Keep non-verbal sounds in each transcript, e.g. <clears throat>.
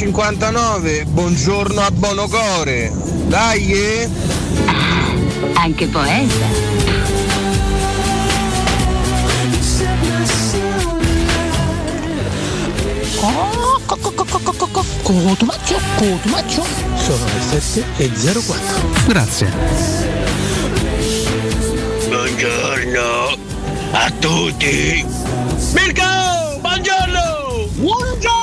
59, buongiorno a Bonocore. Dai! Ah, anche poeta. Cotumaccio, Cotumaccio. Sono le 7 e 04. Grazie. Buongiorno a tutti. Mirko, buongiorno. Buongiorno.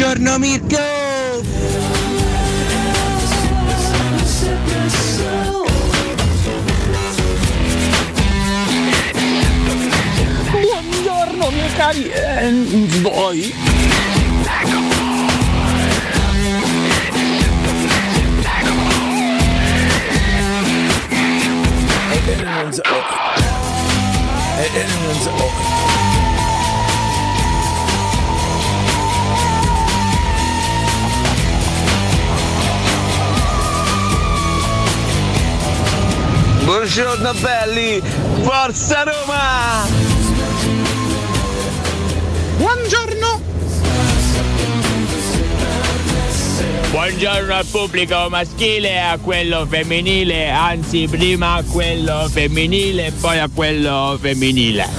Buongiorno Mirko! Buongiorno miei cari eh, voi. Ebbene non so. Buongiorno belli! Forza Roma! Buongiorno. Buongiorno al pubblico maschile e a quello femminile, anzi prima a quello femminile e poi a quello femminile.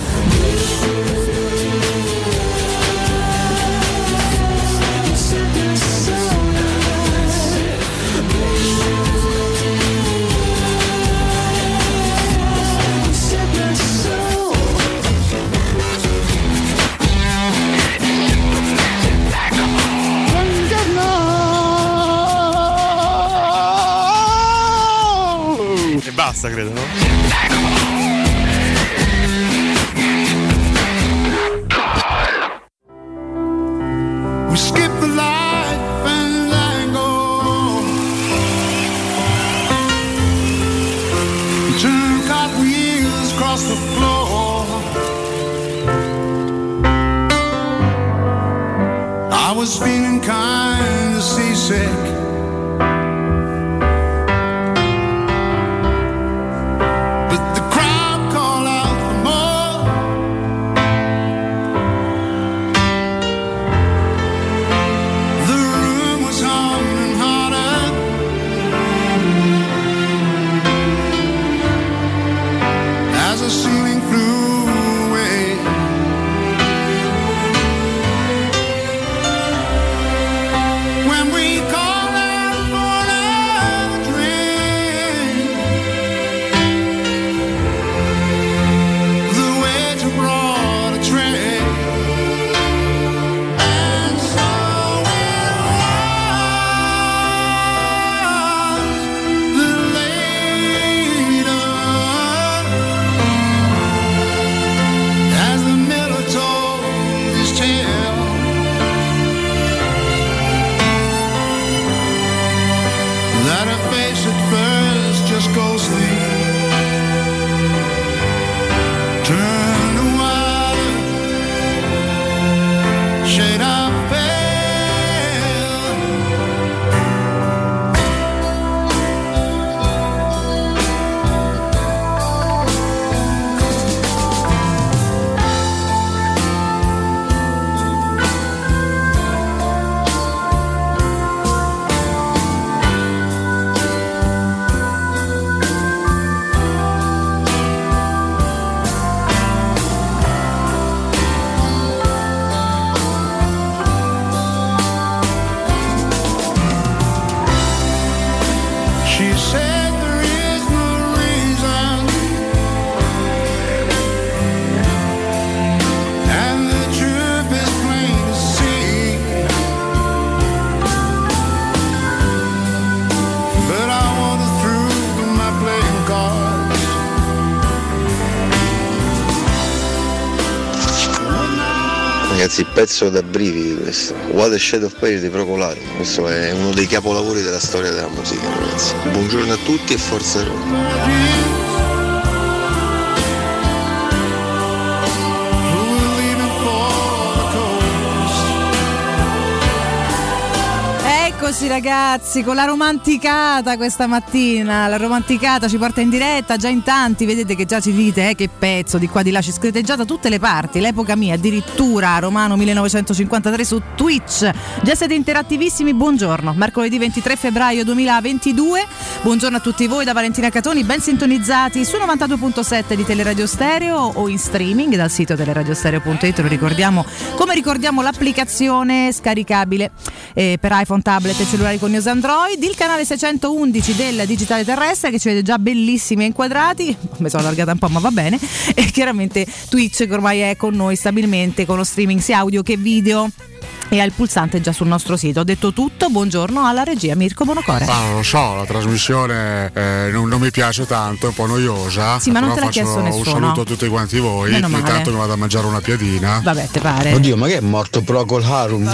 Pezzo da brividi questo. What a Shade of Pale di Procolaro. Questo è uno dei capolavori della storia della musica, ragazzi. Buongiorno a tutti e forza Roma. Eccoci ragazzi, con la romanticata questa mattina, la romanticata ci porta in diretta, già in tanti, vedete che già ci dite eh, che pezzo, di qua di là. Ci scrivete già da tutte le parti, l'epoca mia, addirittura Romano 1953 su Twitch, già siete interattivissimi, buongiorno, mercoledì 23 febbraio 2022, buongiorno a tutti voi da Valentina Catoni, ben sintonizzati su 92.7 di Teleradio Stereo o in streaming dal sito teleradiostereo.it, lo ricordiamo, come ricordiamo l'applicazione scaricabile eh, per iPhone, tablet e cellulari con iOS Android, il canale 611 del digitale terrestre che ci vede già bellissimi e inquadrati, mi sono allargata un po' ma va bene, <laughs> e chiaramente Twitch che ormai è con noi stabilmente con lo streaming sia audio che video e ha il pulsante già sul nostro sito. Ho detto tutto, buongiorno alla regia Mirko Bonocore. Ma non lo so, la trasmissione eh, non, non mi piace tanto, è un po' noiosa. Sì, ma non te l'ha chiesto un nessuno. saluto a tutti quanti voi. Meno male. Intanto mi vado a mangiare una piadina. Vabbè, te pare. Oddio, ma che è morto Procol Harum?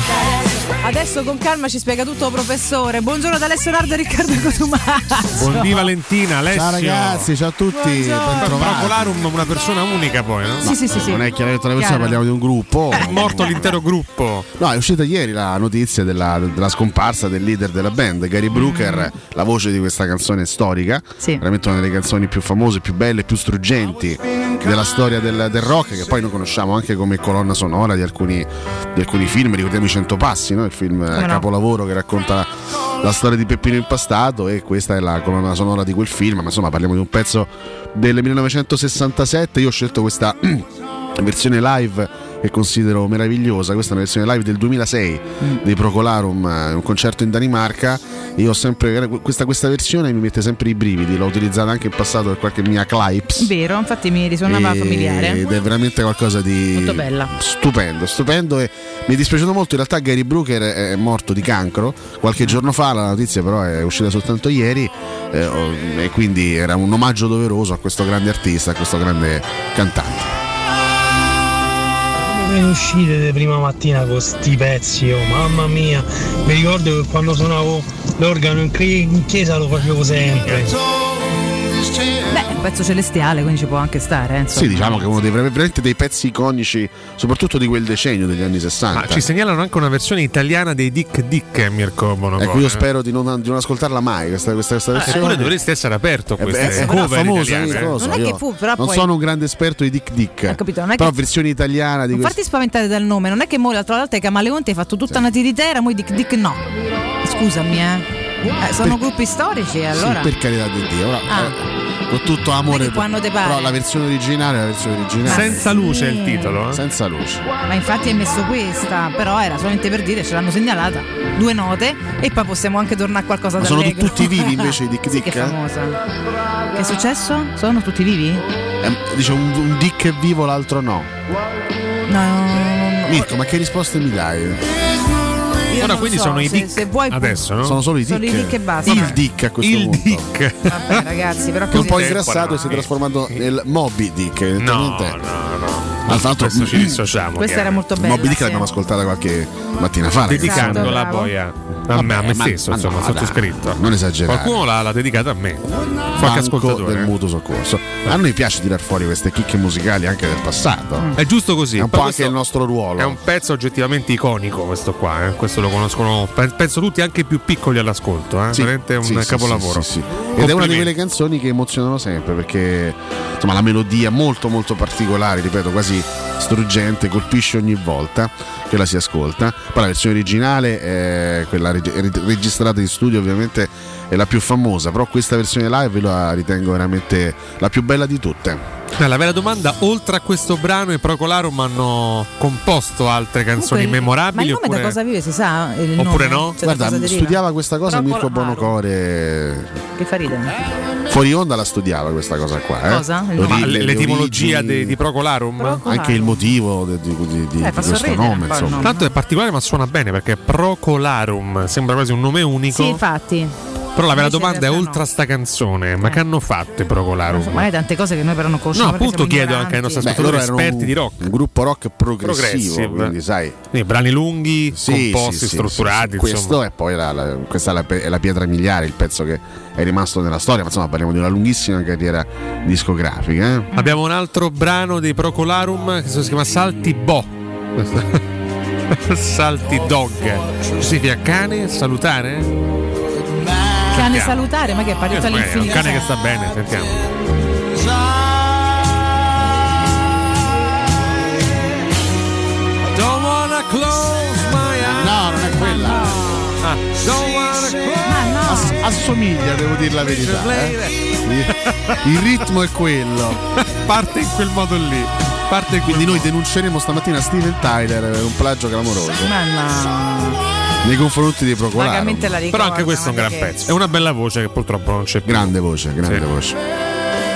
Adesso con calma ci spiega tutto professore. Buongiorno da Alessio Nardo e Riccardo Cotumaccio. Buondì Valentina, Alessio. Ciao ragazzi, ciao a tutti. Procolarum una persona unica poi, no? Sì, sì, sì, sì. Non è chiaro detto la persona, Chiaro. parliamo di un gruppo. È morto l'intero gruppo. No, è uscita ieri la notizia della, della scomparsa del leader della band, Gary Brooker, la voce di questa canzone storica. Veramente una delle canzoni più famose, più belle, più struggenti della storia del, del rock, che poi noi conosciamo anche come colonna sonora di alcuni, di alcuni film. Ricordiamo i Cento Passi, no? il film eh, no? capolavoro che racconta la, la storia di Peppino Impastato e questa è la colonna sonora di quel film, ma insomma parliamo di un pezzo del 1967, io ho scelto questa <clears throat> versione live che considero meravigliosa, questa è una versione live del 2006 dei Procolarum, eh, un concerto in Danimarca, io ho sempre questa, questa versione mi mette sempre i brividi, l'ho utilizzata anche in passato per qualche mia clips. Vero, infatti mi risuonava E- familiare. Ed è veramente qualcosa di Molto bella. stupendo, stupendo e mi è dispiaciuto molto, in realtà Gary Brooker è morto di cancro qualche giorno fa, la notizia però è uscita soltanto ieri eh, oh, e quindi era un omaggio doveroso a questo grande artista, a questo grande cantante. Come uscite di prima mattina con sti pezzi, oh, mamma mia, mi ricordo che quando suonavo l'organo in, chi- in chiesa lo facevo sempre. Beh, è un pezzo celestiale, quindi ci può anche stare. eh. Sì, diciamo che è uno dei veramente dei pezzi iconici, soprattutto di quel decennio degli anni 60. Ma ci segnalano anche una versione italiana dei Dick Dick, Mirko Bonocore. Ecco, io spero di non, di non ascoltarla mai questa, questa, questa Ah, versione. eppure dovresti essere aperto a Eh, queste beh, è cover famosa, italiane. so, Non è che fu, però non poi- sono un grande esperto di Dick Dick. Ho capito, non è però che- versione italiana di Non questo. farti spaventare dal nome, non è che mo l'altra volta ai Camaleonti hai fatto tutta una tiritera, mo Dick Dick no. Scusami, eh. Eh, sono gruppi storici, allora. Sì, per carità di Dio. Ora, Ah. eh, con tutto amore, che quando te pare. però la versione originale è la versione originale. Senza luce è il titolo. eh? Senza luce. Ma infatti hai messo questa, però era solamente per dire, ce l'hanno segnalata. Due note e poi possiamo anche tornare a qualcosa da sono tutti vivi invece i <laughs> Dick Sì, Dick? che è famosa. Che è successo? Sono tutti vivi? Eh, dice un, un Dick è vivo, l'altro no. No. Mirko, ma che risposte mi dai? Ora quindi so, sono i Dick se vuoi- adesso, no? Sono solo i Dick. Sono i Dick e basta. Il. Dick a questo Il punto. Dick. <laughs> Vabbè, ragazzi, però Che un po' ingrassato e si è trasformato nel Moby Dick. evidentemente. no, no. Tra l'altro Questo ci dissociamo. Questa era molto bella. Moby Dick sì. l'abbiamo ascoltata qualche mattina fa. Dedicandola Esatto, poi a, a me, a me ma- stesso, ma insomma, no, sottoscritto. non esagerare. Qualcuno l'ha, l'ha dedicata a me. Qualche ascoltatore. del mutuo soccorso. A noi piace tirar fuori queste chicche musicali anche del passato. È giusto così. È un po' anche il nostro ruolo. È un pezzo oggettivamente iconico questo qua, eh. questo lo conoscono, pe- penso tutti anche i più piccoli all'ascolto, eh. Sì, veramente un sì, capolavoro. sì, sì, sì. Ed è una di quelle canzoni che emozionano sempre perché insomma la melodia molto molto particolare, ripeto, quasi struggente, colpisce ogni volta che la si ascolta. Poi la versione originale, quella reg- registrata in studio ovviamente è la più famosa, però questa versione live la ritengo veramente la più bella di tutte. La vera domanda, oltre a questo brano i Procolarum hanno composto altre canzoni Comunque, memorabili Ma il nome oppure... da cosa vive si sa? Il Oppure no? Cioè, da Guarda, studiava questa cosa Procol- Mirko Bonocore. Che fa ridere? Fuori onda la studiava questa cosa qua. Eh? Cosa? Le- le l'etimologia di, di Procolarum? Procolarum. Anche il motivo di, di- di- di Eh, questo insomma. nome. Tanto è particolare ma suona bene perché Procolarum sembra quasi un nome unico. Sì, infatti. Però la vera domanda è oltre a sta canzone, ma che hanno fatto i Procolarum? Magari tante cose che noi però non No, conosciamo. perché appunto chiedo ignoranti. anche ai nostri ascoltatori esperti di rock. Un gruppo rock progressivo, Progressive. quindi sai. Quindi brani lunghi, Sì, composti, sì, strutturati. sì. Questo è poi la, la- questa è la, è pietra miliare, il pezzo che è rimasto nella storia. Ma insomma, parliamo di una lunghissima carriera discografica. eh. Abbiamo un altro brano dei Procolarum che si chiama Salti Bo. <laughs> Salti Dog. Significa cane, salutare? Cane salutare, ma che è Eh, partito è un all'infinito. cane che sta bene. No, non è quella. Ah, Ass- assomiglia, devo dire la verità. eh. Il, ritmo è quello. Parte in quel modo lì. Parte in Quindi noi denunceremo stamattina Steven Tyler per un plagio clamoroso Ma no. Nei confronti dei Procolarum. Però anche questo è un gran pezzo. È una bella voce che purtroppo non c'è più. Grande voce, grande Sì. voce.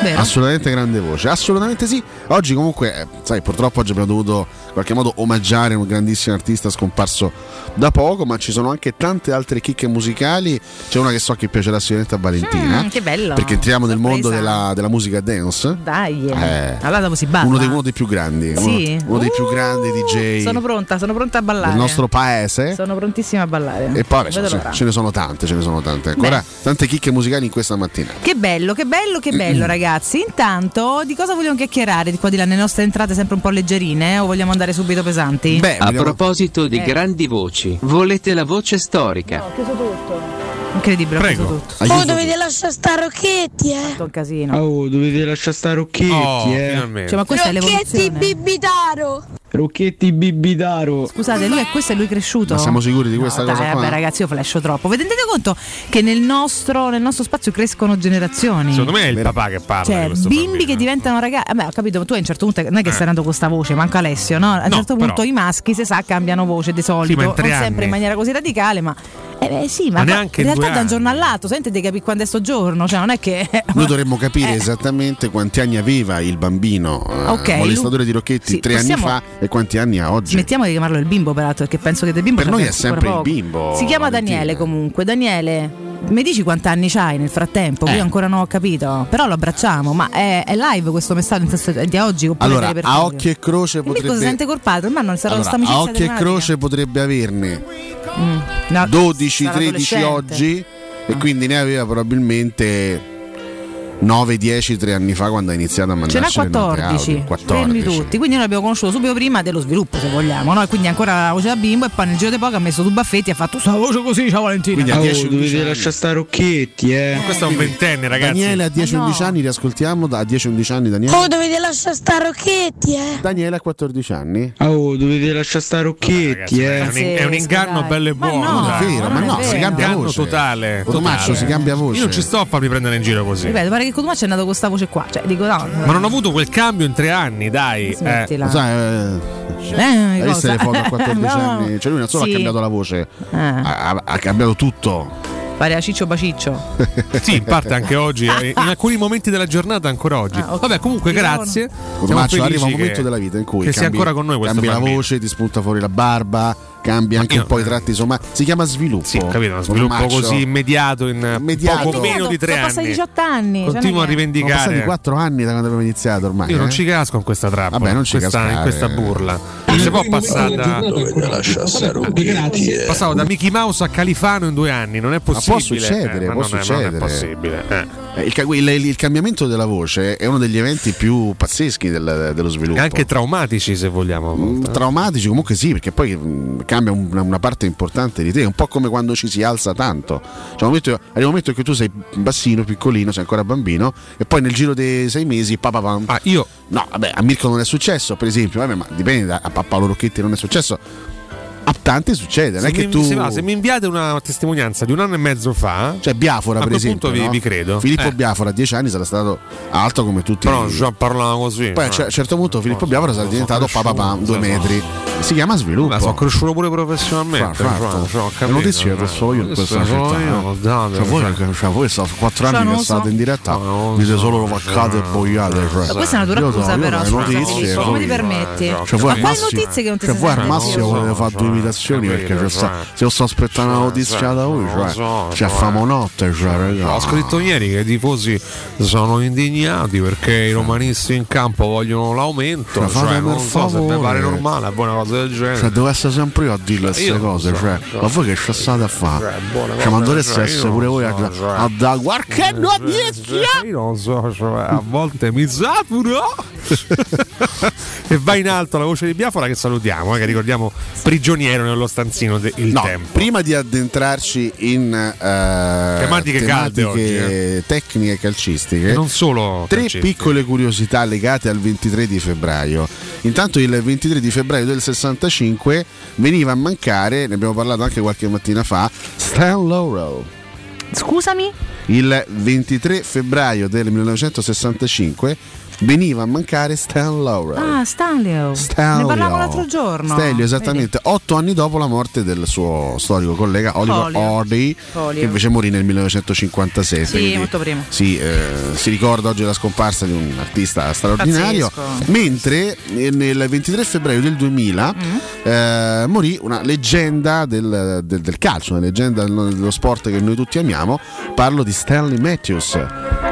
Vero? Assolutamente grande voce, assolutamente sì. Oggi comunque, eh, sai, purtroppo oggi abbiamo dovuto in qualche modo omaggiare un grandissimo artista scomparso da poco, ma ci sono anche tante altre chicche musicali. C'è una che so che piacerà sicuramente a Valentina. Mm, che bello. Perché entriamo nel mondo della, della musica dance. Dai. Eh. Allora si balla. Uno dei, uno dei più grandi, Sì? uno, uno dei più Uh, grandi DJ Sono pronta, sono pronta a ballare. del nostro paese. Sono prontissima a ballare. E poi ce, ce ne sono tante, ce ne sono tante. Ancora Beh. tante chicche musicali in questa mattina. Che bello, che bello, che bello, ragazzi. Intanto, di cosa vogliamo chiacchierare di qua di là? Le nostre entrate sempre un po' leggerine eh? o vogliamo andare subito pesanti? Beh, A proposito di Eh. grandi voci, volete la voce storica? Ho chiuso tutto. Incredibile, ho Prego. chiuso tutto. Hai Oh, dovete lasciare sta Rocchetti, eh. Tutto un casino. Oh, dovete lasciare stare Rocchetti, Oh, eh. finalmente. Cioè, ma questa è Rocchetti l'evoluzione. Bibitaro. Rocchetti Bibitaro. Scusate, lui è questo è lui cresciuto? Ma siamo sicuri di questa No, cosa dai, qua? Vabbè, ragazzi, io flasho troppo. Vi rendete conto che nel nostro, nel nostro spazio crescono generazioni? Secondo me è il papà che parla Cioè, bimbi bambino. che diventano ragazzi. Vabbè, ho capito, tu a un certo punto non è che Eh. stai andando con questa voce, manco Alessio, no? A un No, certo però- punto i maschi, si sa, cambiano voce di solito. ma in tre non sempre anni. in maniera così radicale, ma. Eh beh, sì, ma, Ma in in realtà da un giorno all'altro, senti di capire quando è sto giorno, cioè non è che. Noi dovremmo capire Eh. esattamente quanti anni aveva il bambino eh, Ok, molestatore lui- di Rocchetti sì, tre possiamo- anni fa e quanti anni ha oggi. Smettiamo di chiamarlo il bimbo, peraltro, perché penso che del bimbo Per noi è sempre il bimbo, Si chiama Valentina. Daniele comunque. Daniele, mi dici quanti anni c'hai nel frattempo? Eh. Io ancora non ho capito. Però lo abbracciamo. Ma è, è live questo messaggio? Senso di oggi? Oppure Allora, a occhio e croce Mirko si potrebbe sente colpato, ma non sarà Allora, a occhio e croce potrebbe averne Mm. No, 12, sarà 13 adolescente. oggi Ah. e quindi ne aveva probabilmente 9, 10, 3 anni fa quando ha iniziato a Ce n'ha mandarci le note 14, audio. 14. fermi tutti. Quindi noi l'abbiamo conosciuto subito prima dello sviluppo, se vogliamo. No? E quindi ancora la voce da bimbo e poi nel giro di poco ha messo due baffetti e ha fatto sta voce così, ciao Valentina. Quindi a Oh, 10, 11 dovete lasciare stare Rocchetti, eh. Questo è un ventenne, ragazzi. Daniele a 10-11 no. anni, riascoltiamo da- a 10-11 anni Daniele. Oh, dovete lasciare sta Rocchetti, eh. Daniele a 14 anni. Oh, dovete lasciare stare Rocchetti, Ragazzi, è, un, eh. è un inganno bello e Ma buono. no, dai. è vero, ma no, si cambia voce. totale. Totale. si cambia voce. Io non ci sto a farmi prendere in giro così. Ripeto, pare che Cotumaccio è nato con questa voce qua. Cioè, dico no. Ma non ho avuto quel cambio in tre anni, dai. Eh. Smettila. Lo sai, eh, Eh, le foto a 14 <laughs> No. anni? Cioè lui non solo Sì. ha cambiato la voce, Eh. ha, ha- cambiato tutto. Pare a Ciccio Baciccio. <laughs> Sì, in parte anche oggi, eh, in alcuni momenti della giornata ancora oggi. Ah, ok. Vabbè, comunque grazie. Felici arriva un che- momento della vita in cui che sia cambi, ancora con noi questo cambi la bambino. voce, ti spunta fuori la barba, cambi anche un po' i tratti, insomma, si chiama sviluppo. Sì, capito, uno sviluppo Ormaccio. così immediato in Immediato. poco meno di tre sono passati anni. 18 anni. cioè, Continuo non a è che- Sono rivendicare. passati 4 anni da quando abbiamo iniziato ormai. Io non eh. ci casco in questa trappola, Vabbè, non ci in, questa, in questa burla. Non si può passare da, passavo da Mickey Mouse a Califano in due anni, non è Ma possibile. può succedere, Eh, ma può non è- succedere. non è possibile. eh. Eh, Il, il- il cambiamento della voce è uno degli eventi più pazzeschi del- dello sviluppo. E anche traumatici, se vogliamo. Mm, Traumatici comunque sì, perché poi mm, cambia un- una, una parte importante di te, è un po' come quando ci si alza tanto. Cioè, momento- arriva un momento in cui tu sei bassino, piccolino, sei ancora bambino, e poi nel giro dei sei mesi, papà. Ah, io. No, vabbè, a Mirko non è successo, per esempio, vabbè, ma dipende, da, a Paolo Rocchetti non è successo a tanti succede. Se, mi, tu... se, va, se mi, inviate una testimonianza di un anno e mezzo fa, cioè Biafora, per esempio, vi, no? vi, credo. Filippo eh. Biafora a dieci anni sarà stato alto come tutti. Però non già parlava così. Poi no? a eh. un certo punto Filippo Biafora sarà diventato papà pam, due metri. Si chiama sviluppo. Ma sono cresciuto pure professionalmente. Le notizie che so io in questa città. Eh. Cioè, voi, cioè, cioè voi sono quattro cioè, anni che state in diretta, ah, dite solo vaccate e cioè. boiate. Questa è una dura cosa, eh, però. Come ti permetti? Cioè, voi armassio avete fatto 2000 limitazioni capito, perché cioè, se lo sto aspettando la cioè, notizia cioè, da voi, cioè, so, cioè famo notte, cioè, raga. Ho scritto ieri che i tifosi sono indignati perché i romanisti in campo vogliono l'aumento. Cioè, cioè non so se mi pare normale, è buona cosa del genere. Cioè, devo essere sempre io a dirle eh, queste cose, cioè, ma voi che ci state a fare? Cioè, ma dovreste essere pure voi a, a da qualche notizia! Io non so, cioè, a volte mi saturo <laughs> e va in alto la voce di Biafora che salutiamo, eh, che ricordiamo prigionieri prigioniero nello stanzino del No, tempo. prima di addentrarci in eh, Tematiche calde oggi, eh. tecniche calcistiche, Non solo tre calcisti. piccole curiosità legate al 23 di febbraio. Intanto il 23 di febbraio del 65 veniva a mancare, ne abbiamo parlato anche qualche mattina fa, Stan Laurel. Scusami? Il 23 febbraio del 1965 veniva a mancare Stan Laurel. Ah, Stanlio. Stanlio. Ne parlavamo l'altro giorno. Stelio, esattamente, otto anni dopo la morte del suo storico collega Oliver. Hardy, che invece morì nel 1956. Sì, molto prima. Si, eh, si ricorda oggi la scomparsa di un artista straordinario. Pazzesco. Mentre eh, nel 23 febbraio del 2000 Mm. eh, morì una leggenda del, del- del calcio, una leggenda del- dello sport che noi tutti amiamo. Parlo di Stanley Matthews.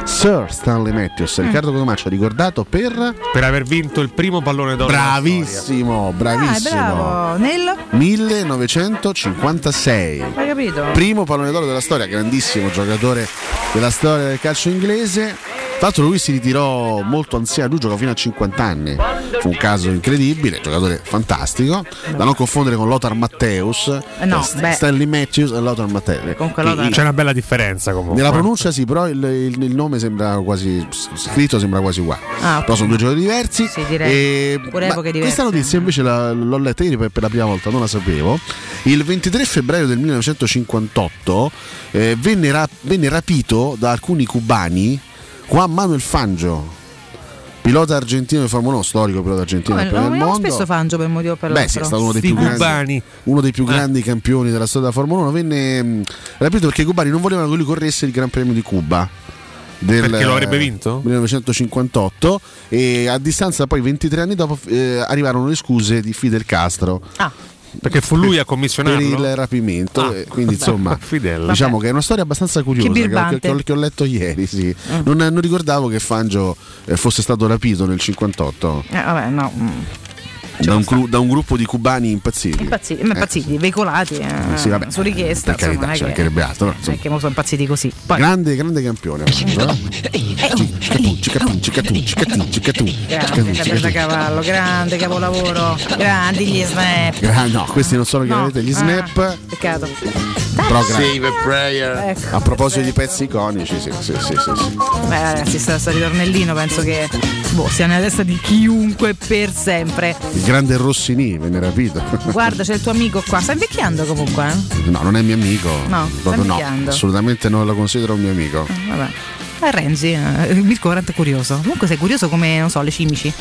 Sir Stanley Matthews, Mm. Riccardo Cotomaccio ha ricordato per per aver vinto il primo pallone d'oro. bravissimo, Ah, bravissimo. bravo. Nel? 1956. Hai capito? Primo pallone d'oro della storia, grandissimo giocatore della storia del calcio inglese. Tra l'altro lui si ritirò molto anziano, lui giocò fino a 50 anni. Fu un caso incredibile, giocatore fantastico, da non confondere con Lothar Matthäus, Eh no, St- beh. Stanley Matthews e Lothar Matthäus. Comunque Lothar- C'è una bella differenza comunque. nella pronuncia sì, però il, il- il nome sembra quasi scritto sembra quasi uguale. Ah, ok. Però sono due giochi diversi. Sì, direi. E- Pure epoche diverse. Questa notizia invece la- l'ho letta ieri per, per la prima volta, non la sapevo. Il 23 febbraio del 1958 eh, venne, ra- venne rapito da alcuni cubani Juan Manuel Fangio, pilota argentino di Formula 1, storico pilota argentino campione lo del mondo. spesso Fangio per un motivo per Beh, sì, è stato uno dei più grandi, cubani. uno dei più grandi campioni della storia della Formula 1. Venne mh, rapito perché i cubani non volevano che lui corresse il Gran Premio di Cuba. Del, Perché lo avrebbe vinto? 1958 e a distanza poi 23 anni dopo eh, arrivarono le scuse di Fidel Castro Ah, Perché fu lui a per commissionarlo. il rapimento Ah, e quindi insomma <laughs> Fidel. diciamo che è una storia abbastanza curiosa che, birbante. che ho, che ho letto ieri sì. non, non ricordavo che Fangio eh, fosse stato rapito nel 58 eh, vabbè, no. Mm. da un, gru- da un gruppo di cubani impazziti Impazziti, ma impazziti, veicolati eh, Eh, sì, vabbè. su richiesta. Per carità, insomma, ci non è che- mancherebbe altro, però, non è che mo sono impazziti così. Poi, grande grande campione eh? Grande, cavallo, grande capolavoro, grandi gli snap. Gra- no questi non sono No. chiaramente gli Ah, snap peccato. però gra- Save a prayer. Ecco. a proposito di pezzi iconici sì sì sì, sì, sì. Beh, ragazzi, sta, sta ritornellino penso che boh, sia nella testa di chiunque per sempre. il grande Rossini venne rapito <laughs> Guarda, c'è il tuo amico qua. Sta invecchiando comunque, eh? No, non è mio amico. No, no. Assolutamente non lo considero un mio amico. Vabbè. Eh, Renzi, eh, Mirko veramente curioso. Comunque sei curioso come, non so, le cimici.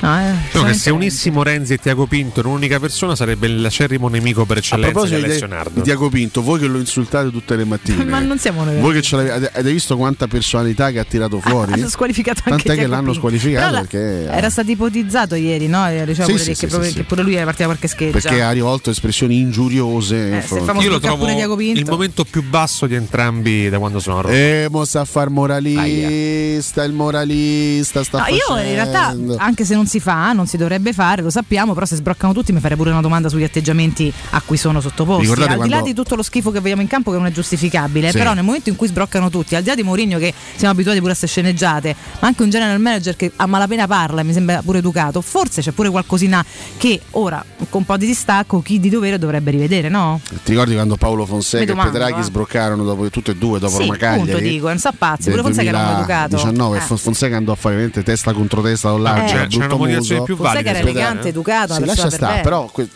No, eh, Diciamo che veramente- se unissimo Renzi e Tiago Pinto in un'unica persona sarebbe l'acerrimo nemico per eccellenza di Alessio. Tiago Pinto, voi che lo insultate tutte le mattine, <laughs> Ma non siamo noi. voi che ce l'avete, avete- visto quanta personalità che ha tirato fuori? <laughs> Hanno squalificato anche Tant'è che l'hanno Pinto. squalificato la- perché, Era stato ipotizzato ieri, no? Eh, Diceva Sì, sì, che, sì, proprio- sì, che pure lui era partita qualche scheggia. perché ha rivolto espressioni ingiuriose. famo Io lo trovo il momento più basso di entrambi da quando sono a Roma. Eh, mo sta a far moralista, il moralista sta No, io in realtà, facendo. anche se non si fa, non si dovrebbe fare, lo sappiamo, però se sbroccano tutti mi farei pure una domanda sugli atteggiamenti a cui sono sottoposti. Ricordate al di là quando- di tutto lo schifo che vediamo in campo che non è giustificabile, Sì. però nel momento in cui sbroccano tutti, al di là di Mourinho che siamo abituati pure a queste sceneggiate, ma anche un general manager che a malapena parla e mi sembra pure educato, forse c'è pure qualcosina che ora con un po' di distacco chi di dovere dovrebbe rivedere, no? Ti ricordi quando Paolo Fonseca Mi e domando, Petraghi eh. sbroccarono dopo tutte e due dopo sì, Roma Cagliari? appunto dico, non so pazzi, del pure Fonseca era un educato. 2019 Eh. Fon- Fonseca andò a fare veramente testa contro testa un lato Eh. C'è- brutto muso. più Fonseca era elegante, educato, Sì, una lascia per però que-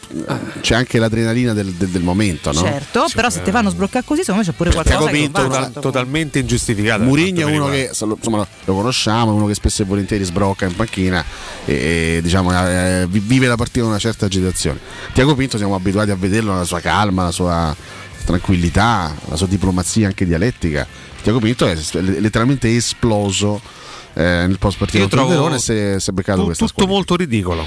c'è anche l'adrenalina del, del- del momento, no? Certo, però se ti fanno sbloccare così, secondo me c'è pure qualcosa Tiago che va fatto. Totalmente ingiustificato. Mourinho è uno che insomma, lo conosciamo, è uno che spesso e volentieri sbrocca in panchina e, e, diciamo, eh, vi- vive la partita con una certa agitazione. Tiago Pinto siamo abituati a vederlo nella sua calma, la sua tranquillità, la sua diplomazia anche dialettica. Tiago Pinto è letteralmente esploso eh, nel post partita contro Verona si è, si è beccato questa tutto molto ridicolo.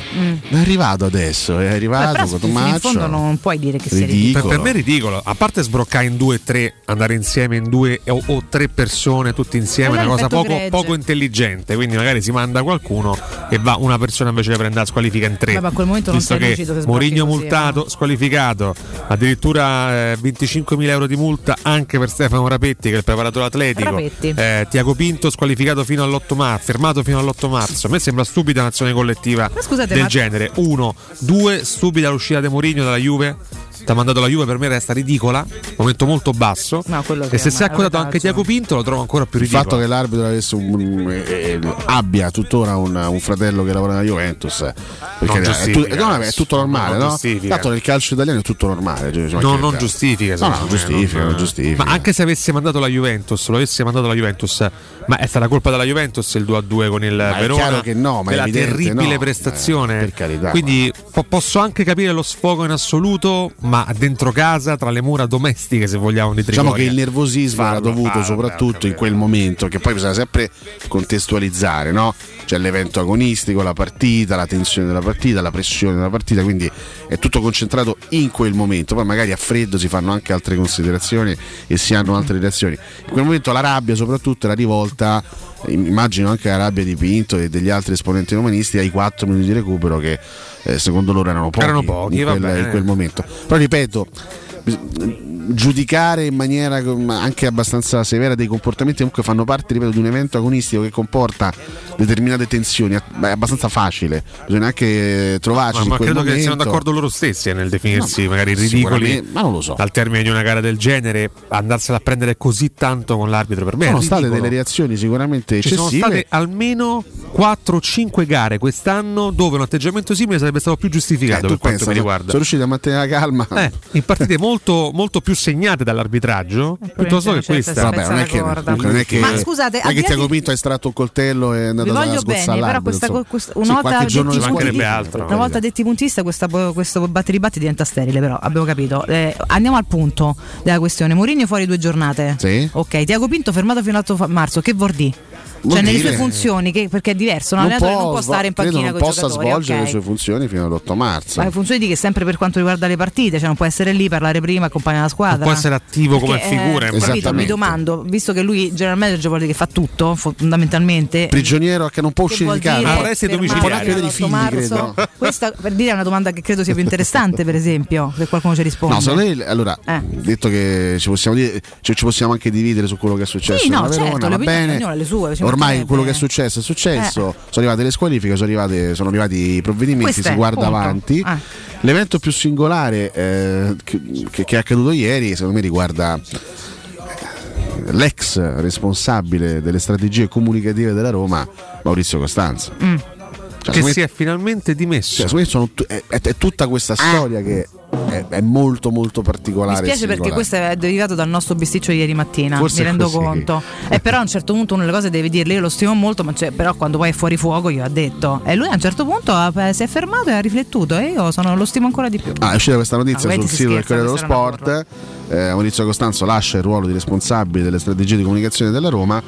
È arrivato adesso, è Beh, arrivato però con fino in fondo non puoi dire che sia Ridicolo. ridicolo. Per, per me è ridicolo. A parte sbroccare in due o tre, andare insieme in due o, o tre persone tutti insieme, è Allora una cosa poco, poco intelligente. Quindi magari si manda qualcuno e va una persona invece di prendere la squalifica in tre. Vabbè, a quel momento non Visto sei che lucido se sbrocchi Mourinho così, multato, squalificato, addirittura eh, 25.000 euro di multa anche per Stefano Rapetti che è il preparatore atletico. Eh, Tiago Pinto squalificato fino all'8 marzo, fermato fino all'8 marzo. A me sembra stupida un'azione collettiva scusate, del ma- genere. Uno, due, stupida l'uscita di Mourinho dalla Juve. Ti ha mandato la Juve per me resta ridicola, momento molto basso. No, e se si è ma- accodato ma- anche Tiago Pinto lo trovo ancora più Il ridicolo. fatto che l'arbitro avesse un, un- eh, eh, abbia tuttora un, un fratello che lavora nella Juventus eh, perché Non è, tu- no, è tutto normale, non no? Tanto nel calcio italiano è tutto normale. cioè, ci No, mancherebbe non altro. giustifica. No, secondo no, me, giustifica, non- non giustifica. Ma anche se avesse mandato la Juventus, lo avesse mandato la Juventus, ma è stata colpa della Juventus il 2 a 2 con il è Verona. chiaro che no, ma è evidente, terribile no. prestazione. Eh, per carità, Quindi po- posso anche capire lo sfogo in assoluto, ma dentro casa, tra le mura domestiche, se vogliamo, di Diciamo Trigoria. che il nervosismo era Fallo, dovuto fallo, soprattutto in quel momento, che poi bisogna sempre contestualizzare, no? C'è l'evento agonistico, la partita, la tensione della partita, la pressione della partita, quindi è tutto concentrato in quel momento. Poi magari a freddo si fanno anche altre considerazioni e si hanno altre reazioni. In quel momento la rabbia, soprattutto la rivolta, immagino anche la rabbia di Pinto e degli altri esponenti romanisti ai 4 minuti di recupero che eh, secondo loro erano pochi, Erano pochi, in, quel, in quel momento. Però ripeto, giudicare in maniera com- anche abbastanza severa dei comportamenti che comunque fanno parte ripeto, di un evento agonistico che comporta determinate tensioni è abbastanza facile bisogna anche trovarci Ma, ma credo che momento. siano d'accordo loro stessi eh, nel definirsi No, ma magari ridicoli ma non lo so. al termine di una gara del genere, andarsela a prendere così tanto con l'arbitro per me. sono state delle reazioni sicuramente Ci sono eccessive state almeno 4-5 gare quest'anno dove un atteggiamento simile sarebbe stato più giustificato Eh, per quanto pensa, mi riguarda. sono riusciti a mantenere la calma Eh, in partite molto, <laughs> molto più segnate dall'arbitraggio piuttosto che questa. Vabbè, non è che, non è che, Ma scusate, non è che di là Tiago di- Pinto ha estratto il coltello e è andato a sgozzare bene, però questa, questa, una volta giorno detti ci punti- mancherebbe altro. Una volta detti puntista, questa, questo batteri-batti diventa sterile, però abbiamo capito. Eh, andiamo al punto della questione. Mourinho fuori due giornate. Sì. Ok, Tiago Pinto fermato fino all'8 marzo. Che vuol dire? Vuol Cioè, nelle dire- sue funzioni, che- perché è diverso, un Non allenatore non può stare in panchina non possa svolgere ok. le sue funzioni fino all'8 marzo Ma le funzioni di che sempre per quanto riguarda le partite, cioè non può essere lì, parlare prima, accompagnare la squadra. Non può essere attivo come Perché, figura, eh, in capito? Mi domando, visto che lui general manager vuol dire che fa tutto, fondamentalmente. prigioniero che non può Che uscire di casa Arresti domiciliari. Non può neanche vedere i l'8 figli, marzo? credo. Questa per dire è una domanda che credo sia più interessante, per esempio, se qualcuno ci risponde. No, secondo me, allora, Eh. detto che ci possiamo, dire, ci, ci possiamo anche dividere su quello che è successo Sì, no, Verona, certo, le va bene. le sue, Ormai quello che è successo è successo, sono arrivate le squalifiche, sono, arrivate- sono arrivati i provvedimenti, Questo si guarda punto. avanti. Eh. L'evento più singolare eh, che, che- è accaduto ieri, secondo me, riguarda l'ex responsabile delle strategie comunicative della Roma, Maurizio Costanzo. Cioè, che si è finalmente dimesso. cioè, è, è- è tutta questa storia che è, è molto molto Mi particolare. e spiace perché questo è derivato dal nostro bisticcio di ieri mattina, Forse mi rendo così. conto. E però a un certo punto una delle cose devi dirle, io lo stimo molto, ma cioè, però quando poi è fuori fuoco io ha detto. E lui a un certo punto ha- si è fermato e ha riflettuto e io sono- lo stimo ancora di più. Ah, è uscita questa notizia Ah, sul sito del Corriere dello Sport. Eh, Maurizio Costanzo lascia il ruolo di responsabile delle strategie di comunicazione della Roma.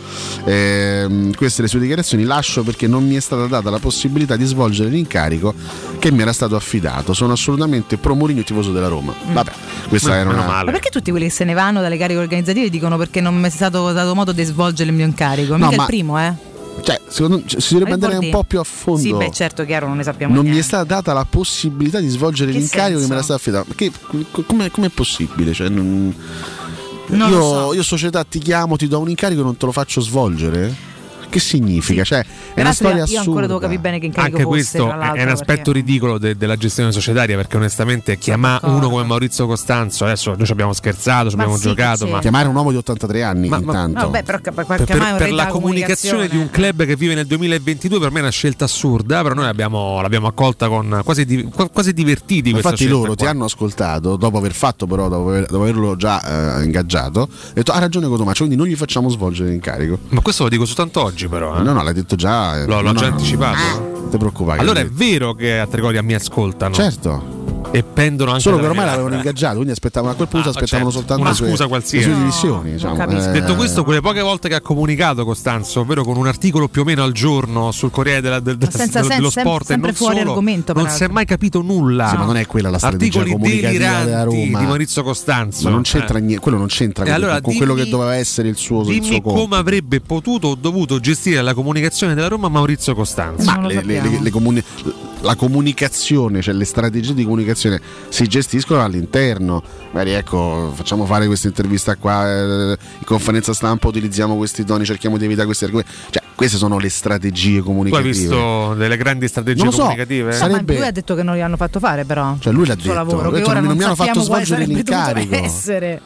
Ehm, queste le sue dichiarazioni. Lascio perché non mi è stata data la possibilità di svolgere l'incarico che mi era stato affidato. Sono assolutamente pro Mourinho e tifoso della Roma. Mm. Vabbè, questa era una. Ma perché tutti quelli che se ne vanno dalle cariche organizzative dicono perché non mi è stato dato modo di svolgere il mio incarico? Mica ma- il primo, eh? Cioè, secondo cioè, si dovrebbe andare un po' più a fondo. Sì, beh, certo, chiaro, non ne sappiamo non mi è niente. stata data la possibilità di svolgere Che l'incarico che senso? mi era stato affidato. Perché come è possibile? Cioè, non- io, so. io società ti chiamo, ti do un incarico e non te lo faccio svolgere? Che significa? Cioè, è una storia io assurda. ancora devo capire bene che incarico Anche fosse, questo è un aspetto perché- ridicolo de- della gestione societaria perché onestamente chiamare uno come Maurizio Costanzo, adesso noi ci abbiamo scherzato, ci Ma abbiamo sì, giocato, ma Chiamare un uomo di 83 anni intanto. No, beh, però per, per, per, la della comunicazione di un club che vive nel 2022 per me è una scelta assurda, però noi l'abbiamo, l'abbiamo accolta con quasi, di- qua- quasi divertiti. Infatti loro ti qua. hanno ascoltato dopo aver fatto però, dopo, aver- dopo averlo già eh, ingaggiato, ha detto ha ragione Cotomaccio, quindi non gli facciamo svolgere l'incarico. Ma questo lo dico soltanto oggi però. eh. No, no, l'hai detto già. eh, L'ho, l'ho no, già no, anticipato. Non ti preoccupare. Allora è vero che a Trigoria mi ascoltano. Certo. E pendono anche Solo che ormai l'avevano ingaggiato, quindi aspettavano a quel punto Ah, aspettavano certo. soltanto Una le sue, scusa le qualsiasi. sue No, dimissioni. diciamo. Eh, Detto questo, quelle poche volte che ha comunicato Costanzo, ovvero con un articolo più o meno al giorno sul Corriere della- del- senza dello, dello sport sempre e non fuori solo, argomento, non si è mai capito nulla. Sì, ma non è quella la strategia Articoli comunicativa della Roma. di Maurizio Costanzo. Ma non c'entra Eh. niente, quello non c'entra E con, allora con quello che dimmi- doveva essere il suo, il Dimmi suo compito. come avrebbe potuto o dovuto gestire la comunicazione della Roma Maurizio Costanzo. Ma le- le- le- le comuni- la comunicazione, cioè le strategie di comunicazione si gestiscono all'interno. Magari ecco, facciamo fare questa intervista qua, eh, in conferenza stampa utilizziamo questi toni, cerchiamo di evitare questi argomenti. Cioè, queste sono le strategie Tu hai comunicative. visto delle grandi strategie Non lo so, comunicative? No, Sarebbe- ma lui ha detto che non gli hanno fatto fare però Cioè, lui l'ha detto, lavoro ha che detto, ora non non, mi hanno fatto svolgere l'incarico. <laughs> essere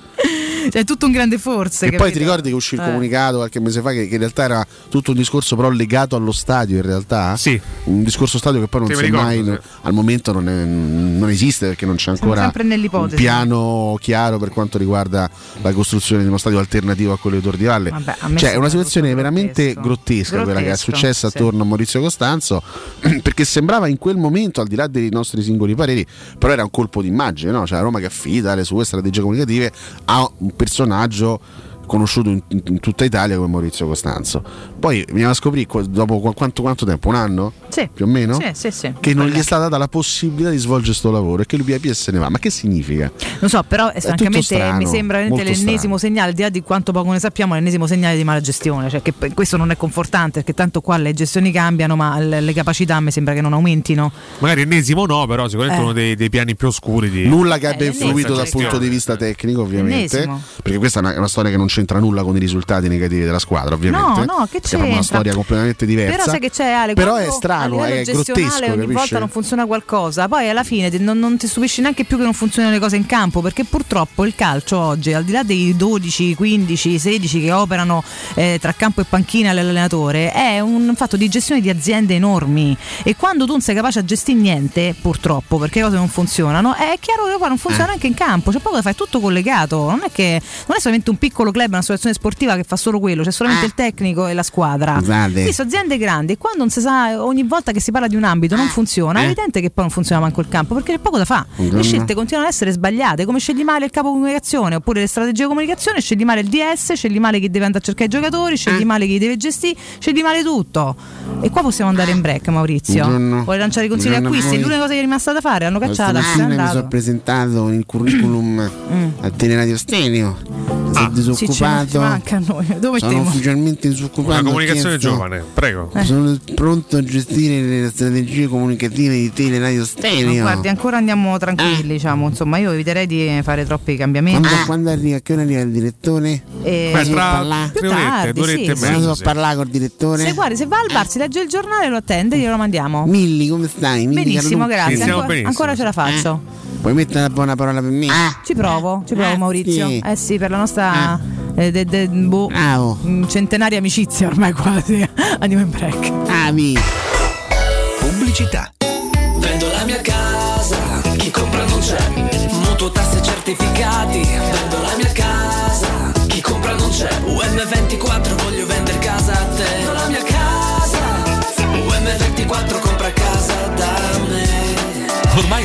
<laughs> cioè è tutto un grande forse E poi ti ricordi che uscì il Eh. comunicato qualche mese fa che, che in realtà era tutto un discorso però legato allo stadio in realtà? Sì. Un discorso stadio che poi non Sì, si ricordo, mai, sì. al momento non, è- non esiste perché non c'è ancora un piano chiaro per quanto riguarda la costruzione di uno stadio alternativo a quello di Tor di Valle. Vabbè, cioè è una situazione veramente grottesca, quella che è successa sì. attorno a Maurizio Costanzo <clears throat> perché sembrava in quel momento al di là dei nostri singoli pareri però era un colpo d'immagine, no? cioè Roma che affida le sue strategie comunicative a personaggio conosciuto in, in tutta Italia come Maurizio Costanzo. Poi veniamo a scoprire dopo qu- quanto, quanto tempo? Un anno? Sì. Più o meno? Sì, sì, sì. Che non gli è stata data la possibilità di svolgere questo lavoro e che lui via via se ne va. Ma che significa? non so però eh, tutto francamente strano, mi sembra l'ennesimo segnale al di là di quanto poco ne sappiamo l'ennesimo segnale di mala gestione cioè che questo non è confortante perché tanto qua le gestioni cambiano ma le, le capacità mi sembra che non aumentino Magari ennesimo no, però sicuramente Eh. uno dei, dei piani più oscuri di Nulla che abbia Eh, influito dal punto di vista tecnico, ovviamente. L'ennesimo. Perché questa è una, è una storia che non c'entra nulla con i risultati negativi della squadra, ovviamente. No, no, che Perché è proprio una storia completamente diversa. Però sai che c'è Ale? Però è strano, è grottesco, ogni capisci? volta non funziona qualcosa, poi alla fine non, non ti stupisci neanche più che non funzionino le cose in campo, perché purtroppo il calcio oggi, al di là dei 12, 15, 16 che operano eh, tra campo e panchina l'allenatore, è un fatto di gestione di aziende enormi e quando tu non sei capace a gestire niente, purtroppo, perché le cose non funzionano, è chiaro che poi non funziona Eh. anche in campo, c'è poco da fare, è tutto collegato, non è che non è solamente un piccolo club, una situazione sportiva che fa solo quello, c'è solamente il tecnico e la squadra. Scusate. Qui sono aziende grandi e quando non si sa, ogni volta che si parla di un ambito non funziona, è Eh. evidente che poi non funziona manco il campo perché c'è poco da fare. Le scelte continuano ad essere sbagliate, come scegli male il capo comunicazione oppure le strategie di comunicazione, scegli male il DS, scegli male chi deve andare a cercare i giocatori, scegli male chi deve gestire, scegli male tutto. E qua possiamo andare in break, Maurizio. Buongiorno. Vuoi lanciare i consigli acquisti? voi. L'unica cosa che è rimasta da fare, hanno cacciata, è mi sono presentato il curriculum a Teleradio Stenio. Ah. Sì, disoccupato. manca a noi. Dove sono ufficialmente disoccupato. una ho comunicazione chiesto- giovane. Prego. Eh. Sono pronto a gestire le strategie comunicative di Teleradio No, Stenio. guardi, ancora andiamo tranquilli, diciamo, insomma, io eviterei di fare troppi cambiamenti. Quando, quando arriva, a che ora arriva il direttore? E- Beh, tra parlare? Più tre orette, tardi, due orette sì, e sì. Mezzo. sì. parlare col direttore? Se guardi, se va al bar, si legge il giornale, lo attende, glielo mandiamo. Milli, come stai? Milli Benissimo, Carlucci? grazie. Stiamo Ancora, benissimo, ancora ce la sì. faccio. Puoi mettere una buona parola per me? Ci provo, ci provo Ah, Maurizio. sì. Eh sì, per la nostra eh, de- de- boh, Bravo. mm, centenaria amicizia ormai quasi. Andiamo in break. Avi. Pubblicità. Vendo la mia casa, chi compra non c'è. certificati, vendo la mia casa. Chi compra non c'è. UM24 voglio vendere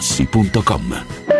Corri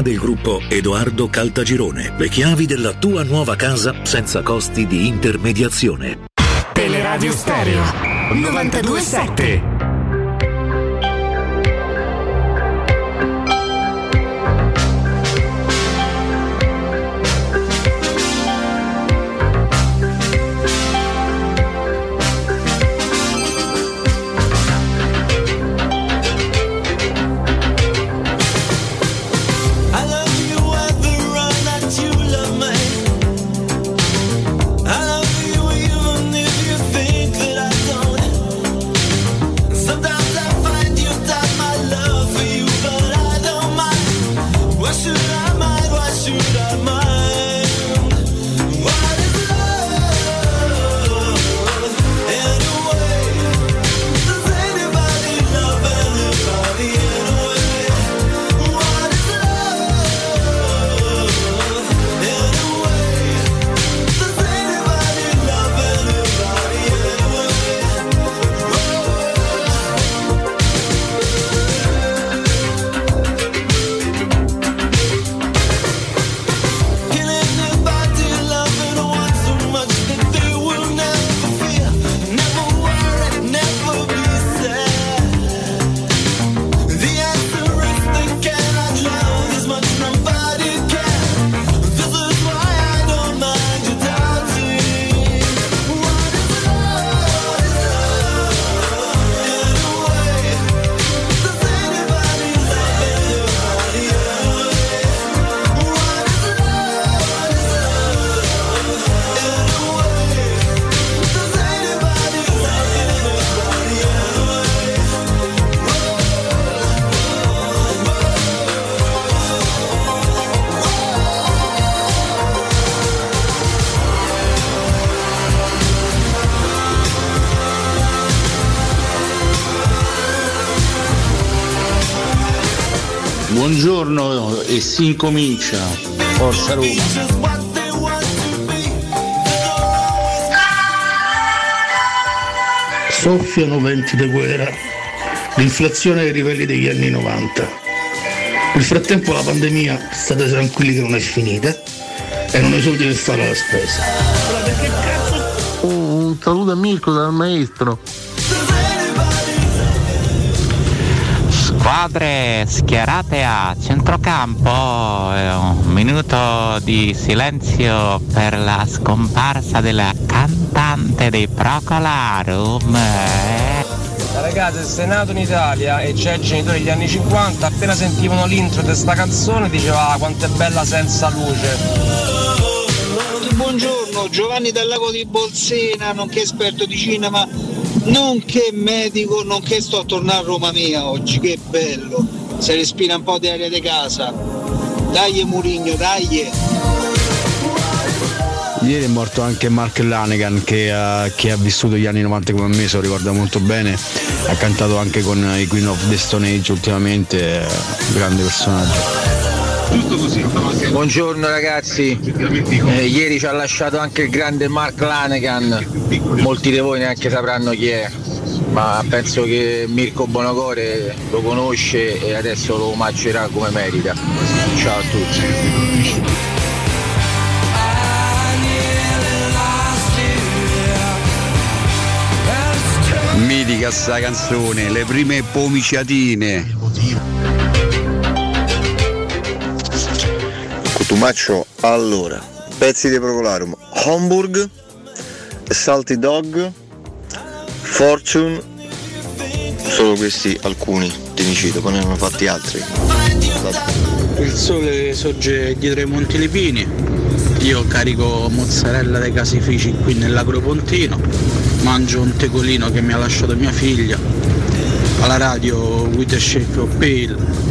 del gruppo Edoardo Caltagirone. Le chiavi della tua nuova casa senza costi di intermediazione. Teleradio Stereo 927 si incomincia. Forza Roma. Soffiano venti di guerra. L'inflazione ai livelli degli anni 90. Nel frattempo la pandemia, state tranquilli che non è finita e non hai soldi per fare la spesa. Un saluto a Mirko dal maestro. Squadre schierate a centrocampo, eh, un minuto di silenzio per la scomparsa della cantante dei Procolarum. Ragazzi, sei nato in Italia e c'è i genitori degli anni 50, appena sentivano l'intro di sta canzone diceva ah, quanto è bella senza luce. Buongiorno, Giovanni dal lago di Bolsena, nonché esperto di cinema, nonché medico, nonché sto a tornare a Roma mia oggi, che bello, si respira un po' di aria di casa. Dai Murigno, dai! Ieri è morto anche Mark Lanegan che, ha- che ha vissuto gli anni 90 come me, se lo ricorda molto bene, ha cantato anche con i Queen of the Stone Age ultimamente, è un Buongiorno ragazzi, Eh, ieri ci ha lasciato anche il grande Mark Lanegan, molti di voi neanche sapranno chi è, ma penso che Mirko Bonocore lo conosce e adesso lo omaggerà come merita. Ciao a tutti. Mitica sta canzone, le prime pomiciatine. Cotumaccio, allora, pezzi di Procolarum, Homburg, Salty Dog, Fortune, solo questi alcuni, te ne cito, poi ne hanno fatti altri. Il sole sorge dietro ai Monti Lepini. Io carico mozzarella dai casifici qui nell'Agropontino. Mangio un tegolino che mi ha lasciato mia figlia. Alla radio with a shake of pale.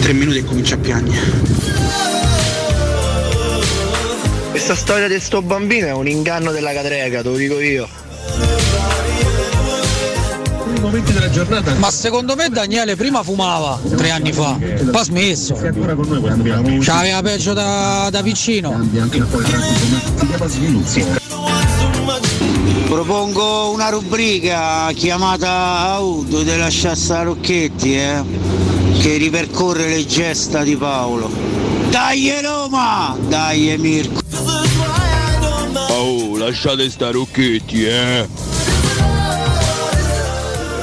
Tre minuti e comincia a piangere. Questa storia di sto bambino è un inganno della cadrega, te lo dico io. momenti della giornata. Ma secondo me Daniele prima fumava tre anni fa, poi ha smesso. C'aveva peggio da, da vicino. Propongo una rubrica chiamata Auto della Sciassa Rocchetti, eh, che ripercorre le gesta di Paolo. Dai Roma! Dai Mirko! Oh, lasciate sta Rocchetti, eh!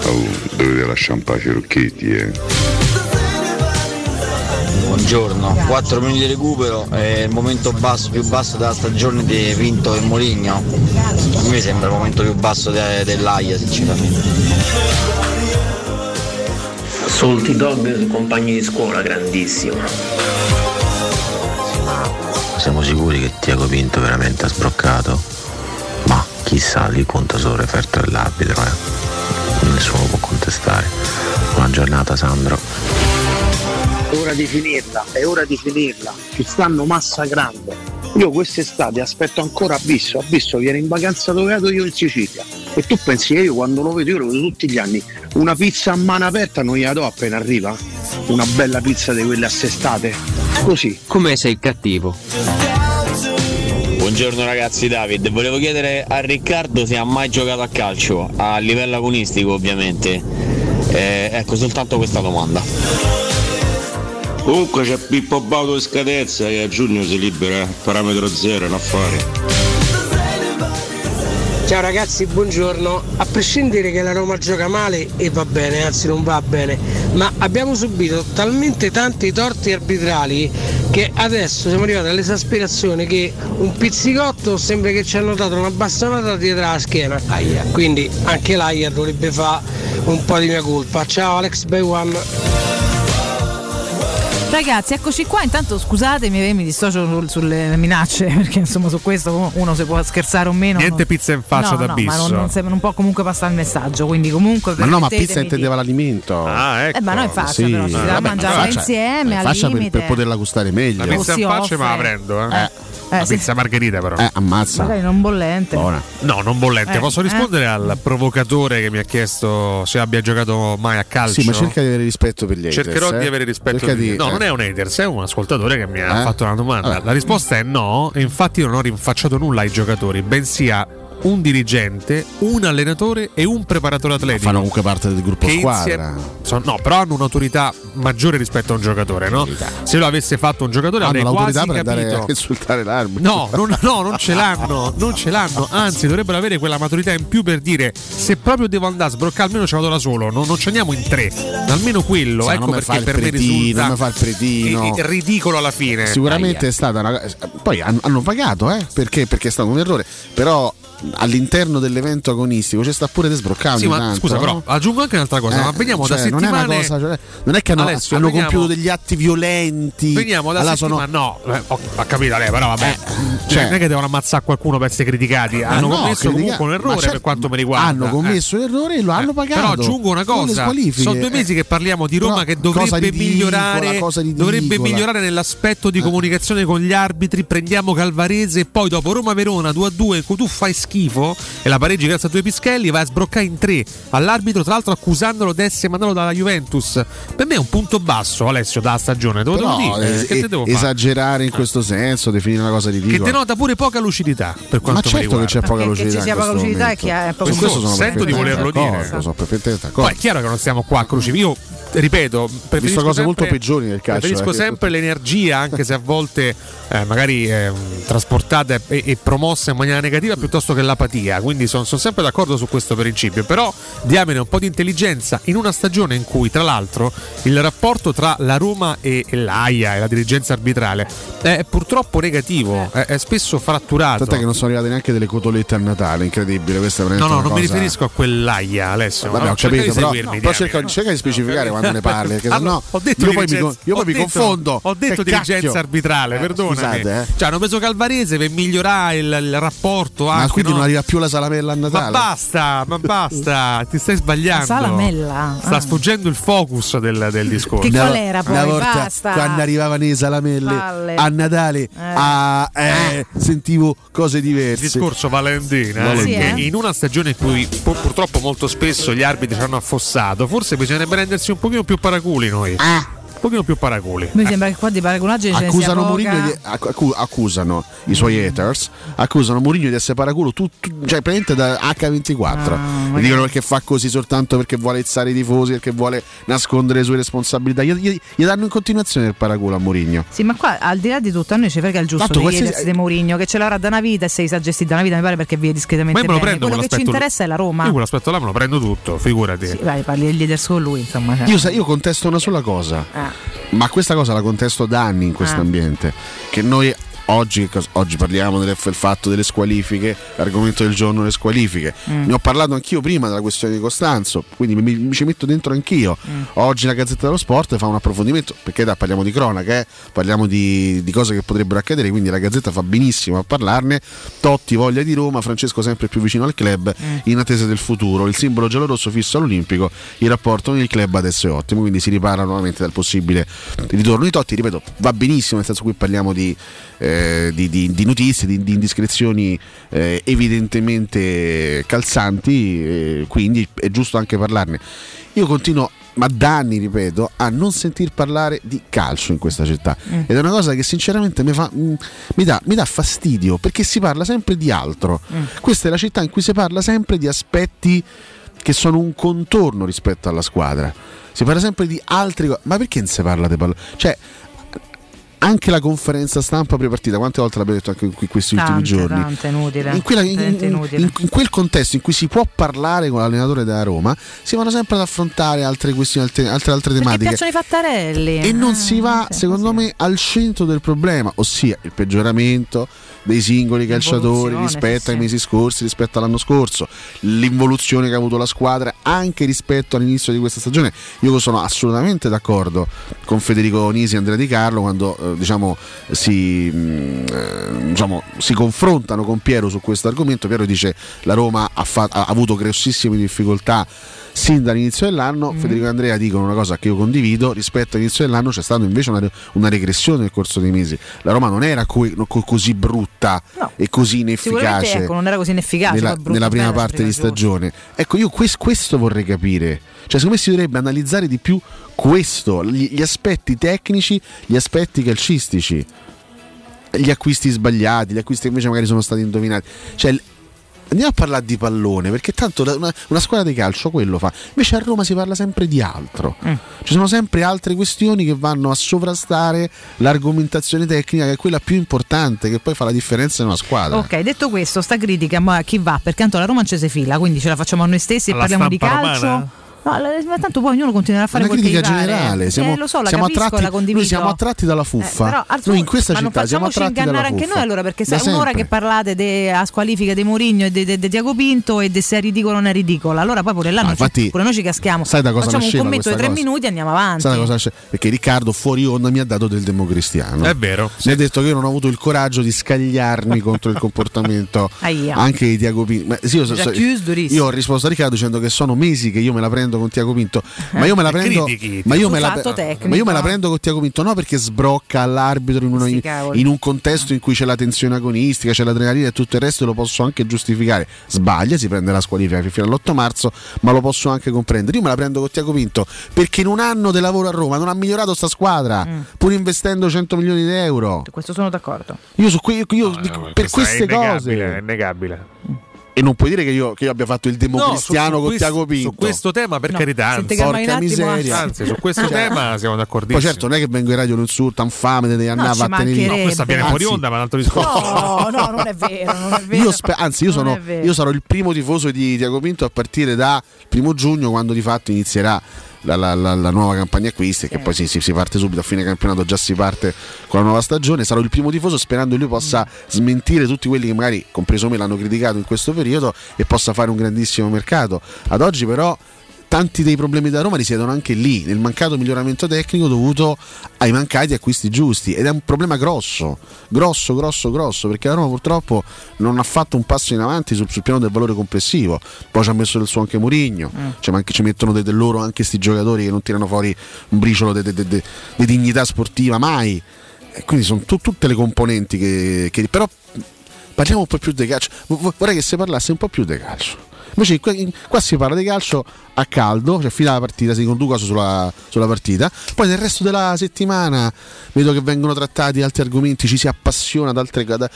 Oh, dovete lasciare in pace Rocchetti, eh. Buongiorno, 4 minuti di recupero è il momento basso, più basso della stagione di Vinto e Moligno. A me sembra il momento più basso de- dell'AIA sinceramente. Salty Dog, compagni di scuola, grandissimo. Siamo sicuri che Tiago Pinto veramente ha sbroccato? Ma chissà, lì conta solo il referto dell'arbitro, eh. Nessuno può contestare. Buona giornata Sandro. È ora di finirla, è ora di finirla. Ci stanno massacrando. Io quest'estate aspetto ancora Abisso, Abisso viene in vacanza dove vado io in Sicilia. E tu pensi che io quando lo vedo, io lo vedo tutti gli anni, una pizza a mano aperta non gliela do appena arriva? Una bella pizza di quelle assestate? Così. Come sei cattivo? Buongiorno ragazzi David, volevo chiedere a Riccardo se ha mai giocato a calcio, a livello agonistico ovviamente. Eh, ecco soltanto questa domanda. Comunque c'è Pippo Baudo in scadenza e a giugno si libera, eh. parametro zero, un affare. Ciao ragazzi, buongiorno. A prescindere che la Roma gioca male e va bene, anzi non va bene, ma abbiamo subito talmente tanti torti arbitrali che adesso siamo arrivati all'esasperazione che un pizzicotto sembra che ci hanno dato una bastonata dietro la schiena. Quindi anche l'AIA dovrebbe fare un po' di mia colpa. Ciao Alex Bay One. Ragazzi, eccoci qua. Intanto scusatemi, eh, mi dissocio sul- sulle minacce, <laughs> perché insomma su questo uno si può scherzare o meno. Niente pizza in faccia no, da no, bis. ma non, non, non può comunque passare il messaggio. Quindi, comunque. Ma no, ma pizza di- intendeva l'alimento. Ah, ecco. Eh, ma no, in faccia, però, si deve vabbè, mangiarla faccia- insieme, eh, al faccia per, limite. per poterla gustare meglio. La pizza si in faccia me la prendo, eh. La sì. pizza margherita però. Eh, ammazza. Magari non bollente. No, non bollente. Eh, Posso eh. rispondere al provocatore che mi ha chiesto se abbia giocato mai a calcio? Sì, ma cerca di avere rispetto per gli haters. Cercherò eh. di avere rispetto Cerca per di- No, eh. non è un haters, è un ascoltatore che mi ha Eh? fatto una domanda. La risposta è no, e infatti io non ho rinfacciato nulla ai giocatori, bensì a un dirigente, un allenatore e un preparatore atletico. Fanno comunque parte del gruppo squadra. insieme- no, però hanno un'autorità maggiore rispetto a un giocatore, no? Se lo avesse fatto un giocatore Hanno avrei l'autorità quasi per andare capito. a insultare l'arbitro. No, non, no, non ce l'hanno, non ce l'hanno, anzi dovrebbero avere quella maturità in più per dire se proprio devo andare a sbroccare almeno ce la do da solo, non, non ci andiamo in tre, almeno quello, Sì, ecco perché per me pretino, risulta non fa il pretino. ridicolo alla fine. Sicuramente è stata una Poi hanno, hanno pagato, eh? Perché? Perché è stato un errore. Però all'interno dell'evento agonistico c'è sta pure di sbroccare Sì, ma tanto, scusa, no? però aggiungo anche un'altra cosa. Eh, ma veniamo cioè, da non è settimane. cosa, cioè, non è che hanno, Alessio, hanno veniamo- compiuto degli atti violenti. Veniamo da Allora settimane. No, eh, ho, ho capito lei, però vabbè. cioè- cioè, non è che devono ammazzare qualcuno per essere criticati. Ah, Hanno no, commesso critica- comunque un errore certo, per quanto mi riguarda. Hanno eh. commesso l'errore e lo hanno pagato. Però aggiungo una cosa: sono due mesi che parliamo di Roma che dovrebbe migliorare. Dovrebbe migliorare nell'aspetto di comunicazione con gli arbitri. Prendiamo Calvarese e poi dopo Roma-Verona 2-2, tu fai schifo e la pareggi grazie a due pischelli, vai a sbroccare in tre all'arbitro, tra l'altro accusandolo di essere mandato dalla Juventus. Per me è un punto basso, Alessio, dalla stagione. Devo Però, dire. eh, che te devo fare? esagerare in questo senso, definire una cosa Che ridicola. denota pure poca lucidità per quanto Ma certo che riguarda. c'è poca Che- che lucidità. ci sia poca questo lucidità momento. è che è poco Su questo sono sento di volerlo dire. d'accordo, Sono perfettamente Poi è chiaro che non stiamo qua a crucifisso. Io ripeto, preferisco cose sempre- molto peggiori nel calcio, Preferisco eh, che- sempre l'energia, anche se a volte eh, magari eh, trasportata e, e promossa in maniera negativa, piuttosto che l'apatia. Quindi sono sempre d'accordo su questo principio. Però diamine un po' di intelligenza in una stagione in cui, tra l'altro, il rapporto tra la Roma e, e l'AIA e la dirigenza arbitrale è purtroppo negativo, è, è spesso fratturato. Tant'è che non sono arrivate neanche delle cotolette a Natale, incredibile. Questa è No, veramente no, non mi cosa- riferisco a quell'AIA, Alessio. Vabbè, no? ho Cerca capito, di però, seguirmi, però cerca, cerca di specificare quando ne parli, perché Allora, sennò ho detto io poi mi, io poi ho mi detto- confondo. Ho detto Che dirigenza cacchio? arbitrale, Eh, perdonami. scusate, eh. Cioè, hanno preso Calvarese per migliorare il, il rapporto. Ma anche, quindi no? non arriva più la salamella a Ma Natale? basta, ma <laughs> basta, ti stai sbagliando. La salamella? Sta Ah. sfuggendo il focus del, del discorso. Che qual era poi? Una volta Basta. quando arrivavano le salamelle Palle. a Natale, ah, eh, sentivo cose Il diverse. discorso Valentina, eh, Valentina. che in una stagione in cui pu- purtroppo molto spesso gli arbitri ci hanno affossato, forse bisognerebbe rendersi un pochino più paraculi noi. Un pochino più paraculi. Mi sembra che qua di paragonaggine ce ne sia accusano poca. Mourinho di, accu- accu- accusano i suoi haters accusano Mourinho di essere paraculo tu, tu- cioè praticamente da H24 e dicono perché fa così soltanto perché vuole izzare i tifosi perché vuole nascondere le sue responsabilità gli, gli- gli danno in continuazione il paraculo a Mourinho Sì, ma qua al di là di tutto a noi ci frega il giusto Tanto di qualsiasi- chiedersi di Mourinho che ce l'avrà da una vita e se li sa gestire da una vita mi pare perché vive discretamente Ma io me lo bene. prendo Quello che ci interessa è la Roma. Io quell'aspetto là me lo prendo tutto, figurati. Sì, vai, parli degli leaders con lui, insomma. cioè. io, io contesto una sola cosa Ah. Ma questa cosa la contesto da anni in questo Ah. ambiente che noi oggi, oggi parliamo del, del fatto delle squalifiche l'argomento del giorno le squalifiche Mm. ne ho parlato anch'io prima della questione di Costanzo quindi mi, mi ci metto dentro anch'io Mm. oggi la Gazzetta dello Sport fa un approfondimento perché da, parliamo di cronaca eh, parliamo di, di cose che potrebbero accadere quindi la Gazzetta fa benissimo a parlarne Totti voglia di Roma Francesco sempre più vicino al club Mm. in attesa del futuro il simbolo giallorosso fisso all'Olimpico il rapporto con il club adesso è ottimo quindi si ripara nuovamente dal possibile ritorno di Totti ripeto va benissimo nel senso qui parliamo di, eh, di, di- di notizie di, di indiscrezioni eh, evidentemente calzanti eh, quindi è giusto anche parlarne io continuo ma da anni ripeto a non sentir parlare di calcio in questa città Mm. ed è una cosa che sinceramente mi, fa, mm, mi, dà, mi dà fastidio perché si parla sempre di altro Mm. questa è la città in cui si parla sempre di aspetti che sono un contorno rispetto alla squadra. Si parla sempre di altre cose. Ma perché non si parla di pallone? Cioè, anche la conferenza stampa pre-partita, quante volte l'abbiamo detto anche in que- questi ultimi Tante, giorni? tante, inutile. In, quella- in- inutile. in- in quel contesto in cui si può parlare con l'allenatore della Roma, si vanno sempre ad affrontare altre questioni, altre, altre, altre Perché tematiche. piacciono i fattarelli. E non Ah, si va, secondo me, al centro del problema, ossia il peggioramento dei singoli calciatori rispetto sì, ai mesi scorsi, rispetto all'anno scorso, l'involuzione che ha avuto la squadra anche rispetto all'inizio di questa stagione. Io sono assolutamente d'accordo con Federico Nisi e Andrea Di Carlo quando eh, diciamo, si, mh, eh, diciamo, si confrontano con Piero su questo argomento. Piero dice la Roma ha, fa- ha avuto grossissime difficoltà sin dall'inizio dell'anno. Federico e Andrea dicono una cosa che io condivido: rispetto all'inizio dell'anno c'è stata invece una, una regressione nel corso dei mesi. La Roma non era co- co- così brutta e così inefficace ecco, non era così inefficace. nella, poi brutto, nella prima parte di stagione. stagione. Ecco, io quest- questo vorrei capire. Cioè, secondo me si dovrebbe analizzare di più questo, gli, gli aspetti tecnici, gli aspetti calcistici, gli acquisti sbagliati, gli acquisti che invece magari sono stati indovinati. Cioè, andiamo a parlare di pallone, perché tanto una, una squadra di calcio quello fa. Invece a Roma si parla sempre di altro. Mm. Ci sono sempre altre questioni che vanno a sovrastare l'argomentazione tecnica, che è quella più importante, che poi fa la differenza in una squadra. Ok, detto questo, sta critica ma a chi va? Perché tanto la Roma non ci si fila, quindi ce la facciamo a noi stessi Alla e parliamo di calcio. romana? No, ma tanto poi ognuno continuerà a fare una critica generale. Siamo, eh, lo so, la siamo capisco, attratti, la condivido. noi siamo attratti dalla fuffa. Eh, però, al noi in questa ma non città siamo attratti dalla ingannare anche fuffa. noi allora perché Da sai, un'ora che parlate de- a squalifica di Mourinho e di Tiago Pinto e de se è ridicolo o non è ridicolo allora poi pure là No, non ci- infatti, pure noi ci caschiamo sai da cosa facciamo un commento di tre cosa? minuti e andiamo avanti Sai una cosa? Perché Riccardo fuori onda mi ha dato del democristiano. È vero. Mi ha detto che io non ho avuto il coraggio di scagliarmi contro il comportamento <laughs> anche di Tiago Pinto. Ma sì, io, so- io ho risposto a Riccardo dicendo che sono mesi che io me la prendo con Tiago Pinto. Ma io me la Eh, prendo. critichi, Ma io, me la, ma io me la prendo con Tiago Pinto no perché sbrocca all'arbitro in, Sti in- un contesto in cui c'è la tensione agonistica, c'è l'adrenalina e tutto il resto lo posso anche giustificare. Sbaglia, si prende la squalifica fino all'8 marzo, ma lo posso anche comprendere. Io me la prendo con Tiago Pinto perché in un anno di lavoro a Roma non ha migliorato sta squadra, Mm. pur investendo 100 milioni di euro. questo sono d'accordo Io, su que- io dico, per Questo è queste innegabile, cose. È innegabile. E non puoi dire che io, che io abbia fatto il democristiano No, su- con questo- Tiago Pinto. Su questo tema, per No, carità, anzi, porca miseria. anzi. Su <laughs> questo Cioè, tema siamo d'accordissimo. Poi certo non è che vengo in radio lo insulto, infame, devi andare ci a mancherebbe. No, questo avviene fuori onda, ma un altro discorso. no no non è vero non è vero Io spe- anzi, io, Non sono, io sarò il primo tifoso di Tiago Pinto a partire da primo giugno, quando di fatto inizierà la, la- la- la nuova campagna acquisti, che poi si, si- si parte subito a fine campionato, già si parte con la nuova stagione. Sarò il primo tifoso sperando che lui possa smentire tutti quelli che magari, compreso me, l'hanno criticato in questo periodo e possa fare un grandissimo mercato. Ad oggi, però. Tanti dei problemi da Roma risiedono anche lì, nel mancato miglioramento tecnico dovuto ai mancati acquisti giusti ed è un problema grosso, grosso, grosso, grosso, perché la Roma purtroppo non ha fatto un passo in avanti sul, sul piano del valore complessivo. Poi ci ha messo del suo anche Murigno, cioè, ma anche ci mettono de- del loro anche sti giocatori che non tirano fuori un briciolo di dignità sportiva mai. E quindi sono tu- tutte le componenti che, che- però parliamo un po' più di calcio. Vorrei che si parlasse un po' più di calcio. Invece qua, qua si parla di calcio a caldo, cioè fino alla partita, si due cose sulla, sulla partita. Poi nel resto della settimana vedo che vengono trattati altri argomenti, ci si appassiona ad altre cose.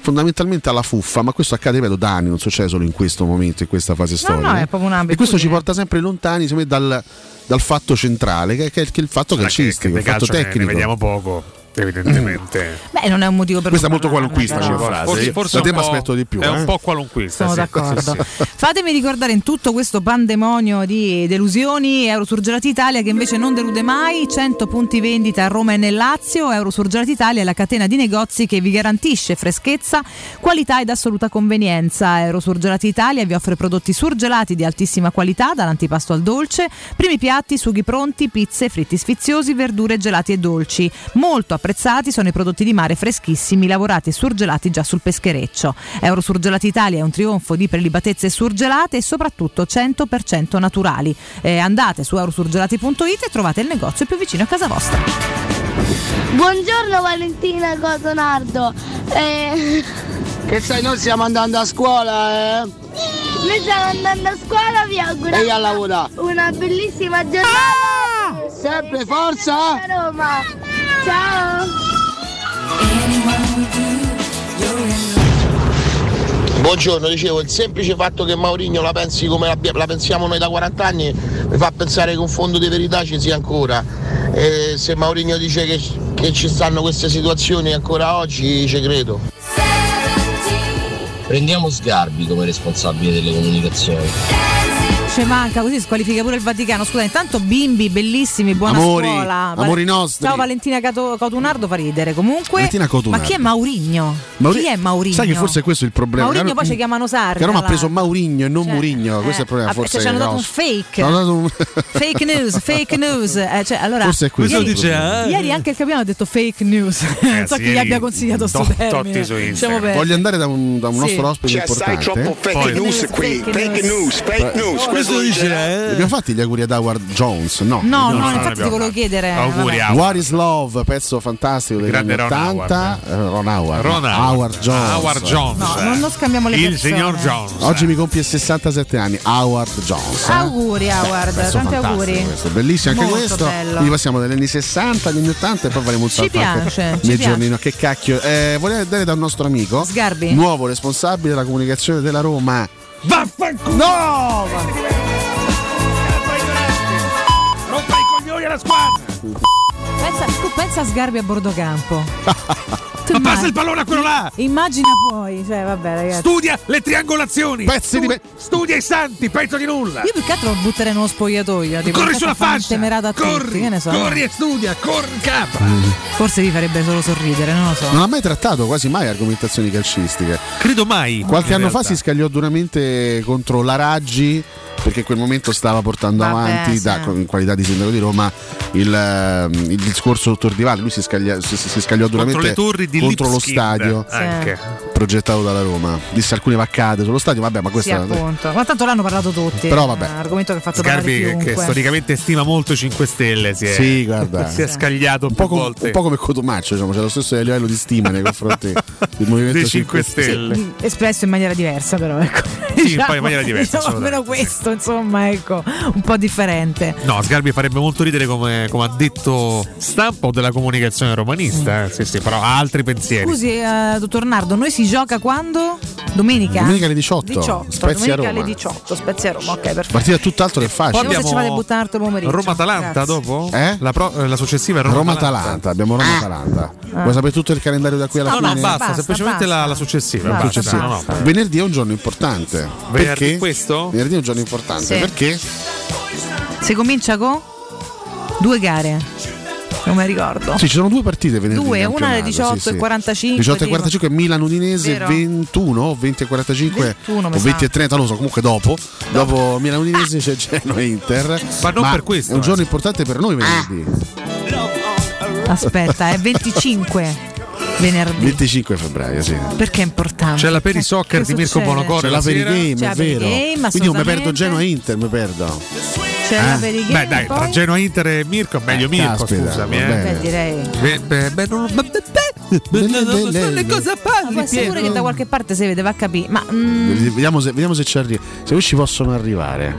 Fondamentalmente alla fuffa, ma questo accade, ripeto, da anni, non succede solo in questo momento, in questa fase no storica. no è proprio una e questo ci porta sempre lontani me, dal, dal fatto centrale, che, che è il fatto che- calcistico, che il fatto calcio ne- tecnico. Ne vediamo poco, evidentemente. beh non è un motivo per Questa è molto qualunquista però. come frase. Forse- te mi aspetto di più. È eh. un po' qualunquista. Sono sì, d'accordo. sì, <laughs> sì. Fatemi ricordare in tutto questo pandemonio di delusioni Eurosurgelati Italia che invece non delude mai, 100 punti vendita a Roma e nel Lazio, Eurosurgelati Italia è la catena di negozi che vi garantisce freschezza, qualità ed assoluta convenienza. Eurosurgelati Italia vi offre prodotti surgelati di altissima qualità, dall'antipasto al dolce, primi piatti, sughi pronti, pizze, fritti sfiziosi, verdure gelati e dolci. Molto apprezzati sono i prodotti di mare freschissimi, lavorati e surgelati già sul peschereccio. Eurosurgelati Italia è un trionfo di prelibatezze surgelate e soprattutto 100% naturali. Eh, andate su eurosurgelati.it e trovate il negozio più vicino a casa vostra. Buongiorno Valentina Cotonardo. Eh, Che sai, noi stiamo andando a scuola, eh? noi stiamo andando a scuola, vi auguro E io a lavorare. una bellissima giornata. Sempre forza! Roma. Ciao. Buongiorno, dicevo, il semplice fatto che Maurigno la pensi come la, la pensiamo noi da 40 anni mi fa pensare che un fondo di verità ci sia ancora. E se Maurigno dice che, che ci stanno queste situazioni ancora oggi, ci credo. Prendiamo Sgarbi come responsabile delle comunicazioni. Ci manca così squalifica pure il Vaticano. Scusa, intanto bimbi bellissimi, buona Amori, scuola. amori nostri. Ciao Valentina Cato- Cotunardo fa ridere. Comunque, Valentina Cotunardo. ma chi è Maurigno? Mauri- chi è Maurigno? Sai che forse questo è il problema. Maurigno poi ci chiamano Sarri. Che Roma ha preso Maurigno e non Murigno, questo è il problema. Forse cioè, ci hanno dato un fake. Dato un- Fake news, fake news. Eh, cioè, <laughs> allora, Forse è questo Ieri, problema. eh? ieri anche il capitano ha detto fake news. <laughs> non so sì, chi gli abbia consigliato sto to- termine. Voglio andare da un, da un Sì. nostro ospite Cioè, sai, importante. troppo fake news qui, fake news, fake news, questo dice, eh? Abbiamo fatti gli auguri ad Howard Jones? No, No, no, fatto. infatti ti volevo chiedere. Auguri, vabbè. What is Love, pezzo fantastico degli anni Grande Ron 80. Eh, Ron Howard. Ron no, Howard. Howard Jones. Howard Jones. No, non, non scambiamo le Il persone. signor Jones. Oggi mi compie 67 anni, Howard Jones. eh? Auguri Howard, tanti auguri. questo, bellissimo anche Molto questo. bello. Quindi passiamo dagli anni 60 agli anni 80 e poi faremo un Ci salto anche piace, ci nei piace. giorni. no, Che cacchio. Eh, volevo vedere da un nostro amico, Sgarbi. nuovo responsabile della comunicazione della Roma. Vaffanculo! No! Rompa i coglioni alla squadra! Pensa, tu pensa a Sgarbi a bordo campo. <laughs> Tu Ma passa il pallone a quello là! Immagina poi, cioè vabbè ragazzi. Studia le triangolazioni! Pezzi di Stu- Studia i santi, pezzo di nulla! Io più che altro lo butterei nello spogliatoio. tipo, Corri intanto sulla fa una fascia! Temerata a tutti, Corri! che ne so. Corri e studia! Corri capra! Forse vi farebbe solo sorridere, non lo so. Non ha mai trattato quasi mai argomentazioni calcistiche. Credo mai. Qualche in anno fa realtà. si scagliò duramente contro la Raggi perché in quel momento stava portando Vabbè, avanti sì. da- in qualità di sindaco di Roma il, ehm, il discorso Tor di Valle. Lui si, scaglia- si- si scagliò duramente Contro le torri di contro lo stadio Anche. progettato dalla Roma. Disse alcune vaccate sullo stadio, vabbè, ma Sì, questo appunto. Ma tanto l'hanno parlato tutti. Però è vabbè. un argomento che ha fatto Sgarbi parlare che, storicamente stima molto i 5 Stelle si è, Sì, guarda. <laughs> si è scagliato un po', com- volte un po' come Cotumaccio, diciamo, c'è lo stesso livello di stima nei confronti <laughs> del Movimento dei 5 5 Stelle. Sì, espresso in maniera diversa, però ecco. Sì, un po' in <laughs> maniera diversa, Diciamo, almeno questo, insomma, ecco, un po' differente. No, Sgarbi farebbe molto ridere come, come ha detto stampa o della comunicazione romanista. eh. Sì, sì, però ha altri pensieri. Scusi, eh, dottor Nardo, noi si gioca quando? Domenica? Domenica alle 18, 18 Spezia domenica Roma. alle 18, Spezia Roma, ok, perfetto. Partita tutt'altro che facile. Vediamo se ci fate buttare pomeriggio. Roma-Atalanta Grazie. dopo? Eh? La, pro- eh, la successiva è Roma-Atalanta. Abbiamo Roma-Atalanta. Ah. Vuoi sapere tutto il calendario da qui alla No, fine? no, basta, Basta, semplicemente basta. La, la successiva. Basta, Successivo. no, no. Venerdì è un giorno importante. Venerdì Perché? questo? Venerdì è un giorno importante Sì. perché? Si comincia con due gare. Non mi ricordo. Sì, ci sono due partite venerdì. Due, una alle campionato, 18 sì, e sì. 45. 18 e tipo. 45 Milan Udinese Vero? 21 o 20 e 45 21 mi o 20 sa. e 30 non lo so comunque dopo dopo Milan Udinese c'è Genoa Inter Ma non per questo, è un eh. giorno importante per noi venerdì Aspetta, è 25 venerdì. 25 febbraio sì Perché è importante? C'è la Peri Che- Soccer di Mirko? Bonocore c'è la. Perigame C'è è vero Perigame, quindi io mi perdo. Genoa e Inter mi perdo C'è Eh? la Perigame, Beh, dai, poi? tra Genoa Inter e Mirko, meglio Eh, Mirko, caspita, scusami. Eh. Beh, direi. Beh, beh, beh, non, beh, beh, non- so le cosa Ma parli, può essere pure Piero. che da qualche parte si vede, va a capire. Ma mm, vediamo se, vediamo se ci arriva se poi ci possono arrivare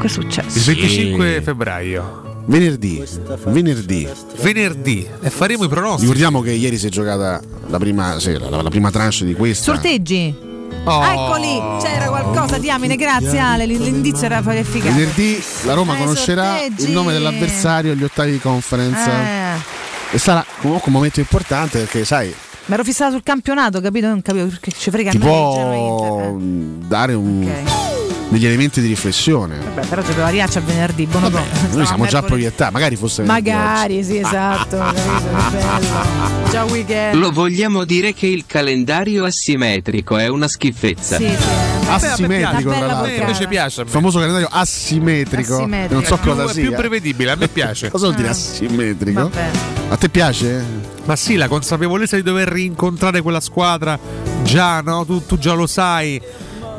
che è successo? Il 25 febbraio, venerdì venerdì venerdì, e faremo i pronostici. ricordiamo che ieri si è giocata la prima sera la, la prima tranche di questa Sorteggi? Oh. Eccoli, c'era qualcosa, diamine, grazie Ale, l'indizio era efficace. Venerdì la Roma Eh, conoscerà sorteggi. il nome dell'avversario agli ottavi di conference Eh, e sarà comunque un momento importante perché sai mi ero fissata sul campionato, capito? Non capivo perché ci frega ti a me Genoa può Inter, dare un- eh. Degli elementi di riflessione Vabbè, però dobbiamo arrivarci a venerdì, buono Vabbè, noi siamo già proiettati magari fosse venerdì Magari, sì, esatto. Già weekend. Lo vogliamo dire che il calendario asimmetrico è una schifezza. Sì, sì. asimmetrico tra l'altro A me invece piace. il famoso calendario asimmetrico, Asimmetrico. non so È più- cosa è sia più prevedibile, a me piace. <laughs> cosa vuol dire Ah. asimmetrico? Vabbè. a te piace? Ma sì, la consapevolezza di dover rincontrare quella squadra, già, no? Tu, tu già lo sai.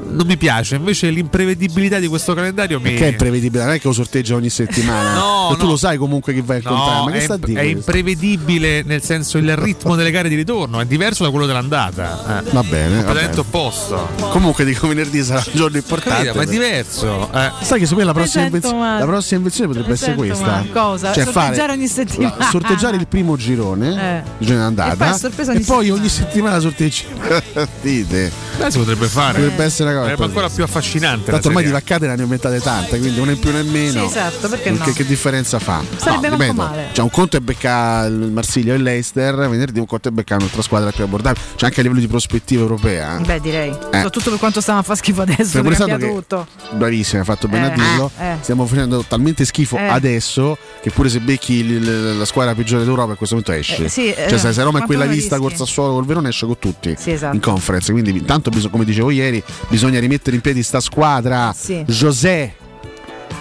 Non mi piace, invece l'imprevedibilità di questo calendario mi. Che è imprevedibile, non è che lo sorteggia ogni settimana. <laughs> No, E tu no. lo sai comunque chi vai a incontrare. No, Ma che è, sta a dire? è questo? imprevedibile nel senso il ritmo delle gare di ritorno è diverso da quello dell'andata. Eh. Va bene, Completamente opposto. Comunque dico venerdì sarà un giorno importante. Capito? Ma è diverso. eh. Sai che secondo me la prossima, sento invenz- male. la prossima invenzione potrebbe essere questa. Cosa? Cioè Sorteggiare fare ogni <laughs> settimana. la- sorteggiare il primo girone, Eh. il girone E d'andata, poi sorpresa e ogni poi settimana. ogni settimana sorteggi <laughs> partite. Beh, si potrebbe fare. Potrebbe essere una cosa. Sarebbe ancora più affascinante. Tanto ormai di vaccate ne hanno inventate tante, quindi una in più né in meno. Sì, esatto, perché no? Che, che differenza fa? Sarebbe no, manco ripeto, male. Cioè, un conto è beccare il Marsiglia e il Leicester, venerdì un conto è beccare un'altra squadra più abbordabile. C'è anche a livello di prospettiva europea. Beh, direi. Soprattutto per quanto stiamo a fare schifo adesso, Fermo che tutto. Bravissima, hai fatto bene Eh, a dirlo. eh. Stiamo facendo talmente schifo Eh. adesso che pure se becchi il- il- la squadra peggiore d'Europa, a questo momento esce. Eh, sì, cioè, eh, se, se Roma è quella lo lista col? Sassuolo col Verona, esce con tutti Sì, esatto. in conference. Quindi, intanto, bisog- come dicevo ieri, bisogna rimettere in piedi sta squadra. Sì. José.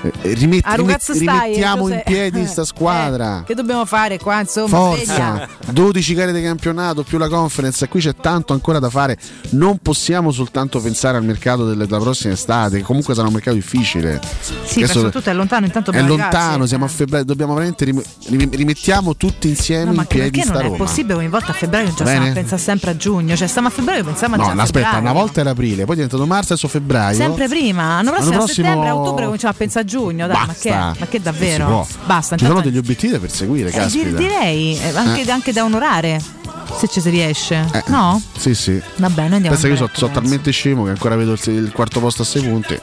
Eh, rimetti- A ragazzo rimet- stai, rimettiamo in piedi sta <laughs> squadra. Eh, che dobbiamo fare qua, insomma? Forza, 12 gare di campionato più la conference, qui c'è tanto ancora da fare. Non possiamo soltanto pensare al mercato delle- della prossima estate, che comunque sarà un mercato difficile. Sì, Adesso soprattutto è lontano, intanto è lontano, arrivarci. siamo a febbraio, dobbiamo veramente rim- rim- rimettiamo tutti insieme No, in piedi perché non è possibile ogni volta a febbraio già stiamo a pensare sempre a giugno, cioè stiamo a febbraio pensiamo No, già a aspetta, febbraio. una volta era aprile, poi è diventato marzo, adesso febbraio. Sempre prima, l'anno prossimo, a settembre, prossimo- ottobre cominciamo a pensare a giugno, dai, ma che, Basta. ma che davvero? può. Basta, Ci sono intanto- degli obiettivi da perseguire, Eh, direi, eh, anche, Eh. anche da onorare, se ci si riesce. Eh, No? Sì, sì. Va bene, andiamo Pensa che io sono diretta, talmente scemo che ancora vedo il, il quarto posto a 6 punti.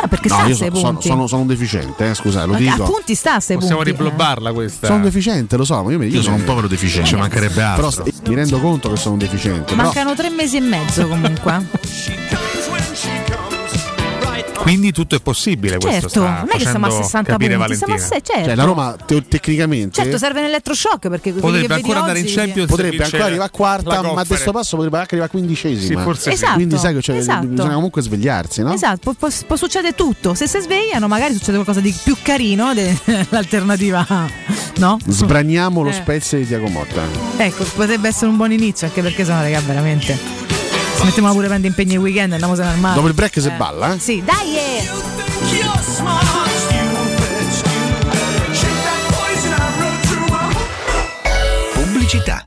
No, perché sta a io sei sono, sono, punti. sono- sono un deficiente, eh, scusa, lo Ma dico. A punti sta a sei Possiamo punti. riblobbarla questa. Sono un deficiente, lo so, ma io, mi- Io sono un povero deficiente. Ci mancherebbe altro. Però mi rendo conto che sono un deficiente. però- Mancano tre mesi e mezzo comunque. <laughs> Quindi tutto è possibile. questo certo, non è che siamo a facendo 60 capire punti, siamo a. 6, certo. Cioè, la Roma te- tecnicamente Certo, serve un elettroshock perché Potrebbe ancora andare in Champions potrebbe ancora arrivare a quarta, ma a questo passo potrebbe anche arrivare a quindicesima. Sì, forse sì. Esatto, Quindi sai che cioè, esatto. bisogna comunque svegliarsi, no? Esatto, può, può- può succedere tutto. Se si svegliano, magari succede qualcosa di più carino dell'alternativa. <laughs> No? Sbraniamo lo Eh. spezio di Tiago Motta. Ecco, potrebbe essere un buon inizio, anche perché sennò, raga, veramente. Ci mettiamo pure prendere impegni il weekend e andiamo se armare. Dopo il break si balla, eh? Sì, dai! eh. Pubblicità.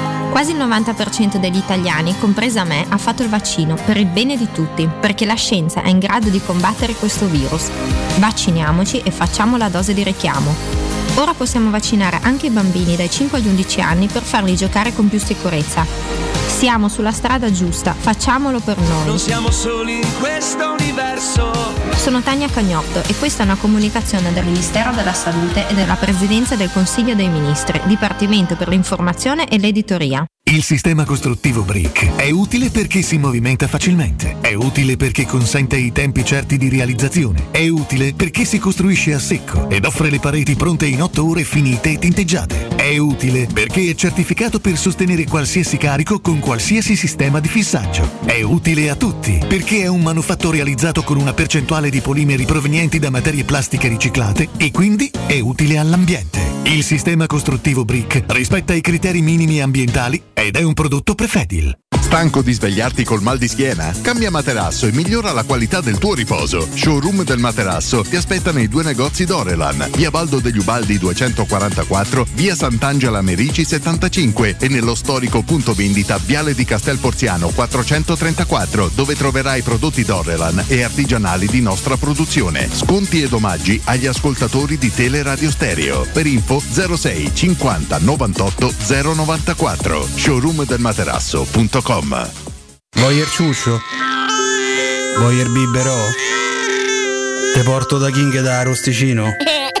Quasi il 90% degli italiani, compresa me, ha fatto il vaccino per il bene di tutti, perché la scienza è in grado di combattere questo virus. Vacciniamoci e facciamo la dose di richiamo. Ora possiamo vaccinare anche i bambini dai 5 agli 11 anni per farli giocare con più sicurezza. Siamo sulla strada giusta, facciamolo per noi. Non siamo soli in questo universo. Sono Tania Cagnotto e questa è una comunicazione del Ministero della Salute e della Presidenza del Consiglio dei Ministri, Dipartimento per l'informazione e l'editoria. Il sistema costruttivo Brick è utile perché si movimenta facilmente, è utile perché consente i tempi certi di realizzazione, è utile perché si costruisce a secco ed offre le pareti pronte in 8 ore finite e tinteggiate, è utile perché è certificato per sostenere qualsiasi carico con qualsiasi sistema di fissaggio, è utile a tutti perché è un manufatto realizzato con una percentuale di polimeri provenienti da materie plastiche riciclate e quindi è utile all'ambiente. Il sistema costruttivo Brick rispetta i criteri minimi ambientali ed è un prodotto Prefedil. Stanco di svegliarti col mal di schiena? Cambia materasso e migliora la qualità del tuo riposo. Showroom del materasso ti aspetta nei due negozi Dorelan, via Baldo degli Ubaldi 244, via Sant'Angela Merici 75 e nello storico punto vendita Viale di Castel Porziano 434, dove troverai prodotti Dorelan e artigianali di nostra produzione. Sconti ed omaggi agli ascoltatori di Teleradio Stereo. Per info 06 50 98 094 showroomdelmaterasso.com Voyer ciuccio? Voyer biberò? Te porto da King da Rosticino? <laughs>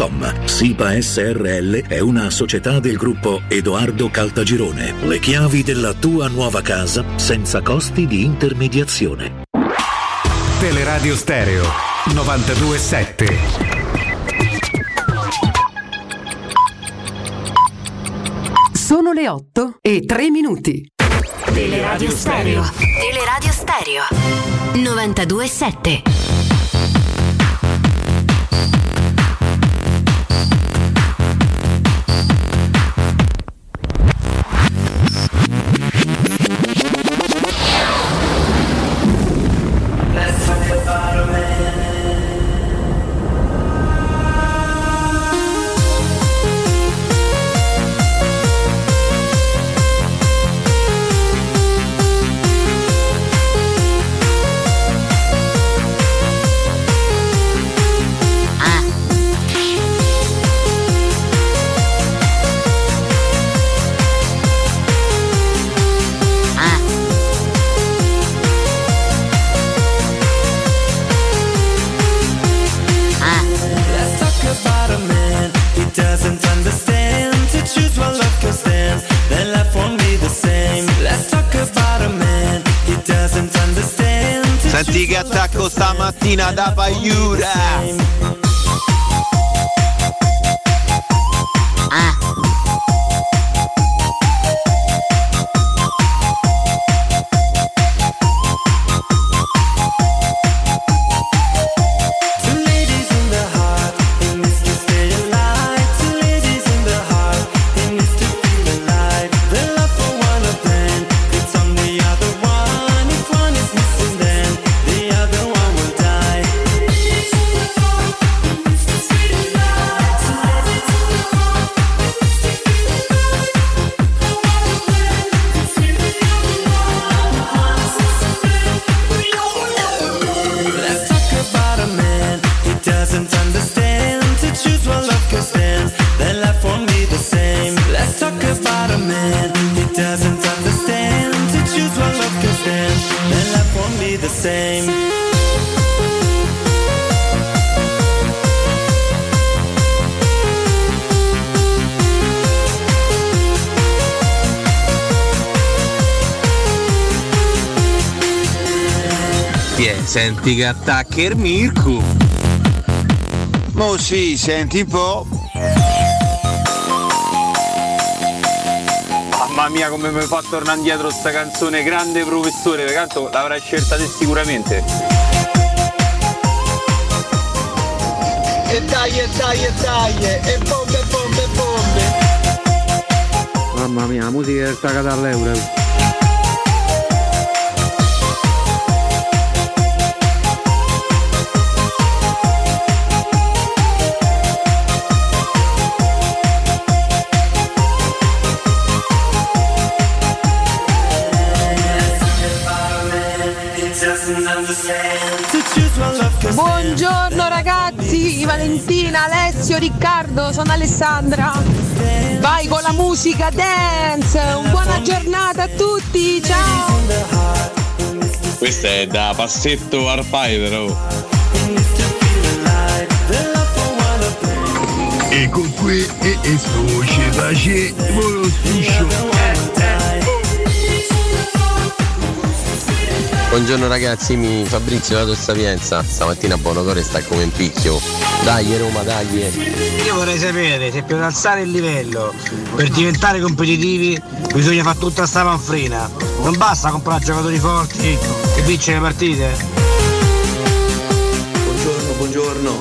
www.keicalt.com. SIPA SRL è una società del gruppo Edoardo Caltagirone. Le chiavi della tua nuova casa senza costi di intermediazione. Teleradio Stereo 927. Sono le 8 e 3 minuti. Teleradio Stereo. Teleradio Stereo. 927. Stamattina da Paiura. Che attacca il Mirko. Mo sì, senti un po'. Mamma mia come mi fa tornare indietro sta canzone grande professore, tanto l'avrai scelta te sicuramente. E dai, e dai, e dai, e bombe, bombe, bombe. Mamma mia, la musica del tagata all'euro. Buongiorno ragazzi, Valentina, Alessio, Riccardo, sono Alessandra. Vai con la musica dance, un buona giornata a tutti, ciao! Questa è da passetto arpai però. Ecco qui e esce pace lo striscio. Buongiorno ragazzi, mi Fabrizio da Sapienza. Stamattina Bonocore sta come in picchio. Dai Roma, dai. Io vorrei sapere se per alzare il livello, per diventare competitivi, bisogna fare tutta sta manfrina. Non basta comprare giocatori forti e vincere le partite. Buongiorno, buongiorno.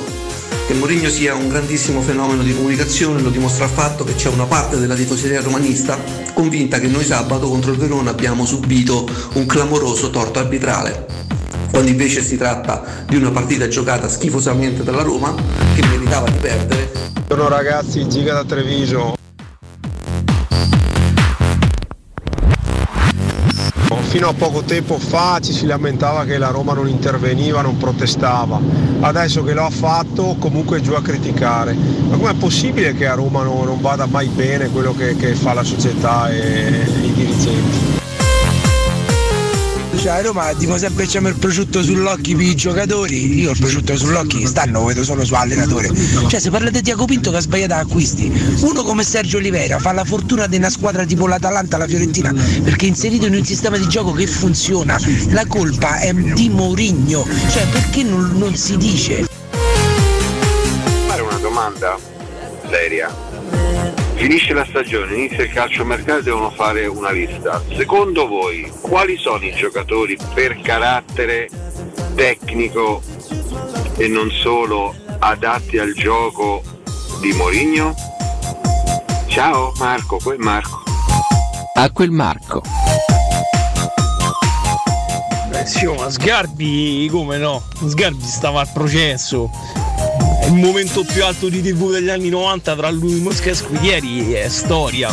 Che Mourinho sia un grandissimo fenomeno di comunicazione lo dimostra il fatto che c'è una parte della tifoseria romanista convinta che noi sabato contro il Verona abbiamo subito un clamoroso torto arbitrale, quando invece si tratta di una partita giocata schifosamente dalla Roma che meritava di perdere. Buongiorno ragazzi, Giga da Treviso. Fino a poco tempo fa ci si lamentava che la Roma non interveniva, non protestava. Adesso che lo ha fatto comunque è giù a criticare. Ma com'è possibile che a Roma non, non vada mai bene quello che, che fa la società e i dirigenti? Cioè a Roma dico sempre c'è il prosciutto sull'occhio per i giocatori, io il prosciutto sull'occhio stanno vedo solo su allenatore. Cioè se parlate di Tiago Pinto che ha sbagliato acquisti, uno come Sergio Olivera fa la fortuna di una squadra tipo l'Atalanta, la Fiorentina, perché è inserito in un sistema di gioco che funziona. La colpa è di Mourinho, cioè perché non, non si dice? fare una domanda seria. Finisce la stagione, inizia il calciomercato e devono fare una lista. Secondo voi quali sono i giocatori per carattere tecnico e non solo adatti al gioco di Mourinho? Ciao Marco, quel Marco. A quel Marco. Eh sì, oh, ma Sgarbi come no? Sgarbi stava al processo. Il momento più alto di TV degli anni 90 tra lui Mosca e Scudieri è storia.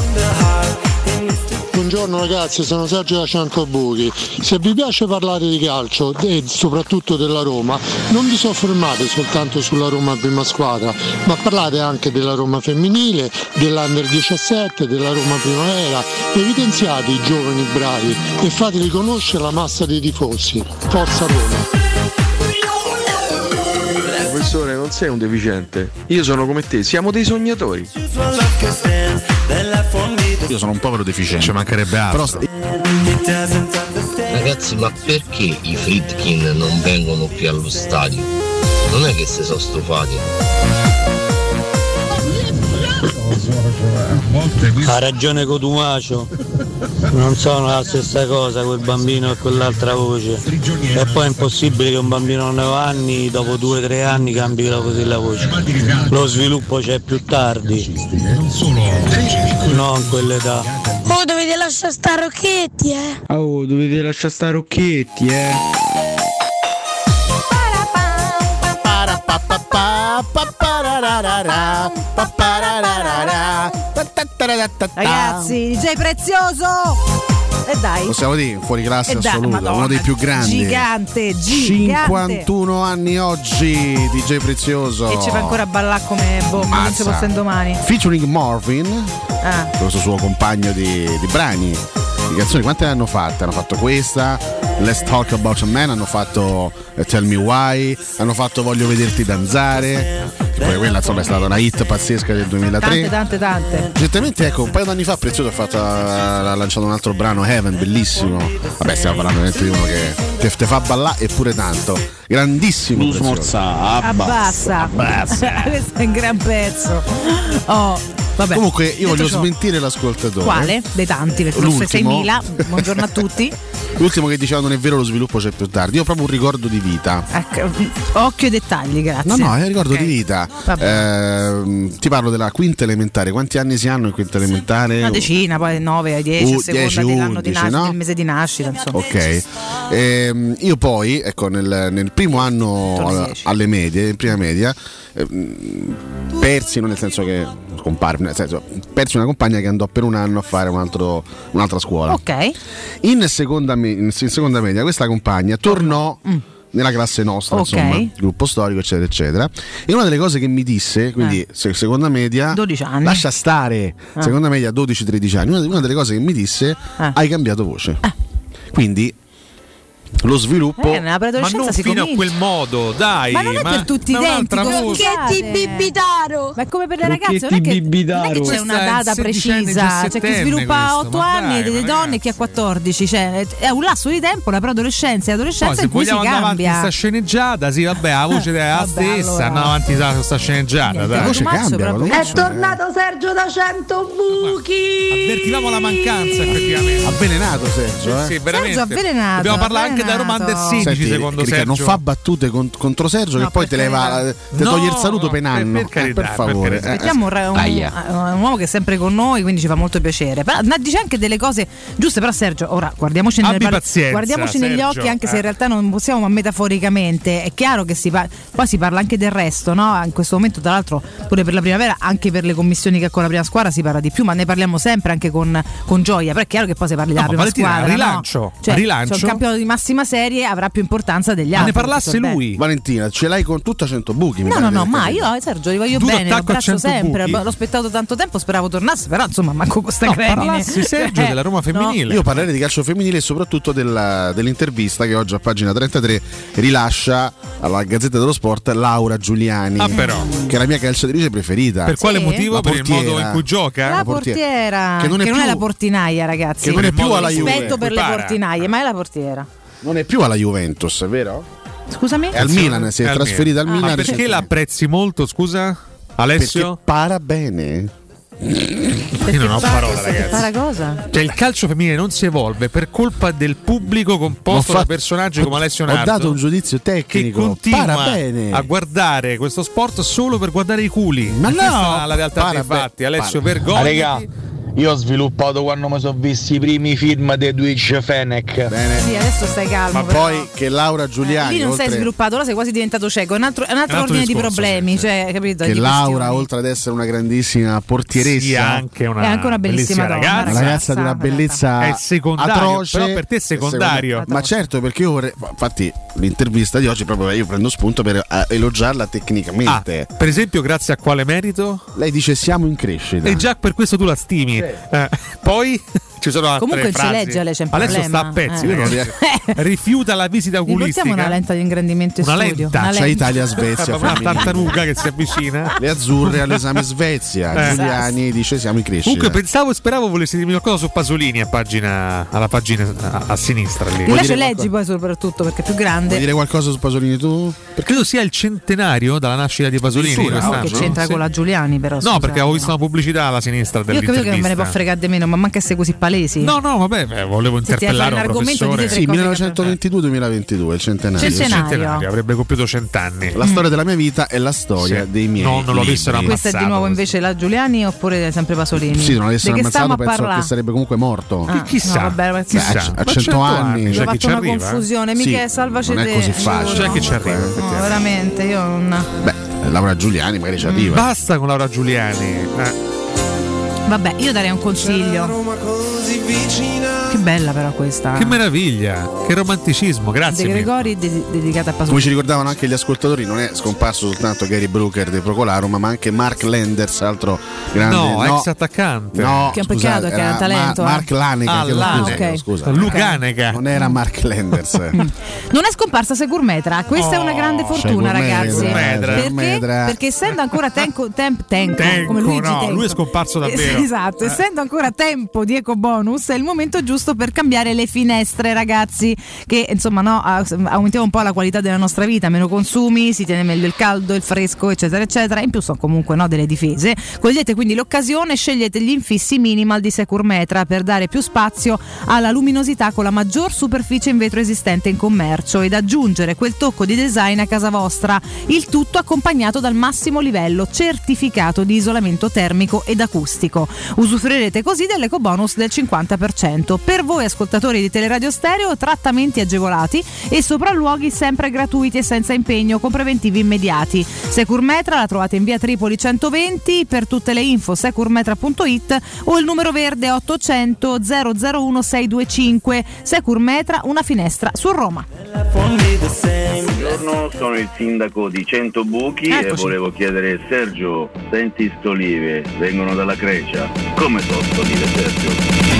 Buongiorno ragazzi, sono Sergio da Ciancobuchi. Se vi piace parlare di calcio e soprattutto della Roma, non vi soffermate soltanto sulla Roma prima squadra, ma parlate anche della Roma femminile, dell'Under 17, della Roma primavera. Evidenziate i giovani bravi e fateli conoscere la massa dei tifosi. Forza Roma! Professore, non sei un deficiente. Io sono come te, siamo dei sognatori. Io sono un povero deficiente. Ci mancherebbe altro. Ragazzi, ma perché i Fritkin non vengono più allo stadio? Non è che si sono stufati. Ha ragione Cotumacio, non sono la stessa cosa quel bambino e quell'altra voce. E poi è impossibile che un bambino a 9 anni, dopo 2-3 anni, cambi la- così la voce. Lo sviluppo c'è più tardi, non quell'età. Oh, dovete lasciare stare Rocchetti, eh! Oh, dovete lasciare stare Rocchetti, eh. Ragazzi, DJ prezioso! E dai. possiamo dire fuori classe E dai, assoluta, Madonna, uno dei più grandi. Gigante, gigante. 51 anni oggi, DJ Prezioso. E ci fa ancora ballare come boh, non Mazza. fosse domani. Featuring Marvin, Ah. questo suo compagno di, di brani, di canzoni. Quante ne hanno fatte? Hanno fatto questa, Let's Talk About a Man, hanno fatto eh, Tell Me Why, hanno fatto Voglio vederti danzare. Che poi quella insomma è stata una hit pazzesca del 2003. Tante, tante, tante. Recentemente, ecco, un paio d'anni fa Prezioso ha, fatto, ha lanciato un altro brano, Heaven, bellissimo. Vabbè, stiamo parlando di uno che te, te fa ballare eppure tanto. Grandissimo. Blues. Morza, Abbassa. Abbassa. <laughs> Questo è un gran pezzo. Oh, vabbè. Comunque, io voglio ciò, smentire l'ascoltatore. Quale? Dei tanti, perché sono L'ultimo. 6.000. Buongiorno a tutti. L'ultimo che diceva non è vero, lo sviluppo c'è più tardi. Io ho proprio un ricordo di vita. Ecco, occhio ai dettagli, grazie. No, no, è un ricordo Ok. di vita. Ehm, ti parlo della quinta elementare. Quanti anni si hanno in quinta elementare? Una decina, poi 9 ai 10, Uh, a seconda 10, dell'anno di 11, nascita, no? del mese di nascita, insomma. Ok, Ehm, io poi, ecco, nel, nel primo anno eh, alle medie, in prima media, ehm, persi, non nel senso che scomparve, nel senso, persi una compagna che andò per un anno a fare un altro- un'altra scuola. Ok. In seconda, in seconda media questa compagna tornò nella classe nostra, Mm. Ok. insomma, gruppo storico, eccetera, eccetera. E una delle cose che mi disse, quindi se- seconda media, 12 anni. lascia stare, Ah. seconda media 12-13 anni, una, una delle cose che mi disse, Ah. hai cambiato voce. Quindi lo sviluppo Eh, ma non si fino a comincia. quel modo, dai. Ma non è per tutti i ma denti, scusate? Bibitaro. Ma è come per le ragazze, non è che, non è che c'è una data precisa, c'è chi diciassettenne sviluppa a questo, 8 ma anni dai, e delle donne e chi ha 14, cioè è un lasso di tempo, la preadolescenza e Poi adolescenza se in cui si vogliamo andare avanti cambia. sta sceneggiata, sì, vabbè, la voce è la <laughs> stessa, allora. andiamo avanti da sta sceneggiata. Niente, dai. la voce cambia, È tornato Sergio da 100 buchi. Avvertivamo la mancanza effettivamente. Avvelenato Sergio, eh? Sì, veramente. Sergio avvelenato, Dobbiamo parlare anche da. Roma Under 16 Senti, secondo Sergio. non fa battute con- contro Sergio No, che poi te leva carità. te No, toglie il saluto no, per un per- anno. per carità, Eh, per favore. carità. Eh, un, un- un uomo che è sempre con noi, quindi ci fa molto piacere. Però ma dice anche delle cose giuste, però Sergio, ora guardiamoci, parole- pazienza, guardiamoci negli occhi, anche se eh. in realtà non possiamo, ma metaforicamente. È chiaro che si parla, poi si parla anche del resto, no? In questo momento, tra l'altro, pure per la primavera, anche per le commissioni che ha con la prima squadra si parla di più, ma ne parliamo sempre anche con, con gioia. Però è chiaro che poi si parli della No, ma prima Valentina, squadra. rilancio, no? Cioè, rilancio. cioè, un campionato di massima serie avrà più importanza degli Ma altri. ne parlasse tutto bene. lui. Valentina, ce l'hai con tutto a 100 buchi. No, no, no, capito. Io Sergio li voglio Tu bene, lo abbraccio 100 sempre. buchi? L'ho aspettato tanto tempo, speravo tornasse, però insomma, manco con sta No, cremine. parlassi Sergio Eh, della Roma no. femminile. Io parlerei di calcio femminile e soprattutto della- dell'intervista che oggi a pagina 33 rilascia alla Gazzetta dello Sport Laura Giuliani, Ah, però. che è la mia calciatrice preferita. Per quale Sì. motivo? La Per il modo in cui gioca? La portiera. Che non è più- la portinaia, ragazzi. che non è più alla Rispetto Juve. per le portinaie, ma è la portiera. Non è più alla Juventus, è vero? Scusami? È al Milan, si è È al trasferita al Milan. Milan. Ma perché recentemente. l'apprezzi molto, scusa? Alessio? Perché para bene. Io non ho parola, ragazzi. Cosa? Cioè, il calcio femminile non si evolve per colpa del pubblico composto fatto- da personaggi come Alessio Ho Nardo. dato un giudizio che tecnico. continua Para bene. a guardare questo sport solo per guardare i culi. Ma no, questa è la realtà para dei fatti. Alessio, vergogna. Ah, io ho sviluppato quando mi sono visti i primi film di Twitch Fennec. Bene. Sì, adesso stai calmo. Ma però. poi che Laura Giuliani, Lì non sei oltre sviluppato, ora sei quasi diventato cieco. È un altro, è un altro Un altro ordine di discorso, problemi, cioè, capito? che Di Laura, questioni. oltre ad essere una grandissima portieressa, Sì, anche una, È anche una bellissima donna, ragazza. una ragazza di una bellezza È secondario, atroce. però per te è secondario. Ma certo, perché io vorrei. Infatti, l'intervista di oggi proprio io prendo spunto per eh, elogiarla Ah, tecnicamente. per esempio, grazie a quale merito? Lei dice siamo in crescita. E già per questo tu la stimi. Eh, poi ci sono altre Comunque il frasi. cileggio lei c'è un Adesso problema. sta a pezzi. Eh. io non <laughs> Rifiuta la visita Vi portiamo oculistica. una lenta di ingrandimento in Una studio. lenta? Una C'è lenta. Italia-Svezia. <laughs> una tartaruga che si avvicina. Le azzurre all'esame Svezia. Eh. Giuliani dice siamo in crescita. Comunque pensavo e speravo volessi dirmi qualcosa su Pasolini a pagina, alla pagina a, a sinistra lì. Di là ce leggi poi soprattutto perché è più Vuoi grande. dire qualcosa su Pasolini tu? Perché credo sia il centenario dalla nascita di Pasolini Addirittura? No, quest'anno. che c'entra Sì. con la Giuliani però. No, scusa. perché avevo visto una pubblicità alla sinistra Io ho capito che non me ne può dell'intervista. fregare di meno, ma manca essere così palesi. No, no, vabbè, beh, volevo interpellare un professore. Sì, cose 1922-2022, il centenario. Centenario. avrebbe compiuto cent'anni. La storia della mia vita è la storia Sì. dei miei. No, non l'ho libri. visto, era Questa è di ammazzato nuovo invece la Giuliani oppure sempre Pasolini? Sì, non avessero stiamo ammazzato, penso che sarebbe comunque morto. Ah, Chissà. no, vabbè, ma- Chissà. A Ma 100 anni. c'è Ho chi fatto ci una arriva, confusione, mica salvaci non è così facile. C'è chi ci arriva, veramente, io non. Beh, Laura Giuliani magari ci arriva. Basta con Laura Giuliani. Eh. Vabbè, io darei un consiglio. Che bella però questa. Che meraviglia, che romanticismo, De grazie. mille. Gregori de- dedicata a Come Pasolini. ci ricordavano anche gli ascoltatori, non è scomparso soltanto Gary Brooker di Procolarum, ma anche Mark Landers, altro grande No, ex attaccante. No, Che è un peccato, scusate, che era un talento, Ma- eh. Mark Lanega, Ah, chiedo Lanega. scusa, Ok. scusa. Luganega. Non era Mark Landers. <laughs> Non è scomparsa Segurmetra, questa è una grande fortuna, ragazzi. Segurmetra. Perché? Perché essendo ancora tenco, temp- tenco, Tenco, come Luigi no, Tenco. lui è scomparso davvero. <laughs> Eh, Esatto, essendo ancora tempo di eco bonus, è il momento giusto per cambiare le finestre, ragazzi. Che insomma, no, a- aumentiamo un po' la qualità della nostra vita, meno consumi, si tiene meglio il caldo, il fresco, eccetera, eccetera. In più sono comunque no, delle difese. Cogliete quindi l'occasione, scegliete gli infissi minimal di Securmetra per dare più spazio alla luminosità con la maggior superficie in vetro esistente in commercio ed aggiungere quel tocco di design a casa vostra. Il tutto accompagnato dal massimo livello certificato di isolamento termico ed acustico. Usufruirete così dell'eco bonus del 50%. Per voi ascoltatori di Teleradio Stereo, trattamenti agevolati e sopralluoghi sempre gratuiti e senza impegno con preventivi immediati. Securmetra la trovate in via Tripoli 120, per tutte le info securmetra.it o il numero verde 800 001 625. Securmetra, una finestra su Roma. Buongiorno, sono il sindaco di Cento Buchi e Eccoci. volevo chiedere Sergio, senti st'olive, vengono dalla Grecia, come sono st'olive Sergio?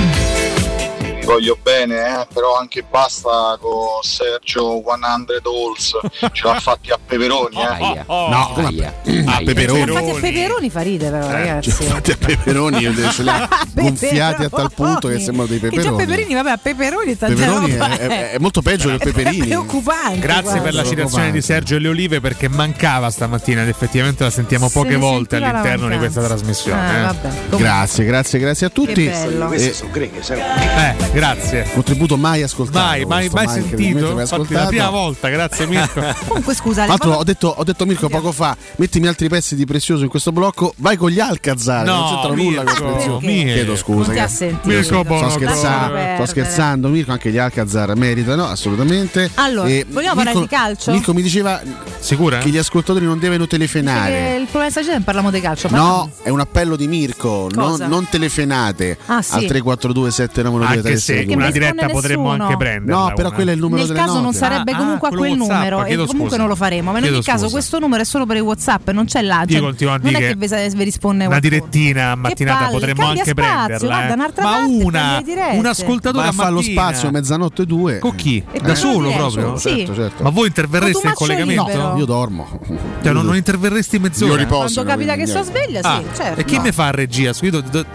Voglio bene, eh, però anche basta con Sergio 100 Halls, ce l'ha fatti a peperoni. Eh. No, come a, a peperoni. Infatti a peperoni fa ride però ragazzi. Infatti a peperoni <laughs> ce li ha gonfiati a tal punto che sembrano dei Che già peperoni. peperini, vabbè, a peperoni è Peperoni roba. è, è- è molto peggio che <laughs> È peperini. preoccupante. Grazie guarda. per la citazione di Sergio e le Olive perché mancava stamattina ed effettivamente la sentiamo Se poche ne volte all'interno di questa trasmissione. Ah, eh. Grazie, grazie, grazie a tutti. bello. Queste Eh, sono greghe, sai? Eh, grazie. Contributo mai ascoltato. Mai, mai, mai sentito. mai Infatti, la prima volta, grazie Mirko. <laughs> Comunque scusa, Tra l'altro ho detto, ho detto a Mirko poco fa, mettimi altri pezzi di prezioso in questo blocco, vai con gli Alcazar, No, non c'entrano nulla con Mirko, prezioso. Mirko. Chiedo scusa. Non ti ha che- sentito. Mirko sto scherzando, sto scherzando, Mirko, anche gli Alcazar meritano assolutamente. Allora, E vogliamo parlare di calcio? Mirko mi diceva Sicura? che gli ascoltatori non devono Che telefonare. il problema stagione parliamo di calcio. No, è un appello di Mirko, non, non telefonate Ah, sì. al 342 Anche se Che una diretta risponde potremmo nessuno. anche prenderla. No, però una. quello è il numero Nel delle caso non note. sarebbe Ah, comunque a quello quel WhatsApp, numero e chiedo comunque scusa. non lo faremo. Ma in ogni caso scusa. questo numero è solo per il WhatsApp, non c'è là. Io cioè, continuo a non dire è che che vi, risponde Una direttina a mattinata palle, potremmo anche spazio, prenderla. guarda, eh. Ma una, un ascoltatore a a fare lo spazio mezzanotte e due. Con chi? E da solo proprio? Certo, certo. Ma voi interverreste in collegamento? Io dormo. Cioè, non, non interverresti mezz'ora? Io riposo. Quando capita che sto sveglia, Ah, sì, certo. e chi mi fa a regia?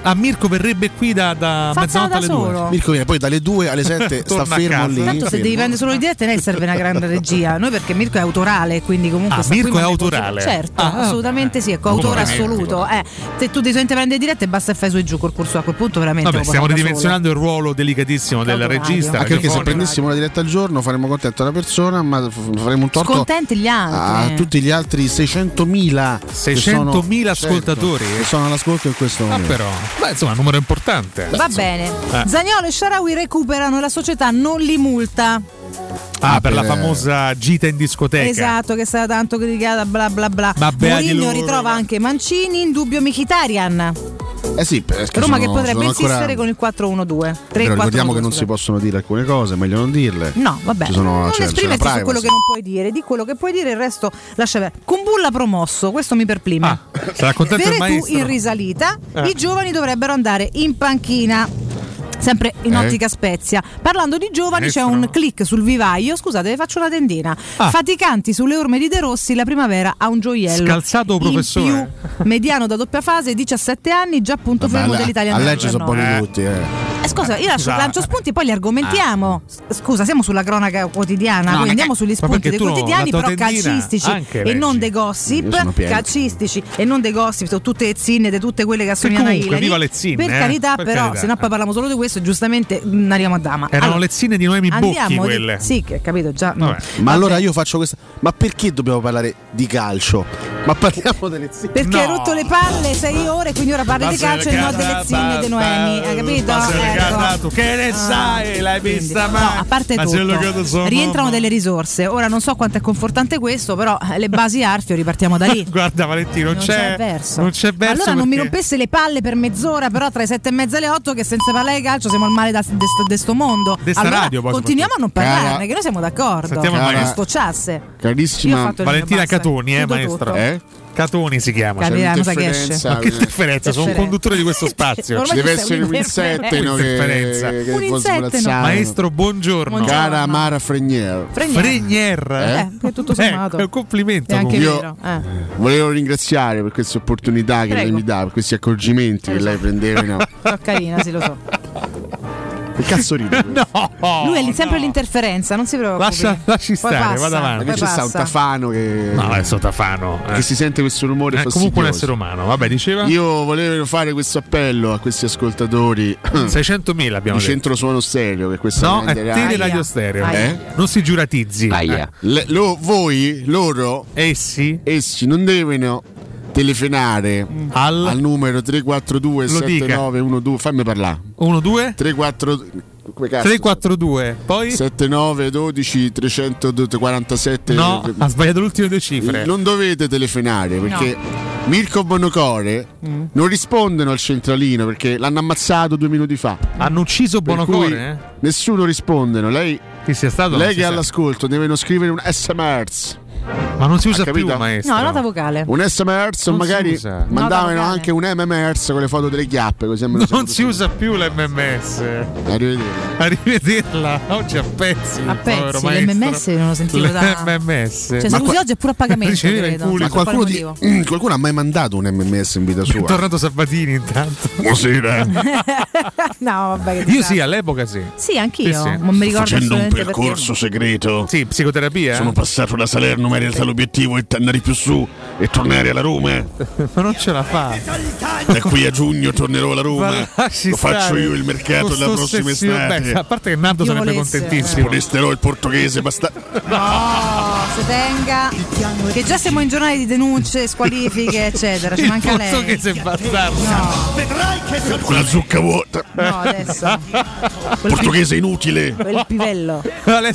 A Mirko verrebbe qui da, mezzanotte alle solo. due. Mirko viene poi dalle 2 alle 7 <laughs> sta fermo casa. lì. Tanto se devi prendere solo le dirette, lei serve una grande <laughs> regia. Noi perché Mirko è autorale, quindi comunque. Ah, Mirko è autorale? Certo, Ah, assolutamente sì, è coautore assoluto. Eh, se tu ti senti prendere dirette, basta e fai su e giù col corso a quel punto veramente. Vabbè, stiamo ridimensionando il ruolo delicatissimo del regista. Anche perché se prendessimo una diretta al giorno faremmo contento una persona, ma f- faremo un torto Scontenti gli altri. a tutti gli altri 600.000 che 600.000 sono- ascoltatori? certo, che sono all'ascolto in questo Ah, momento. però. Beh, insomma, un numero importante. Va bene. Eh. Zagnolo e Sharawi recuperano e la società non li multa. Ah, per la famosa gita in discoteca. Esatto, che è stata tanto criticata, bla bla bla. Ma beati Mourinho ritrova anche Mancini, in dubbio Mkhitaryan. Eh sì, perché Roma sono- che potrebbe ancora- insistere con il 4-1-2. 3 Però ricordiamo che non si possono dire alcune cose, meglio non dirle. No, vabbè, Ci sono- non la esprimersi su quello che non puoi dire, di quello che puoi dire il resto lascia perdere. Kumbulla promosso, questo mi perplime. Ah, sarà contento il Veretù maestro. in risalita, Eh. i giovani dovrebbero andare in panchina. Sempre in Eh. ottica Spezia. Parlando di giovani, c'è Maestro. un click sul vivaio. Scusate, vi faccio una tendina. Ah. Faticanti sulle orme di De Rossi, la primavera ha un gioiello. Scalzato In professore. più, mediano da doppia fase, 17 anni, già punto Vabbè, fermo dell'Italia a legge sono buoni Eh. tutti. Eh. eh, scusa, io lascio, Scusa. lancio spunti e poi li argomentiamo. S- Scusa, siamo sulla cronaca quotidiana, No, quindi andiamo sugli spunti dei no, quotidiani, tua però calcistici anche e leggi. non dei gossip. Calcistici e non dei gossip, sono tutte le zinne di tutte quelle che assomigliano a comunque, Hillary. viva le zinne, Per eh, carità, per però, carità. se no poi parliamo solo di questo, giustamente mh, arriviamo a dama. Erano Allora, lezioni di Noemi Bocchi andiamo di- quelle. Sì, che capito già. no. Vabbè. Ma allora io faccio questa. Ma perché dobbiamo parlare di calcio? Ma parliamo delle zinne. Perché No. hai rotto le palle sei ore, quindi ora parli di calcio e non delle zinne di Noemi, hai capito? Ecco. Che ne Ah, sai? L'hai quindi, vista no, mai? a parte Ma tutto, rientrano delle risorse. Ora non so quanto è confortante questo, però eh, le basi Arfio ripartiamo da lì. <laughs> Guarda Valentino, non, c'è, c'è verso. Non c'è verso allora non mi perché- rompesse le palle per mezz'ora, però tra le sette e mezza e le otto, che senza parlare di calcio siamo al male da, de, sto- de sto mondo. De allora radio, continuiamo a non Cara- parlarne, che noi siamo d'accordo. Sentiamo Cara- scocciasse. Io ho Carissima Valentina. Catoni, eh, tutto. Eh? Catoni si chiama. Cioè, Capirà, che esce. Ma che differenza? Sono un conduttore di questo spazio. Ci deve essere un insetto che, che Un può insetto, no. svolazzare. Maestro, buongiorno. Buongiorno. Cara Mara Fregnier. Fregnier. Eh, che tutto sommato. Eh, è un complimento. È anche. Io- vero. eh. volevo ringraziare per queste opportunità che Prego. lei mi dà, per questi accorgimenti che lei prendeva. No. <laughs> Carina, sì, lo so. Che cazzo ride? <laughs> No, Lui è lì- no. sempre l'interferenza, non si preoccupi. Lascia- lasci stare, passa, vada avanti. C'è sta un tafano che, No, adesso Tafano. eh. che si sente questo rumore È fastidioso. comunque un essere umano. Vabbè, diceva? Io volevo fare questo appello a questi ascoltatori <clears throat> 600.000 abbiamo di centro suono stereo che questa No, è grande radio- stereo. Aia. Eh? Non si giuratizzi. Aia. Le- lo- voi, loro, Essi essi non devono telefonare al, al numero 342 Lo dica. 7912 fammi parlare. 1 2 34 come cazzo? 342. Poi? 79 12 347 No, ha sbagliato le ultime due cifre. non dovete telefonare perché Mirko Bonocore non rispondono al centralino perché l'hanno ammazzato due minuti fa. Hanno ucciso Bonocore? eh? nessuno rispondono lei, Chi sia stato? lei che è all'ascolto devono scrivere un SMS Ma Ma non si usa più, maestro. No, nota vocale. Un SMS Non magari mandavano anche un MMS con le foto delle chiappe, così Non si usa più l'MMS. Arrivederci. Arrivederla oggi a pezzi. A pezzi, l'MMS non lo sentivo da- L'MMS. Cioè, se lo usi oggi è pure a pagamento, credo. Ma qualcuno, di- motivo? <clears throat> qualcuno ha mai mandato un MMS in vita sua? È tornato Sabatini intanto. Buonasera. <laughs> no, vabbè. Io sì, all'epoca sì. Sì, anch'io. Sì, sì. Non mi ricordo Facendo un percorso segreto. Sì, psicoterapia. Sono passato da Salerno, ma in realtà l'obiettivo è andare più su e tornare alla Roma. Ma non ce la fa. Da qui a giugno tornerò alla Ma Roma. Lo faccio io il mercato della prossima estate. Beh, a parte che Nardo Io sarebbe volesse. contentissimo. Sponesterò il portoghese basta. No, se tenga. Che già siamo in giornate di denunce, squalifiche, eccetera. Ci Il manca lei. portoghese bastardo. Con la zucca vuota. No, adesso. Portoghese inutile. quel pivello.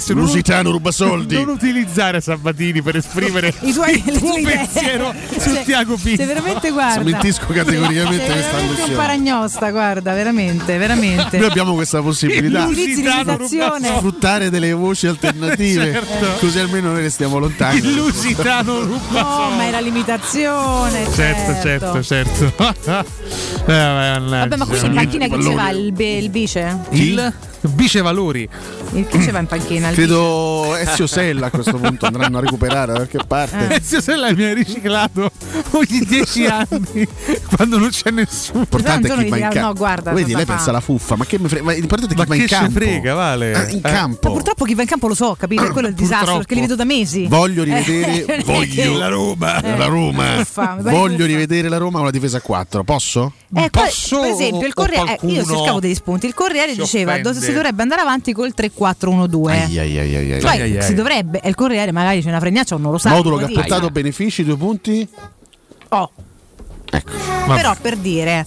Lusitano ruba soldi. non utilizzare Sabatini per esprimere I tuoi il tuo pensiero <laughs> su Cioè, Tiago Pinto. Veramente guarda. Smentisco categoricamente Sei questa veramente un paragnosta, guarda, veramente, veramente. Noi abbiamo questa possibilità. L'imitazione. Sfruttare delle voci alternative, <laughs> Certo. così almeno noi restiamo lontani. Il lusitano ruba No, ma era l'imitazione. Certo, certo, certo. <laughs> Eh, Vabbè, ma qui in panchina chi ce va? Il, be- il vice? Il vice valori. Il chi ce va in panchina? Credo Ezio Sella a questo punto andranno a recuperare da qualche parte. Ezio Sella mi ha riciclato ogni dieci <laughs> anni quando non c'è nessuno. L'importante è chi va in campo. no, guarda, Vedi, lei fa? pensa alla fuffa, ma che mi frega? Ma l'importante è chi Ma va in che ce campo. frega, Vale? Ah, in Eh. campo. Ma purtroppo chi va in campo lo so, capito? È quello il disastro, Purtroppo. perché li vedo da mesi. Voglio rivedere <laughs> Eh, voglio La Roma. la Roma. Uffa, mi pare Voglio uffa. rivedere la Roma con la difesa a 4. Posso? Eh, Posso per esempio, il Corriere, eh, io cercavo degli spunti. Il Corriere diceva offende? Si dovrebbe andare avanti col 3-4-1-2. Ai. Cioè, si dovrebbe, e il Corriere magari c'è una fregnaccia o non lo sa. Modulo che ha portato benefici, due punti. Oh, Ecco. però per dire.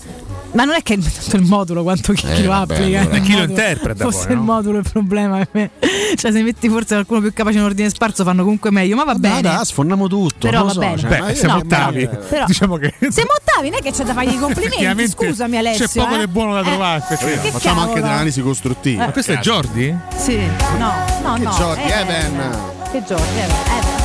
Ma non è che tanto il modulo quanto chi, Eh, chi lo vabbè, applica. allora. il Chi lo interpreta Forse poi, il no? modulo è il problema me. Cioè, se metti forse qualcuno più capace in ordine sparso fanno comunque meglio, ma va bene. Dai, dai, sfondiamo tutto. Però va so, bene. cioè, Beh, siamo no, ottavi. però- <laughs> Diciamo che Siamo ottavi, non è che c'è da fargli i complimenti. Scusami, Alessio. C'è poco eh. di buono da trovare. Eh, che Facciamo anche cavolo. dell'analisi costruttiva. Ma questo è Jordi? Sì, no, no, Che no. Jordi, Evan. Evan. Che Jordi, Evan.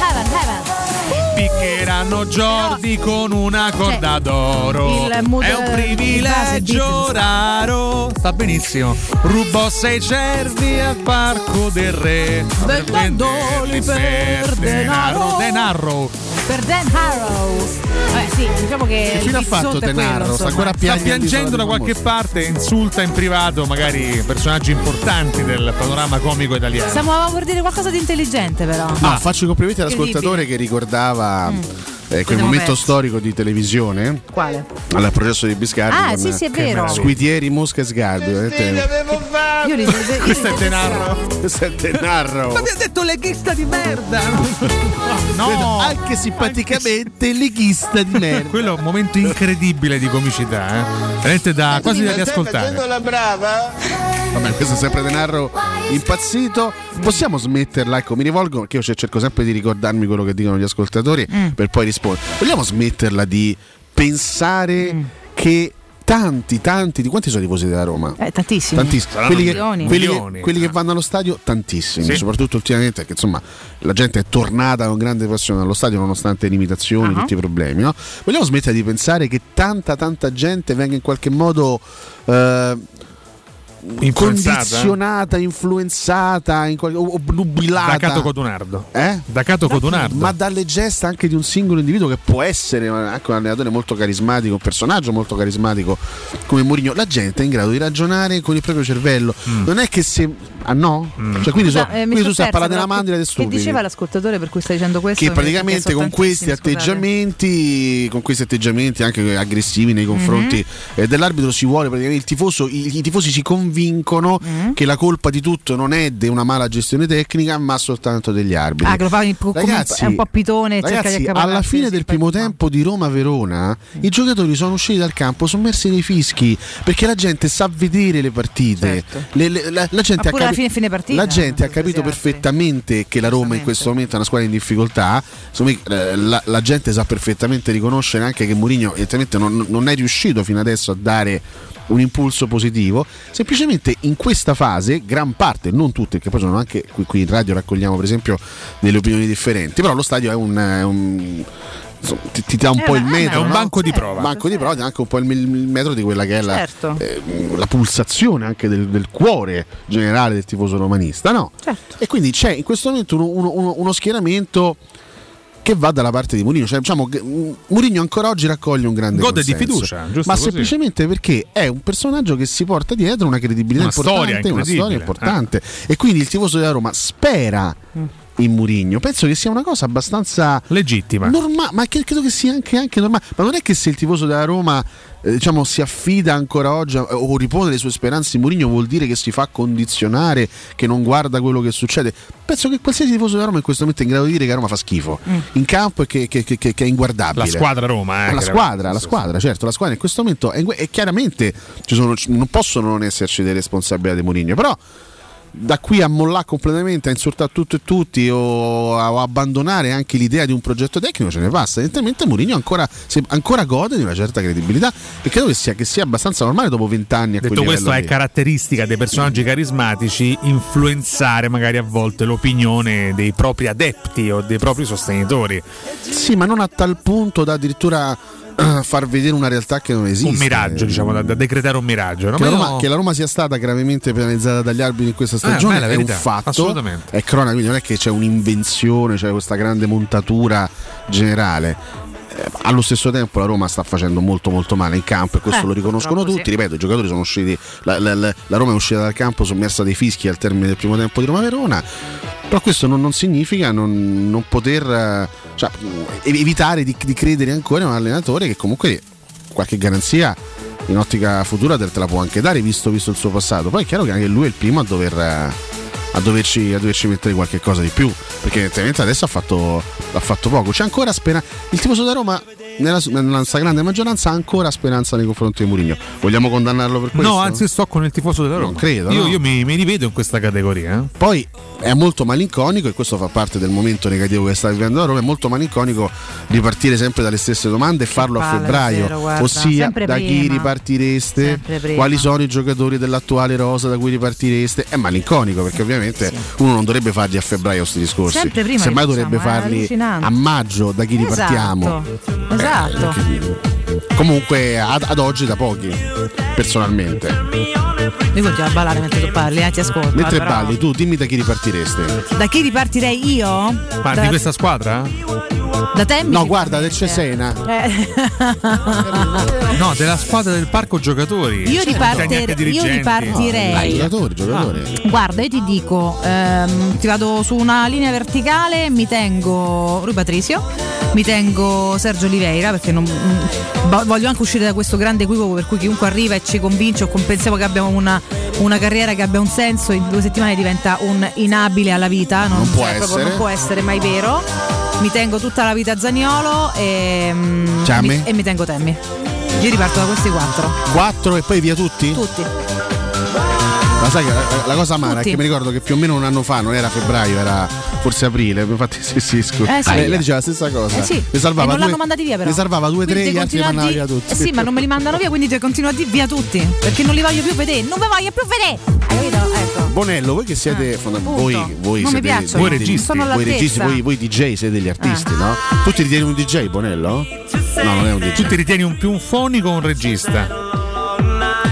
Piccheranno Jordi con una corda d'oro. il mood è un privilegio raro. Sta benissimo. Rubò sei cervi al parco del re. Vendendoli per denaro. denaro. Per Dan Harrow. Vabbè, sì, diciamo che. Che fine ha fatto Denaro? Sta ancora Sta piangendo, da qualche parte, insulta in privato magari personaggi importanti del panorama comico italiano. Stiamo a dire qualcosa di intelligente, però. No, faccio i complimenti all'ascoltatore che ricordava Mm. Eh, quel momento perso. storico di televisione Quale? al processo di Biscardi Ah, sì, sì, è vero. Squitieri, Mosca e Sgarbi. Io li, io li- Questo è denaro. Questo è denaro. Ma mi ha detto leghista di merda. Vedo Anche simpaticamente leghista di merda. <laughs> Quello è un momento incredibile di comicità, eh. Veramente da quasi da riascoltare. la brava? Vabbè, questo è sempre denaro impazzito. Possiamo smetterla? Ecco, mi rivolgo perché io cer- cerco sempre di ricordarmi quello che dicono gli ascoltatori Mm. per poi rispondere. Vogliamo smetterla di pensare Mm. che tanti, tanti, di quanti sono i tifosi della Roma? Eh, tantissimi. Tantissimi. Quelli, che, quelli che- quelli che vanno allo stadio, tantissimi, Sì. soprattutto ultimamente, perché insomma la gente è tornata con grande passione allo stadio nonostante limitazioni, Ah. tutti i problemi. No? Vogliamo smettere di pensare che tanta, tanta gente venga in qualche modo eh, Influenzata? condizionata, influenzata, in qualche, o obnubilata. Da Cato Codunardo. Eh? Da Cato Codunardo. Ma dalle gesta anche di un singolo individuo che può essere anche un allenatore molto carismatico, un personaggio molto carismatico come Mourinho, la gente è in grado di ragionare con il proprio cervello. Mm. Non è che se. Ah no? Cioè, quindi, so- eh, quindi tu sono stai persa, della mandria dei Che stupidi. diceva l'ascoltatore per cui stai dicendo questo? Che praticamente con questi atteggiamenti, con questi atteggiamenti anche aggressivi nei confronti Mhm. eh, dell'arbitro, si vuole praticamente il tifoso, i, i tifosi si convincono Mhm. che la colpa di tutto non è di una mala gestione tecnica, ma soltanto degli arbitri. Ah, che lo fa in- Ragazzi, è un po' pitone, di Ragazzi, accaparrarsi alla fine del primo tempo di Roma-Verona, i giocatori sono usciti dal campo sommersi nei fischi perché la gente sa vedere le partite. Le- le- la, la gente capi- fine, fine partita, la gente ha capito entusiasti. perfettamente che la Roma in questo momento è una squadra in difficoltà. Me, eh, la, la gente sa perfettamente riconoscere anche che Mourinho evidentemente non, non è riuscito fino adesso a dare un impulso positivo. Semplicemente in questa fase, gran parte, non tutte, che poi sono anche qui, qui in radio raccogliamo per esempio delle opinioni differenti, però lo stadio è un, è un- ti, ti dà un Eh, po' il metro. È un no? banco di prova. banco di prova, ti dà anche un po' il, il metro di quella che è la, Certo. eh, la pulsazione anche del, del cuore generale del tifoso romanista, no? Certo. E quindi c'è in questo momento uno, uno- uno- uno schieramento che va dalla parte di Mourinho, cioè diciamo che mm, Mourinho ancora oggi raccoglie un grande Gode di consenso, fiducia, giusto ma così. semplicemente perché è un personaggio che si porta dietro una credibilità Una storia importante, una incredibile, storia importante. E quindi il tifoso della Roma spera in Mourinho. Penso che sia una cosa abbastanza legittima, normale, ma che credo che sia anche, anche normale. Ma non è che se il tifoso della Roma eh, diciamo, si affida ancora oggi a- o ripone le sue speranze in Mourinho vuol dire che si fa condizionare, che non guarda quello che succede. Penso che qualsiasi tifoso della Roma in questo momento è in grado di dire che Roma fa schifo in campo e che, che- che- che- che è inguardabile. La squadra Roma, eh, la squadra, la squadra, certo, la squadra in questo momento è, e chiaramente ci sono- non possono non esserci delle responsabilità di Mourinho, però da qui a mollare completamente, a insultare tutto e tutti o a, abbandonare anche l'idea di un progetto tecnico ce ne passa. Evidentemente Mourinho ancora, ancora gode di una certa credibilità e credo che sia, che sia abbastanza normale dopo vent'anni Detto questo, è lì. caratteristica dei personaggi carismatici influenzare magari a volte l'opinione dei propri adepti o dei propri sostenitori. Sì, ma non a tal punto da addirittura <clears throat> far vedere una realtà che non esiste. Un miraggio, diciamo, da, da decretare un miraggio. no? Che la, Ma Roma, io- che la Roma sia stata gravemente penalizzata dagli arbitri in questa Eh, stagione ma è è, un verità, fatto. È cronaca, quindi non è che c'è un'invenzione, c'è questa grande montatura generale. Eh, Allo stesso tempo la Roma sta facendo molto molto male in campo e questo Eh, lo riconoscono tutti. Ripeto, i giocatori sono usciti. La, la- la- Roma è uscita dal campo sommersa dei fischi al termine del primo tempo di Roma Verona. Però questo non, non significa non, non poter eh, cioè, ev- evitare di, di credere ancora in un allenatore che comunque qualche garanzia in ottica futura te te la può anche dare visto, visto il suo passato. Poi è chiaro che anche lui è il primo a dover. A doverci, a doverci mettere qualche cosa di più perché evidentemente adesso ha fatto, ha fatto poco. C'è ancora speranza il tifoso da Roma nella, nella stragrande maggioranza ha ancora speranza nei confronti di Mourinho vogliamo condannarlo per questo? No, anzi, sto con il tifoso della Roma. Non credo, Io, no? io mi, mi rivedo in questa categoria. eh. Poi è molto malinconico, e questo fa parte del momento negativo che sta vivendo la Roma, è molto malinconico ripartire sempre dalle stesse domande e farlo a palle, febbraio, davvero, guarda. ossia Sempre da chi prima. ripartireste, Sempre prima. quali sono i giocatori dell'attuale rosa da cui ripartireste, è malinconico perché ovviamente uno non dovrebbe farli a febbraio questi discorsi, Sempre prima semmai dovrebbe farli a maggio da chi ripartiamo. Esatto. Esatto. Comunque ad, ad oggi da pochi, personalmente. Io continuo a ballare mentre tu parli, eh, ti ascolto. Mentre eh, però- balli, tu dimmi da chi ripartireste. Da chi ripartirei io? Ma da, di questa squadra? da te? mi- No, guarda, del Cesena. Eh. No, della squadra del parco giocatori. Io, Cioè, riparte- non c'è neanche io ripartirei. Giocatori, giocatori. Guarda, io ti dico, ehm, ti vado su una linea verticale, mi tengo Rui Patricio, mi tengo Sergio Oliveira perché non- mm, vo- voglio anche uscire da questo grande equivoco per cui chiunque arriva e ci convince o pensiamo che abbiamo una, una carriera che abbia un senso, in due settimane diventa un inabile alla vita, non, Non può cioè, essere. non può essere mai vero. Mi tengo tutta la vita Zaniolo e, mm, Ciammi? mi- e mi tengo Temmi. Io riparto da questi quattro. 4 e poi via tutti? Tutti. Ma sai che la, la cosa amara Tutti. è che mi ricordo che più o meno un anno fa, non era febbraio, era forse aprile. Infatti, sì, sì, scusa. Eh, sì. lei, lei diceva la stessa cosa. Eh sì. Ne salvava e non due, l'hanno mandati via però. Ne salvava due, tre, Quindi gli altri li mandava di- via tutti. Eh sì, ma non me li mandano via, quindi ti continuo a dire via tutti. Perché non li voglio più vedere. Non vi voglio più vedere. Hai capito? Ecco. Bonello, voi che siete fonda- appunto. voi, voi Non mi siete piacciono. voi registi, sono voi registi, voi, voi DJ siete degli artisti, Ah. no? Tu ti ritieni un DJ, Bonello? No, non è un DJ. Tu ti ritieni un più un fonico o un regista?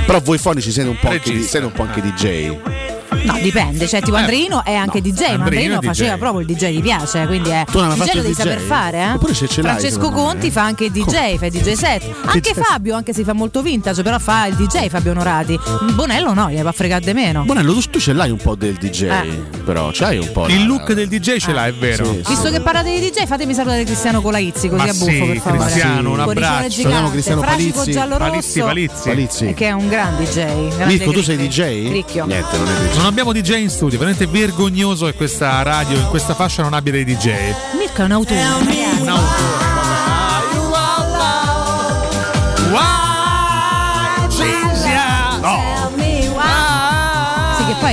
Però voi fonici siete un po' anche, siete un po' anche DJ. No, dipende. Cioè, tipo Andreino è anche DJ, ma Andreino Andreino è DJ. faceva proprio il DJ, gli piace. Quindi è. Tu non DJ fatto lo il devi DJ? saper fare, eh? Eppure ce ce l'hai, Francesco me, Conti eh. fa anche DJ, fa il DJ set. Anche DJ? Fabio, anche se fa molto vintage, però fa il DJ Fabio Onorati. Bonello no, gli va a fregare di meno. Bonello, tu, tu ce l'hai un po' del DJ, Eh. però c'hai un po'. Il la- look del DJ ce l'ha, è vero. Sì, sì. Visto che parlate di DJ, fatemi salutare Cristiano Colaizzi così Ma a buffo sì, per favore. Cristiano, un abbraccio. Salutiamo Cristiano Palizzi. giallo Palizzi, Palizzi. Palizzi. Che è un gran DJ. Mirko, tu sei. DJ? Cricchio. Niente, non è DJ. Abbiamo DJ in studio, veramente vergognoso che questa radio in questa fascia non abbia dei DJ. Mirko è un autore. ragazzi. Un autore.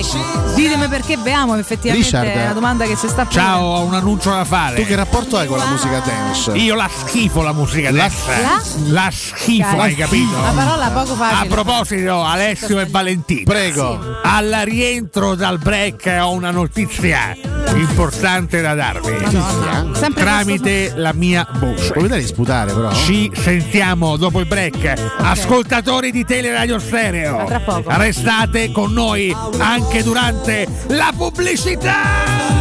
Poi ditemi perché beamo, effettivamente Richard. è una domanda che si sta ponendo. Ciao, ho un annuncio da fare. Tu che rapporto hai con la musica dance? Io la schifo la musica dance. La? La schifo, Cazzo. hai capito? Una parola poco facile. A proposito, Alessio e Valentino. Prego. Al rientro dal break ho una notizia importante da darvi. Sempre Tramite la mia voce. Puoi vedere di sputare però? Ci sentiamo dopo il break. Ascoltatori di Teleradio Stereo. A tra poco. Restate con noi anche durante la pubblicità.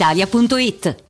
brispalitalia.it.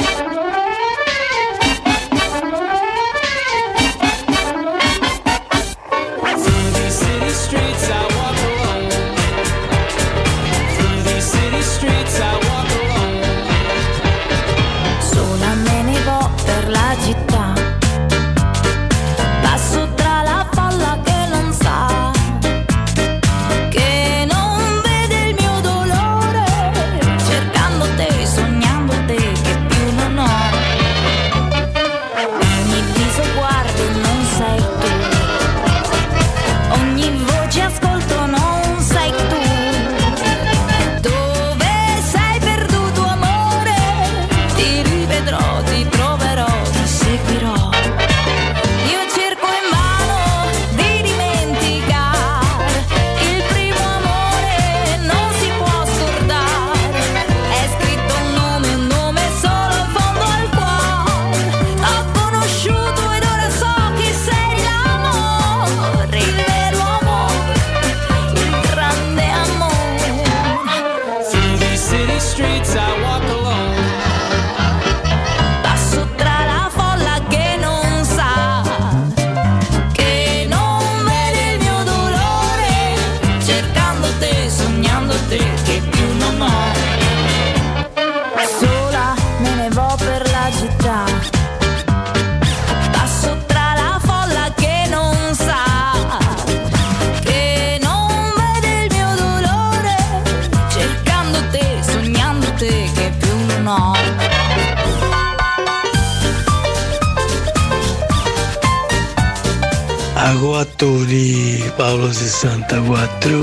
Ago attori Paolo 64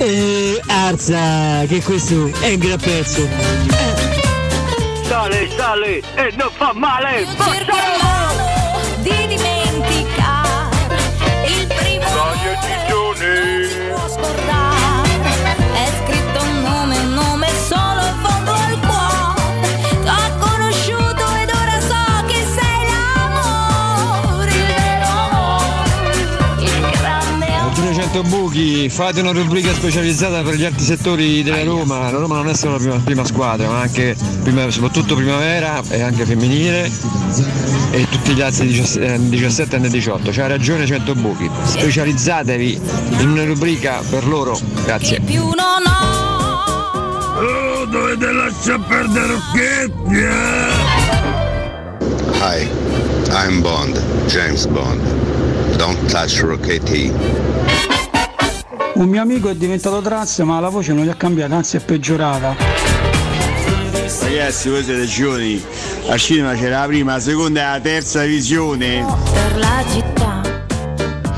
eh, Arza che questo? È un gran pezzo. Sale, sale e non fa male. Invano di dimenticare il primo non si fate una rubrica specializzata per gli altri settori della Roma. La Roma non è solo la prima, prima squadra, ma anche prima- soprattutto primavera e anche femminile e tutti gli altri 17 17 e 18. C'ha ragione 100 buchi. Specializzatevi in una rubrica per loro. Grazie. Oh, dovete lasciare perdere occhietti, eh? Hi, I'm Bond, James Bond. Don't touch Rocketti. Un mio amico è diventato trans ma la voce non gli ha cambiata, anzi è peggiorata. Ragazzi, voi siete giovani. Al cinema c'era la prima, la seconda e la terza visione. per la città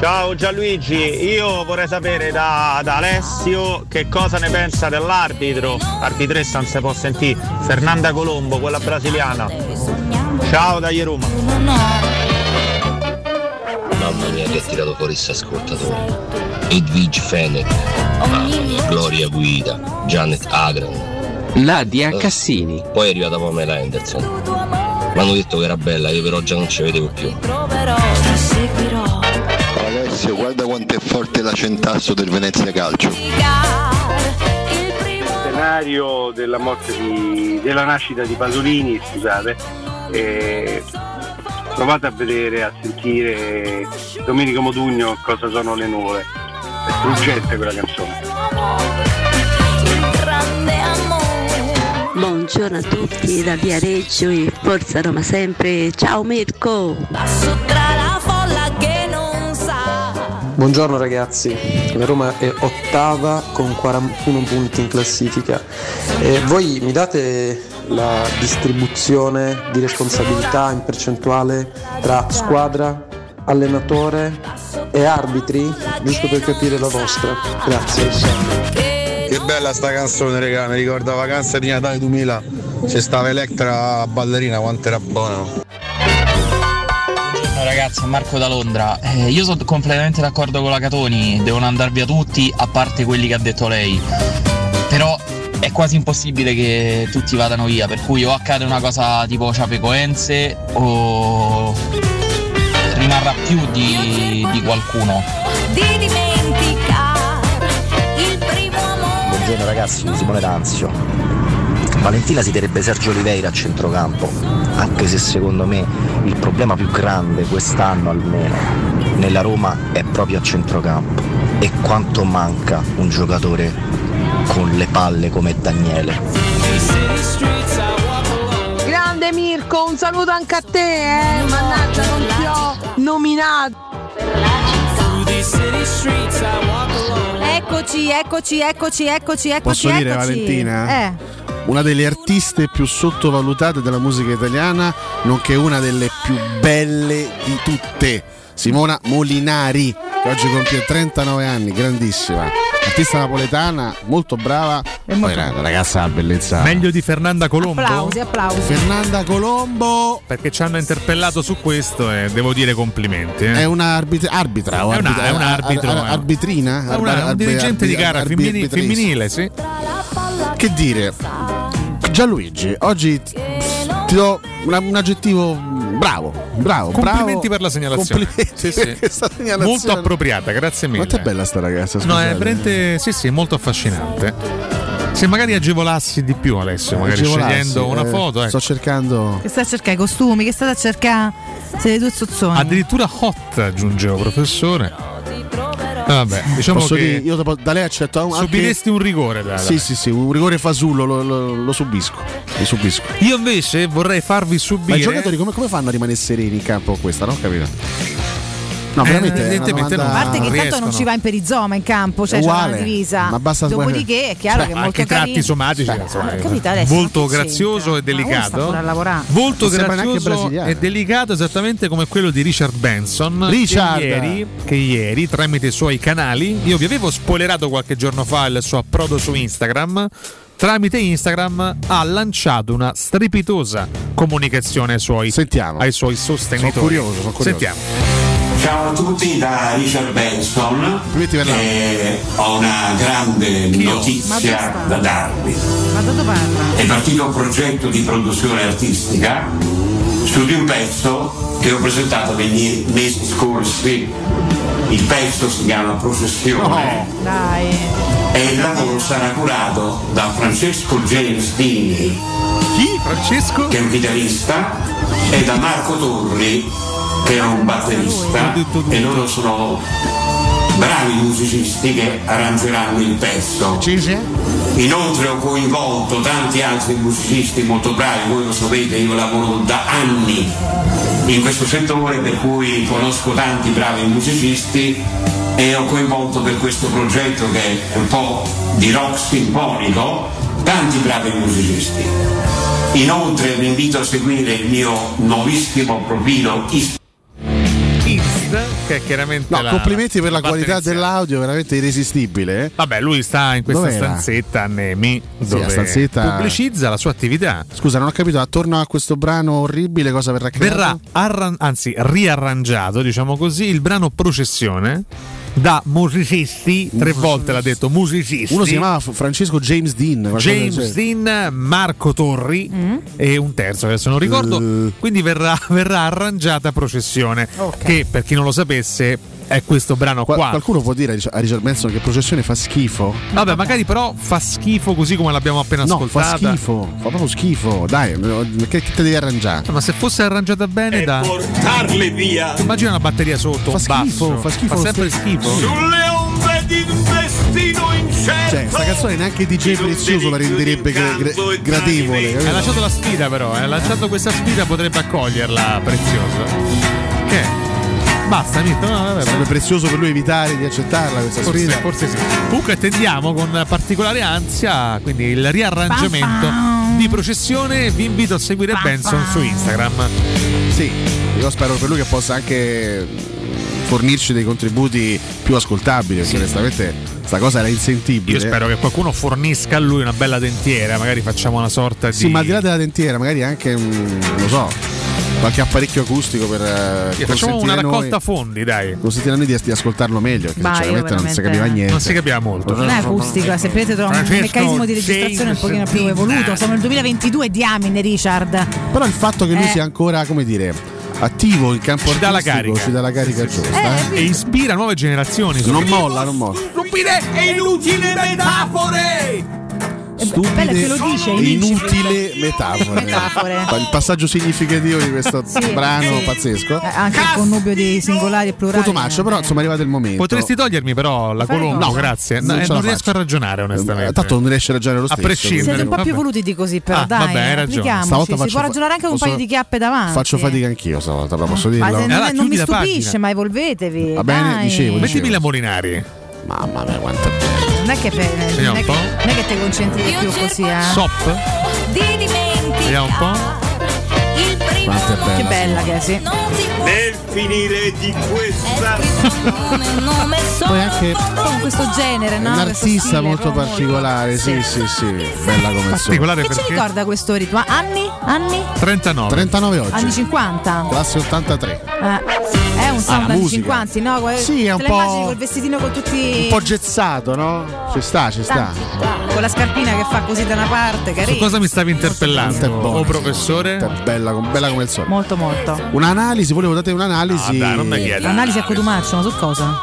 Ciao Gianluigi, io vorrei sapere da, da Alessio che cosa ne pensa dell'arbitro. Arbitressa non si può sentire. Fernanda Colombo, quella brasiliana. Ciao da Roma. Mamma mia che ha tirato fuori sta ascoltatore. Edwige Fenech, mamma mia, Gloria Guida, Janet Agran. Nadia Cassini. Poi è arrivata Pamela Anderson. Mi hanno detto che era bella, io però già non ci vedevo più. Alessio, guarda quanto è forte l'acentasso del Venezia Calcio. scenario della morte di, della nascita di Pasolini, scusate, e provate a vedere, a sentire Domenico Modugno cosa sono le nuvole. È struggente quella canzone. grande amore Buongiorno a tutti da Viareggio e Forza Roma sempre. Ciao Mirko! Passo tra la folla che non sa Buongiorno ragazzi, la Roma è ottava con 41 punti in classifica. E voi mi date la distribuzione di responsabilità in percentuale tra squadra, allenatore e arbitri, giusto per capire la vostra. Grazie. Che bella sta canzone, raga, mi ricorda Vacanze di Natale 2000. C'è stava Electra ballerina, quanto era buona. Buongiorno ragazzi, è Marco da Londra. Eh, io sono completamente d'accordo con la Catoni, devono andare via tutti, a parte quelli che ha detto lei. Però è quasi impossibile che tutti vadano via, per cui o accade una cosa tipo Ciapecoense o rimarrà più di, di qualcuno. Di dimenticare il primo amore. Buongiorno ragazzi, Simone D'Anzio. Valentina si darebbe Sergio Oliveira a centrocampo, anche se secondo me il problema più grande quest'anno almeno nella Roma è proprio a centrocampo. E quanto manca un giocatore con le palle come Daniele. Grande Mirko, un saluto anche a te, eh. Mannaggia, non ti ho nominato. Eccoci, eccoci, eccoci, eccoci, eccoci. Posso dire eccoci. Valentina? Eh. Una delle artiste più sottovalutate della musica italiana, nonché una delle più belle di tutte. Simona Molinari, che oggi compie 39 anni, grandissima. Artista napoletana, molto brava. E poi la ragazza ha una bellezza. Meglio di Fernanda Colombo? Applausi, applausi. Fernanda Colombo. Perché ci hanno interpellato su questo e devo dire complimenti. eh. È una arbitra, È una- è un arbitro, ar- ar- eh. arbitrina? È una- Arbi- un dirigente di gara arbi- femmini- arbitrista. femminile, sì. Che dire? Gianluigi, oggi ti do una- un aggettivo bravo, bravo, Complimenti bravo. per la segnalazione. Complimenti Sì, sì. segnalazione. Molto appropriata, grazie mille. Quanto è bella sta ragazza? No, è scusate. veramente sì, sì, molto affascinante. Se magari agevolassi di più Alessio, magari Agevolarsi, scegliendo una eh, foto, ecco. Sto cercando. Che stai a cercare i costumi, che state a cercare se le due zozzoni. addirittura hot aggiungevo professore. Vabbè, diciamo Posso che dire, io da lei accetto anche- subiresti un rigore da, da Sì, sì, sì, un rigore fasullo lo, lo- lo subisco. Lo subisco. Io invece vorrei farvi Ma subire i giocatori come, come fanno a rimanere sereni in campo questa? Non ho capito. No, Eh, veramente una evidentemente domanda- A parte che non tanto non ci va in perizoma in campo, cioè È c'è una uguale, divisa. ma basta- Dopodiché è chiaro Cioè, che è molto tratti carino. somatici Beh, insomma, Alessio, molto grazioso e delicato molto grazioso brasiliano. e delicato esattamente come quello di Richard Benson Richard! Che, ieri, che ieri tramite i suoi canali io vi avevo spoilerato qualche giorno fa il suo approdo su Instagram tramite Instagram ha lanciato una strepitosa comunicazione ai suoi, ai suoi sostenitori Sono curioso, sono curioso. sentiamo Ciao a tutti da Richard Benson. Eh, ho una grande notizia da darvi. Ma da dove parla? È partito un progetto di produzione artistica su di un pezzo che ho presentato negli mesi scorsi. Il pezzo si chiama Processione Dai. e il lavoro sarà curato da Francesco James Dini. Chi? Francesco? Che è un chitarrista e da Marco Torri che è un batterista e loro sono bravi musicisti che arrangeranno il pezzo. Inoltre ho coinvolto tanti altri musicisti molto bravi, voi lo sapete, io lavoro da anni in questo settore per cui conosco tanti bravi musicisti e ho coinvolto per questo progetto che è un po' di rock sinfonico tanti bravi musicisti. Inoltre vi invito a seguire il mio nuovissimo profilo Instagram è chiaramente No, la- complimenti per la parte qualità iniziale. dell'audio, veramente irresistibile. eh. Vabbè, lui sta in questa Dov'era? stanzetta a Nemi dove la stanzetta- pubblicizza la sua attività. Scusa, non ho capito, attorno a questo brano orribile cosa verrà creato? Verrà arran- anzi riarrangiato, diciamo così, il brano Processione da musicisti, tre volte l'ha detto musicisti. Uno si chiamava Francesco James Dean. James. Dean, Marco Torri Mm? e un terzo, adesso non ricordo. Eh. Quindi verrà, <laughs> verrà arrangiata Processione, che per chi non lo sapesse è questo brano Qual- qua. qualcuno può dire a Ric- a Richard Benson che processione fa schifo? Vabbè, magari però fa schifo così come l'abbiamo appena No, ascoltata. fa schifo, fa proprio schifo. Dai, che, che te devi arrangiare? Ma se fosse arrangiata bene da portarle via Immagina una batteria sotto, Fa schifo, basso. fa schifo lo sempre schifo. sulle onde di un destino incerto Cioè, sta canzone neanche DJ Prezioso la renderebbe gra- gra- gradevole. Hai capito? lanciato la sfida però, hai lanciato questa sfida potrebbe accoglierla prezioso. Basta, Mirko, no, vabbè, Sarebbe prezioso per lui evitare di accettarla questa Forse, sfida. forse sì. Comunque attendiamo con particolare ansia quindi il riarrangiamento di processione. Vi invito a seguire Benson su Instagram. Sì, io spero per lui che possa anche fornirci dei contributi più ascoltabili, perché onestamente sta cosa era insentibile. Io spero che qualcuno fornisca a lui una bella dentiera, magari facciamo una sorta di. Sì, ma al di là della dentiera, magari anche, mm, non lo so, qualche apparecchio acustico per eh, Sì, facciamo una raccolta noi, fondi, dai. consentire a noi di, di ascoltarlo meglio, perché Ma io sinceramente non si capiva niente. Non si capiva molto. Non è acustico, se vedete trova un meccanismo di registrazione un pochino più evoluto. Siamo nel 2022, diamine Richard. Però il fatto che lui Eh. sia ancora, come dire, attivo in campo Ci dà la carica. ci dà la carica giusta. eh. E ispira nuove generazioni. Non molla, non molla. Stupide e inutili metafore! Stupide bello che lo dice, e inutile metafore. <laughs> Metafore. Il passaggio significativo di questo Sì, brano pazzesco. Eh, anche il connubio di singolari e plurali. Cotomaccio, però insomma è arrivato il momento. Potresti togliermi però la colombo, cosa? grazie. Non No, eh, non la riesco a ragionare onestamente. Eh, Tanto non riesce a ragionare lo A stesso. prescindere. Siete un po' più Vabbè. evoluti di così, però Ah, dai. vabbè, hai ragione. applichiamoci. Stavolta Si può ragionare anche con un paio di chiappe davanti. Faccio fatica anch'io stavolta, però posso dirlo. Ma non, Allora, non mi stupisce, ma evolvetevi. Va bene, dicevo, Mettimi la Molinari. Mamma mia, quanto è. Non che, non Vediamo è che, non è che ti concentri di più così, eh. Sop. Vediamo un po'. Quanto è bella. Che bella che è, sì. Nel finire di questa Poi anche Con questo genere, no? un artista stile, molto particolare, sì, sì, sì. Bella come. Particolare Che ci perché? ricorda questo ritmo? Anni? Anni? 39. 39 oggi. Anni 50? Classe 83. Eh, è un Ah, sound la anni musica. 50, no? Sì, è un po'- col vestitino con tutti. Un po' gezzato, no? Ci sta, ci sta. Con la scarpina che fa così da una parte, Su carino. cosa mi stavi interpellando? Buono, Oh professore? Bella, bella come il sole. Molto, molto. Un'analisi, volevo date un'analisi. No, dai, non mi chiedi. Analisi a Cotumaccio, ma su cosa?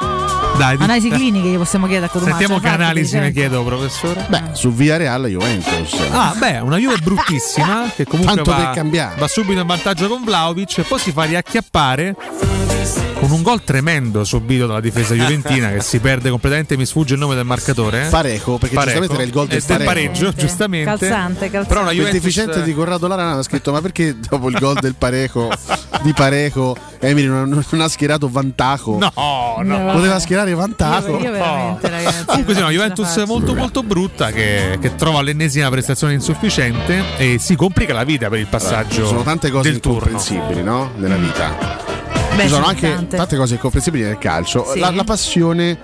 Dai, Analisi cliniche che possiamo chiedere a Cotumaccio. Sentiamo che analisi ne chiedo, professore. Beh, su Via Real Juventus. Ah, beh, una Juve bruttissima che comunque Tanto va, per cambiare. va subito in vantaggio con Vlaovic e poi si fa riacchiappare con un gol tremendo subito dalla difesa juventina che si perde completamente, mi sfugge il nome del marcatore. eh? Pareco, perché Pareco. giustamente era il gol del Eh, del pareggio. pareggio, giustamente. Calzante, calzante. Però una Il Juventus deficiente di Corrado Lara aveva scritto: Ma perché dopo il gol del Pareco di Pareco Emily non, non ha schierato Vantaco? No, no. Poteva schierare Vantaco. Io, io veramente, ragazzi. Comunque sì, la Juventus molto molto brutta che, che trova l'ennesima prestazione insufficiente e si complica la vita per il passaggio Ci sono tante cose del turno. incomprensibili no? nella vita. Beh, Ci sono anche tante. tante cose incomprensibili nel calcio. Sì. La, la passione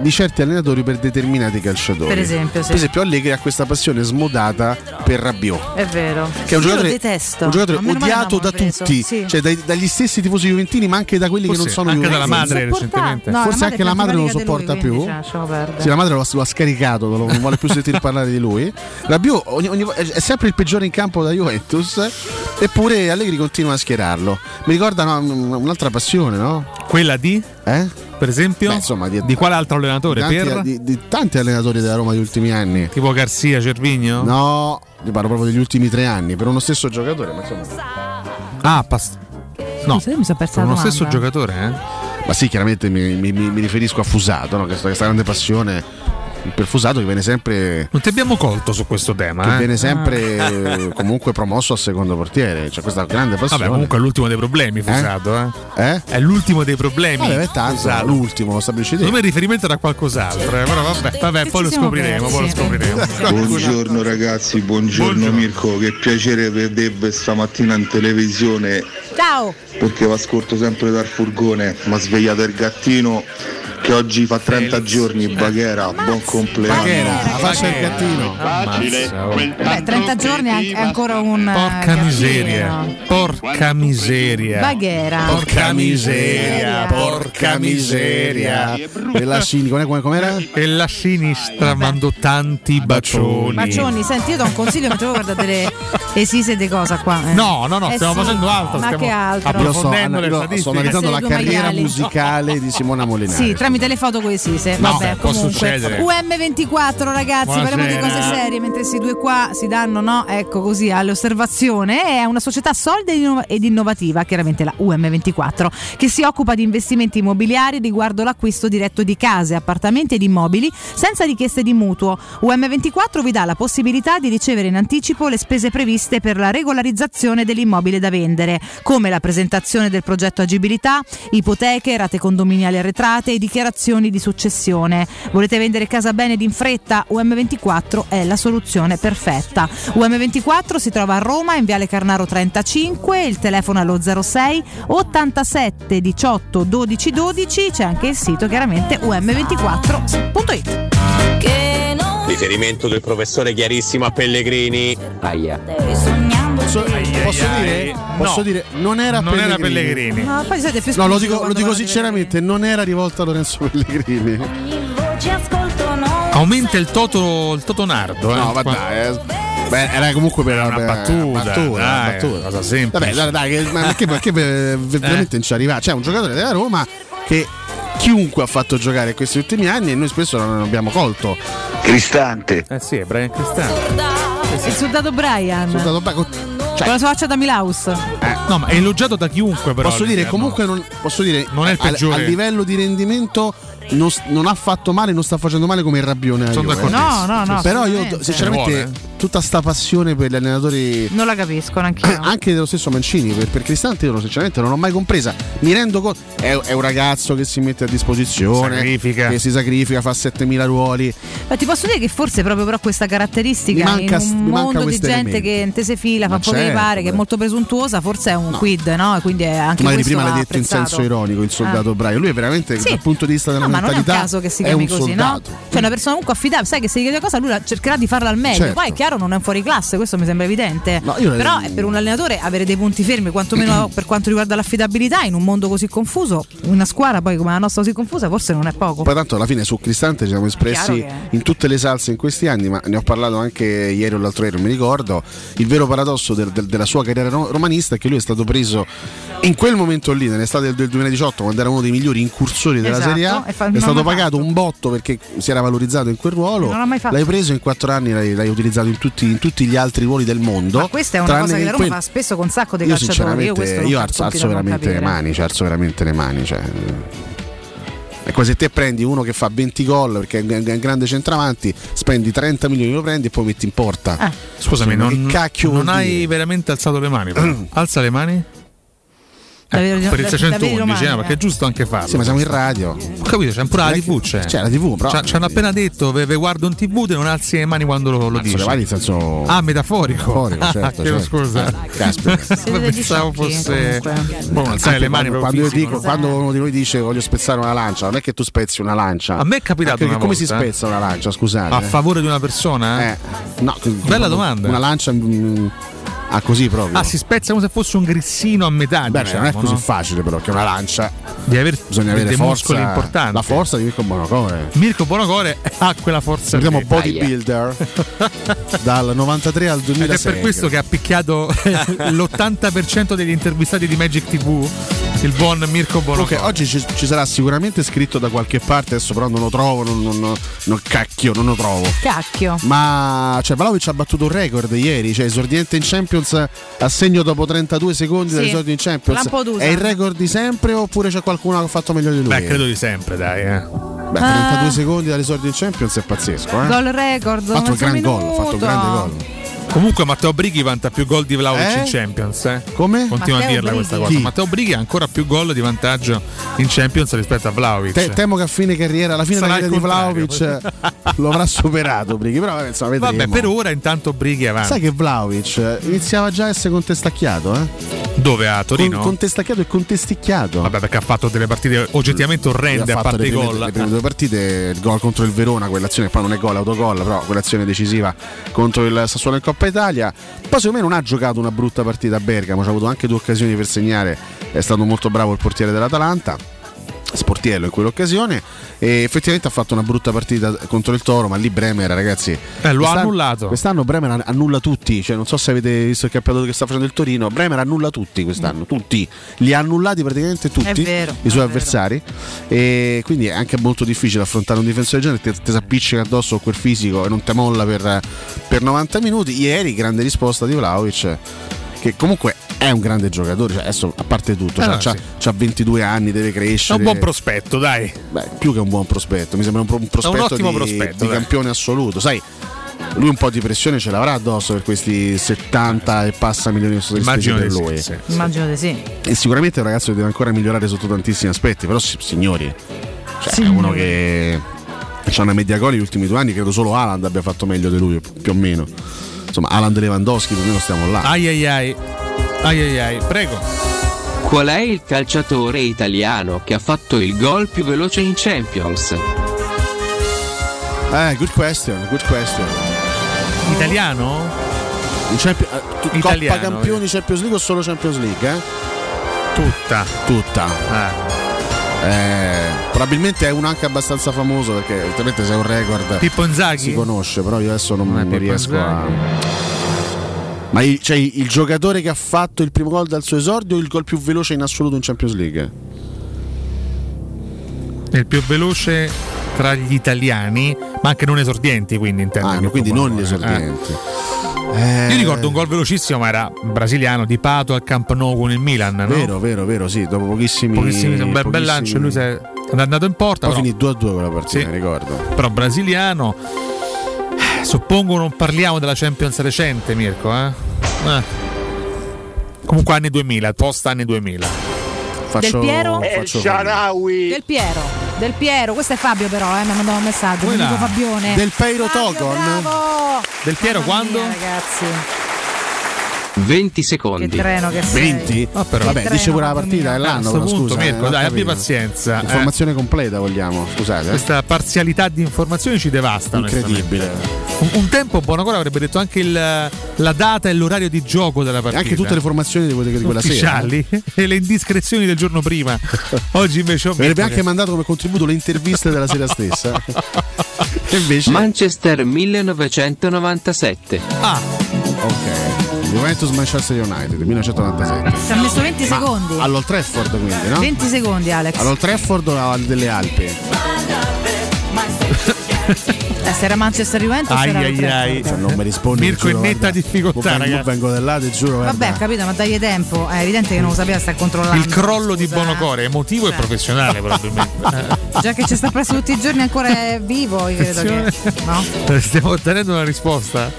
di certi allenatori per determinati calciatori. Per esempio, sì. Per esempio, Allegri ha questa passione smodata per Rabiot. È vero. Che è un Io giocatore, lo detesto. un giocatore odiato da preso. tutti, Sì. cioè dai- dagli stessi tifosi juventini, ma anche da quelli che non Forse sono anche juventini. dalla madre recentemente. No, Forse la anche la madre non lo è più sopporta più. lui, cioè, lasciamo perdere. Sì, la madre lo ha, lo ha scaricato, non non vuole più sentire parlare di lui. Rabiot ogni- ogni- è sempre il peggiore in campo da Juventus, eppure Allegri continua a schierarlo. Mi ricorda no, un'altra passione, no? Quella di, Eh? Per esempio, Beh, insomma, di, di quale altro allenatore? tanti, per? di- di tanti allenatori della Roma degli ultimi anni. Tipo Garzia, Cervigno? No, io parlo proprio degli ultimi tre anni, per uno stesso giocatore, ma insomma. Ah, pas- no, Scusa, mi sono persa per uno domanda. stesso giocatore, eh? Ma sì, chiaramente mi, mi- mi- mi riferisco a Fusato, no? questa, questa grande passione per Fusato che viene sempre, Non ti abbiamo colto su questo tema, che eh? viene sempre eh, <laughs> comunque promosso a secondo portiere. C'è questa grande passione. Vabbè, comunque è l'ultimo dei problemi, Fusato, eh? Eh? È l'ultimo dei problemi. Vabbè, è tanto, Fusato. l'ultimo, lo stabilisci te. Secondo me il riferimento era qualcos'altro, eh, però vabbè, vabbè poi lo scopriremo, poi lo scopriremo. Buongiorno ragazzi, buongiorno, Buongiorno. Mirko, che piacere vedervi stamattina in televisione Ciao. perché vi ascolto sempre dal furgone, mi ha svegliato il gattino che oggi fa 30 giorni, Baghera, buon compleanno. Baghera, la faccia del gattino. Ammazza, oh. Beh, 30 giorni è ancora un. Porca eh, miseria, gattino. porca miseria. Baghera. Porca miseria, porca miseria. E la com'è- com'era? E la sinistra mando tanti bacioni. Bacioni, senti, io do un consiglio mentre voi guardate le esise di cosa qua. eh. No, no, no, Eh stiamo sì, facendo altro. Ma stiamo che altro? Io sto, approfondendo le sto analizzando la carriera maiali. musicale di Simona <laughs> Molinari. Sì, tramite le foto con le sise. No, Vabbè, può comunque. succedere. UM24, ragazzi, parliamo di cose Buonasera. serie, mentre questi due qua si danno, no? Ecco così all'osservazione. È una società solida ed innovativa, chiaramente la UM24, che si occupa di investimenti immobiliari riguardo l'acquisto diretto di case, appartamenti ed immobili senza richieste di mutuo. UM24 vi dà la possibilità di ricevere in anticipo le spese previste per la regolarizzazione dell'immobile da vendere, come la presentazione del progetto agibilità, ipoteche, rate condominiali arretrate e dichiarazioni dichiarazioni di successione. Volete vendere casa bene ed in fretta? UM24 è la soluzione perfetta. UM24 si trova a Roma in Viale Carnaro 35, il telefono è lo 06 87 18 12 12, c'è anche il sito chiaramente um24.it. Riferimento del professore chiarissimo a Pellegrini. Aia. Posso, posso ai, dire? ai. Posso No. dire? Non era Non era Pellegrini. Pellegrini. No, poi siete più No, lo dico, lo dico sinceramente, non era rivolta a Lorenzo Pellegrini. Aumenta il toto, il toto nardo. Eh. No, ma dai, eh. Beh, era comunque per Era una beh, battuta, battuta, dai, battuta. cosa semplice. Vabbè, dai, dai, ma perché, perché ver- veramente non ci arriva? C'è un giocatore della Roma che chiunque ha fatto giocare in questi ultimi anni e noi spesso non abbiamo colto. Cristante. Eh sì, è Brian Cristante. Il soldato Brian. Soldato Bra- con- Con la sua faccia da Milaus. No, ma è elogiato da chiunque, però. posso dire, comunque non, posso dire, Non è il a- peggiore. A, livello di rendimento non, non ha fatto male, non sta facendo male come il Rabbione. Sono eh. d'accordissimo. No, no, no, Però io sinceramente tutta sta passione per gli allenatori Non la capisco neanche <clears throat> anche dello stesso Mancini per, per Cristante io sinceramente non l'ho mai compresa mi rendo conto è, è un ragazzo che si mette a disposizione Sacrifica. che si sacrifica fa 7000 ruoli Ma ti posso dire che forse proprio però questa caratteristica Mi manca- in un mi manca mondo di gente elemento. che in se fila, fa un po' che certo, pare, che è molto presuntuosa, forse è un quid, no? E quindi è anche magari prima l'hai detto in apprezzato. senso ironico il soldato Ah. Brian lui è veramente Sì. dal punto di vista della No, ma non è un mentalità caso che si è chiami un così, no? soldato Cioè una persona comunque affidabile, sai che se gli chiede una cosa lui la- cercherà di farla al meglio. Certo. Poi è chiaro non è un fuori classe, questo mi sembra evidente. No, Però è per un allenatore avere dei punti fermi, quantomeno <clears throat> per quanto riguarda l'affidabilità, in un mondo così confuso, una squadra poi come la nostra così confusa, forse non è poco. Poi tanto alla fine su Cristante ci siamo espressi Chiaro in tutte le salse in questi anni, ma ne ho parlato anche ieri o l'altro ieri, non mi ricordo. Il vero paradosso del- del- della sua carriera ro- romanista è che lui è stato preso in quel momento lì, nell'estate del, del 2018, quando era uno dei migliori incursori della Esatto, Serie A, e fa- è stato pagato un botto perché si era valorizzato in quel ruolo. Non l'ha mai fatto. L'hai preso in quattro anni, l'hai, l'hai utilizzato in tutti, in tutti gli altri ruoli del mondo. Ma questa è una cosa che la Roma quel- fa spesso con un sacco di io calciatori. Io, sinceramente questo non io alzo, alzo veramente le mani, cioè alzo veramente le mani. Cioè. È come se te prendi uno che fa 20 gol perché è un grande centravanti, spendi 30 milioni, lo prendi e poi metti in porta. Ah. Scusami, non, che cacchio non hai veramente alzato le mani. però. <clears throat> Alza le mani. Davvero- per il da- 611, davvero eh, male, perché è giusto anche farlo. Sì, ma siamo in radio. Ho capito, c'è pure la TV. C'è, C'è la TV, però. Ci hanno appena detto, ve, ve guardo in TV e non alzi le mani quando lo, lo Alzo dici. le mani in senso. Ah, metaforico. Metaforico, certo, Chiedo certo. scusa. Ah, caspita. <laughs> Pensavo fosse. Boh, alzare le mani quando, io dico, quando uno di noi dice voglio spezzare una lancia, non è che tu spezzi una lancia. A me è capitato Anche una come si volta, eh. spezza una lancia, scusate. A favore di una persona? Eh, no, Bella domanda. Una lancia mm, ah, così proprio. Ah, si spezza come se fosse un grissino a metà. Beh, diciamo, non è così no? facile però che una lancia Di aver bisogna avere dei forza, muscoli importanti. la forza di Mirko Bonocore. Mirko Bonocore ha quella forza. Lì. bodybuilder dal 93 al Ed 2006. è per questo che ha picchiato <laughs> l'80% degli intervistati di Magic TV, il buon Mirko Bonocore. Ok, oggi ci, ci sarà sicuramente scritto da qualche parte, adesso però non lo trovo, non, non- non- cacchio, non lo trovo. Cacchio. Ma cioè, Vlaovic ha battuto un record ieri, cioè esordiente in Champions a segno dopo 32 secondi Sì, dall'esordio in Champions. È il record di sempre oppure c'è qualcuno che ha fatto meglio di lui? Beh, credo di sempre, dai. Eh. Beh, Ah. 32 secondi dall'esordio in Champions è pazzesco, eh? Gol record. Ha fatto un gran gol, ha fatto un grande gol. Comunque Matteo Brighi vanta più gol di Vlaovic Eh? in Champions. Eh? Come? Continua a Matteo dirla questa Brighi. cosa. Chi? Matteo Brighi ha ancora più gol di vantaggio in Champions rispetto a Vlaovic. Te- temo che a fine carriera, alla fine Sarà della carriera di Vlaovic lo avrà superato Brighi, però vabbè, insomma, vedremo. Vabbè, per ora intanto Brighi è avanti. Sai che Vlaovic iniziava già a essere contestacchiato, eh? Dove? A Torino? Con- contestacchiato e contesticchiato. Vabbè, perché ha fatto delle partite oggettivamente orrende ha a parte i gol. le prime due partite, il gol contro il Verona, quell'azione poi non è gol, è autogol, però quell'azione decisiva contro il Sassuolo in Coppa Italia. Poi secondo me non ha giocato una brutta partita a Bergamo, ha avuto anche due occasioni per segnare, è stato molto bravo il portiere dell'Atalanta. Sportiello in quell'occasione e effettivamente ha fatto una brutta partita contro il Toro ma lì Bremer ragazzi Eh, lo ha quest'anno- annullato. quest'anno Bremer annulla tutti cioè non so se avete visto il campionato che sta facendo il Torino Bremer annulla tutti quest'anno tutti. Li ha annullati praticamente tutti vero, i suoi avversari e quindi è anche molto difficile affrontare un difensore del genere ti, ti si appiccica addosso quel fisico e non te molla per, per 90 minuti. Ieri grande risposta di Vlaovic che comunque è un grande giocatore cioè adesso a parte tutto c'ha, no, c'ha- sì. c'ha 22 anni deve È crescere un buon prospetto, dai. Beh, più che un buon prospetto, mi sembra un, pro- un prospetto ottimo di, prospetto, di campione assoluto. Sai, lui un po' di pressione ce l'avrà addosso per questi 70 e passa milioni di Immagino per di sì, lui. sì. Immagino di sì. E sicuramente è un ragazzo che deve ancora migliorare sotto tantissimi aspetti, però si- signori, Cioè, è uno che ha una media gol negli ultimi due anni, credo solo Haaland abbia fatto meglio di lui, più o meno. Insomma, Haaland e Lewandowski più o meno stiamo là. Ai ai ai. Ai ai ai. Prego. Qual è il calciatore italiano che ha fatto il gol più veloce in Champions? Eh, good question, good question. Italiano? In Champions- eh, tu- Italiano, Coppa Campioni Champions League o solo Champions League? Eh? Tutta. Tutta. Eh, probabilmente è uno anche abbastanza famoso perché ovviamente se è un record Pippo Inzaghi? si conosce, però io adesso non, Non riesco a. Inzaghi. Ma il, cioè, il giocatore che ha fatto il primo gol dal suo esordio o il gol più veloce in assoluto in Champions League? Il più veloce tra gli italiani, ma anche non esordienti, quindi intendo. Ah, quindi non gli esordienti. Eh, Io ricordo un gol velocissimo, ma era brasiliano di Pato al Camp Nou con il Milan. No? Vero, vero, vero, sì, dopo pochissimi. Pochissimi, un bel, bel lancio, lui si è andato in porta. Poi però- finì 2 a 2 quella partita, Sì. mi ricordo. però brasiliano. Eh, Suppongo non parliamo della Champions recente, Mirko. Eh? Eh. Comunque anni 2000, post anni 2000. Del Piero? faccio- Del Piero. Del Piero. Questo è Fabio però, eh, mi ha mandato un messaggio. Mi dico? Fabione. Del Fabio, Togon? Del Piero Mamma quando? mia, ragazzi. 20 secondi. Che treno che sei. 20? Ah, però. Vabbè, Che dice treno, pure la partita, è l'anno, A sto però punto, scusa. Mirko, eh, dai, abbi pazienza. eh. Informazione completa vogliamo, scusate. eh. Questa parzialità di informazioni ci devasta. Incredibile. Un, un tempo Buonacora avrebbe detto anche il- la data e l'orario di gioco della E partita. anche tutte le formazioni di di quella sera. eh. ufficiali <laughs> e le indiscrezioni del giorno prima. <laughs> Oggi invece ho Avrebbe anche che- mandato come contributo le interviste della sera stessa. <laughs> e invece. Manchester 1997. Ah, ok. Juventus Manchester United 1997. Ci ha messo 20 Ma secondi. All'Old Trafford quindi, no? 20 secondi, Alex. All'Old Trafford o al delle Alpi? Eh, se era Manchester Juventus Ai, era ai, ai. Se non mi rispondi. Mirko ti in giuro, netta guarda, difficoltà, vengo, ragazzi. vengo da là, ti giuro. Vabbè, guarda. ho capito, ma dagli tempo. È evidente che non lo sapeva, sta controllando. il crollo di Scusa, eh. Bonocore, emotivo e professionale probabilmente. <laughs> Già che ci sta presso tutti i giorni ancora è vivo, io credo che. No? Eh, Stiamo ottenendo una risposta.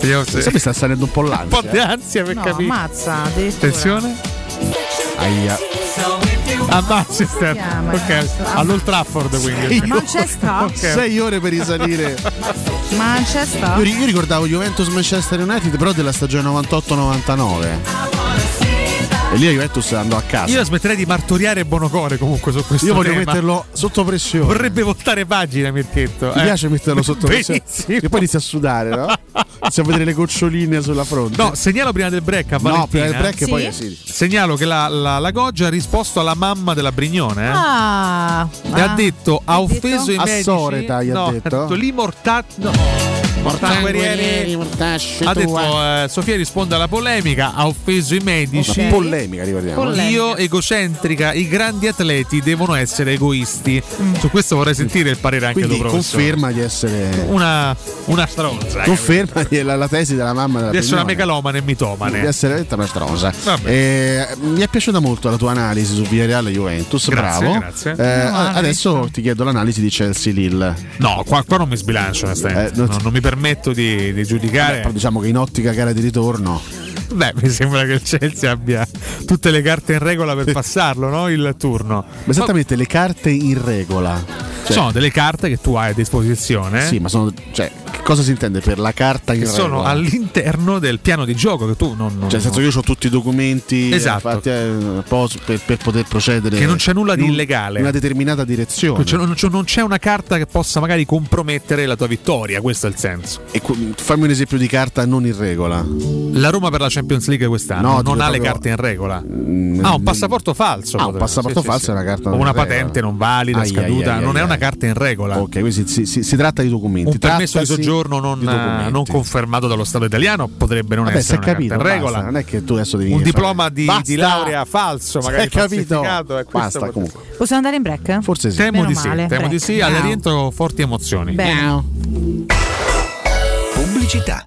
Vediamo se- Sai, mi sta salendo un po' un l'ansia. po' di ansia per No, capire. ammazza, addirittura. Attenzione. Aia. A Manchester. chiama Ok, all'Old Trafford quindi. <laughs> Manchester? Ok. Sei ore per risalire. <laughs> Manchester? Io, io ricordavo Juventus Manchester United, però della stagione 98-99. E lì la Juventus andò a casa. Io smetterei di martoriare Bonocore comunque su questo Io voglio tema. metterlo sotto pressione. Vorrebbe voltare pagina, Mirchetto. Mi eh. piace metterlo sotto pressione. Benissimo. E poi inizia a sudare, no? Inizia a vedere le goccioline sulla fronte. No, segnalo prima del break a No, Valentina. prima del break e Sì? poi sì. Segnalo che la, la, la Goggia ha risposto alla mamma della Brignone. eh. Ah, E ha ah. detto ha Ha offeso detto? i A medici. Soreta, gli ha no, detto? lì mortato. No. Mortanguerieri. Ha detto eh, Sofia risponde alla polemica, ha offeso i medici. Una polemica, ricordiamo. Polemica. Io egocentrica, i grandi atleti devono essere egoisti. Su questo vorrei sentire il parere anche Quindi professore. conferma di essere. Una, una stronza. eh. Conferma di- la, la tesi della mamma della Di essere una megalomane e mitomane. Di essere veramente una stronza. Eh, mi è piaciuta molto la tua analisi su Villarreal e Juventus. Grazie, bravo. grazie. Eh, No, adesso ti chiedo l'analisi di Chelsea Lille. No, qua, qua non mi sbilancio, onestamente. Eh, non- non, non mi permetto di, di giudicare. Però diciamo che in ottica gara di ritorno. Beh, mi sembra che il Chelsea abbia tutte le carte in regola per passarlo, no? Il turno. Ma esattamente le carte in regola. Cioè, sono delle carte che tu hai a disposizione. Sì, ma sono. Cioè, che cosa si intende per la carta in che regola? sono all'interno del piano di gioco che tu non. non- Cioè, nel senso, io ho tutti i documenti Esatto. fatti eh, per, per poter procedere. Che non c'è nulla di illegale. In una determinata direzione. non c'è, non non c'è una carta che possa magari compromettere la tua vittoria, questo è il senso. E fammi un esempio di carta non in regola. La Roma per la Champions League quest'anno No, non ha le carte in regola. Mm, Ah, un passaporto falso. Ah, un passaporto sì, falso sì. è una carta O una patente non valida, Ai, scaduta. ai, ai, non ai, è una carta in regola. Ok, quindi si, si- si- si tratta di documenti. Un permesso di soggiorno non, di non confermato dallo Stato italiano potrebbe non Vabbè, essere una capito, carta in regola. basta, non è che tu adesso devi un diploma di, di laurea falso, magari è capito. eh, Basta comunque. Possiamo andare in break? Forse sì. Temo Meno di sì, male, temo di sì, al rientro forti emozioni. Pubblicità.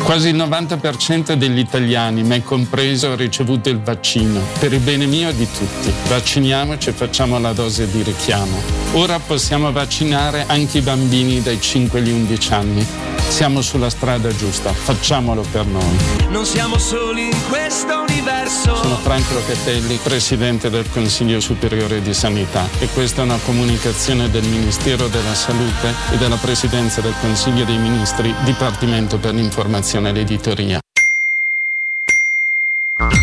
Quasi il 90% degli italiani, me compreso, ha ricevuto il vaccino, per il bene mio e di tutti. Vacciniamoci e facciamo la dose di richiamo. Ora possiamo vaccinare anche i bambini dai 5 agli 11 anni. Siamo sulla strada giusta, facciamolo per noi. Non siamo soli in questo universo. Sono Franco Locatelli, Presidente del Consiglio Superiore di Sanità e questa è una comunicazione del Ministero della Salute e della Presidenza del Consiglio dei Ministri, Dipartimento per l'informazione e l'editoria.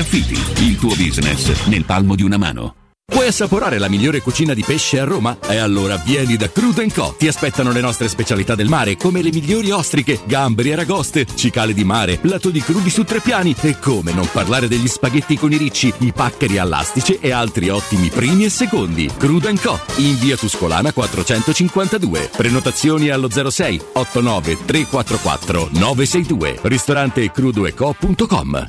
il tuo business nel palmo di una mano. Vuoi assaporare la migliore cucina di pesce a Roma? E allora vieni da Crudo Co. Ti aspettano le nostre specialità del mare, come le migliori ostriche, gamberi e aragoste, cicale di mare, lato di crudi su tre piani e come non parlare degli spaghetti con i ricci, i paccheri all'astice e altri ottimi primi e secondi. Crudo Co. in via Tuscolana 452. Prenotazioni allo 06 89 344 962. Ristorante crudoeco.com.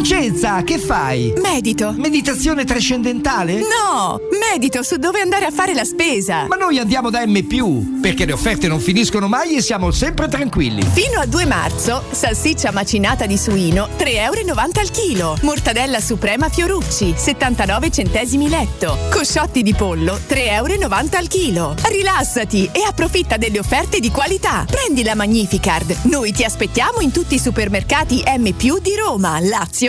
Dolcenza, che fai? Medito. Meditazione trascendentale? No, medito su dove andare a fare la spesa. Ma noi andiamo da M, perché le offerte non finiscono mai e siamo sempre tranquilli. Fino a 2 marzo, salsiccia macinata di suino 3,90 euro al chilo. Mortadella suprema Fiorucci 79 centesimi letto. Cosciotti di pollo 3,90 euro al chilo. Rilassati e approfitta delle offerte di qualità. Prendi la Magnificard. Noi ti aspettiamo in tutti i supermercati M di Roma, Lazio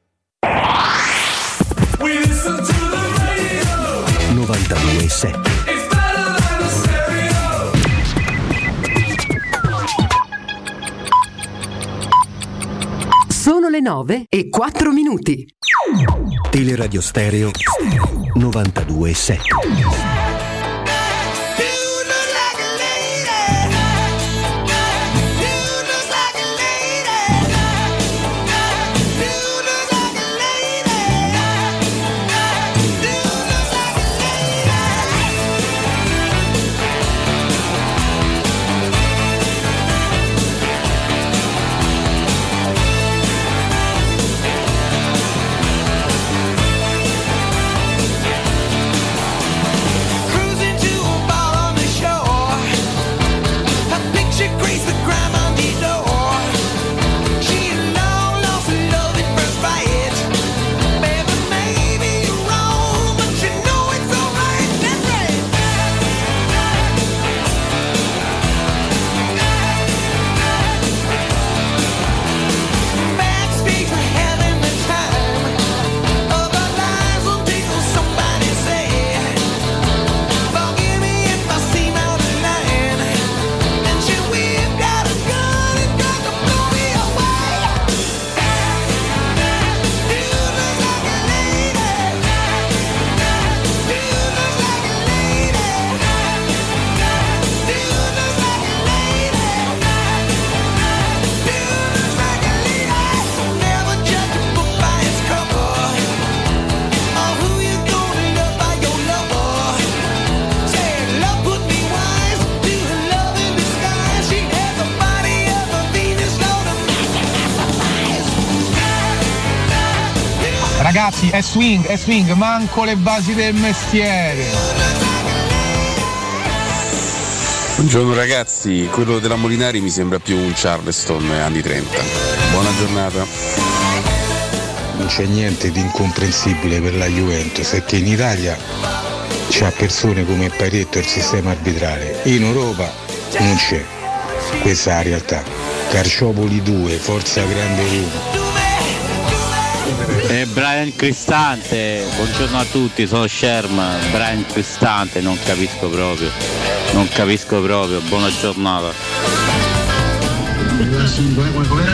92.7 Sono le 9 e 4 minuti. Teleradio Stereo 92.7 è swing, è swing, manco le basi del mestiere. Buongiorno ragazzi, quello della Molinari mi sembra più un Charleston anni 30. Buona giornata. Non c'è niente di incomprensibile per la Juventus, è che in Italia c'ha persone come Paretto e il sistema arbitrale. In Europa non c'è. Questa è la realtà. Carciopoli 2, Forza Grande 1. Eh, Brian Cristante, buongiorno a tutti, sono Sherman, Brian Cristante, non capisco proprio, non capisco proprio, buona giornata.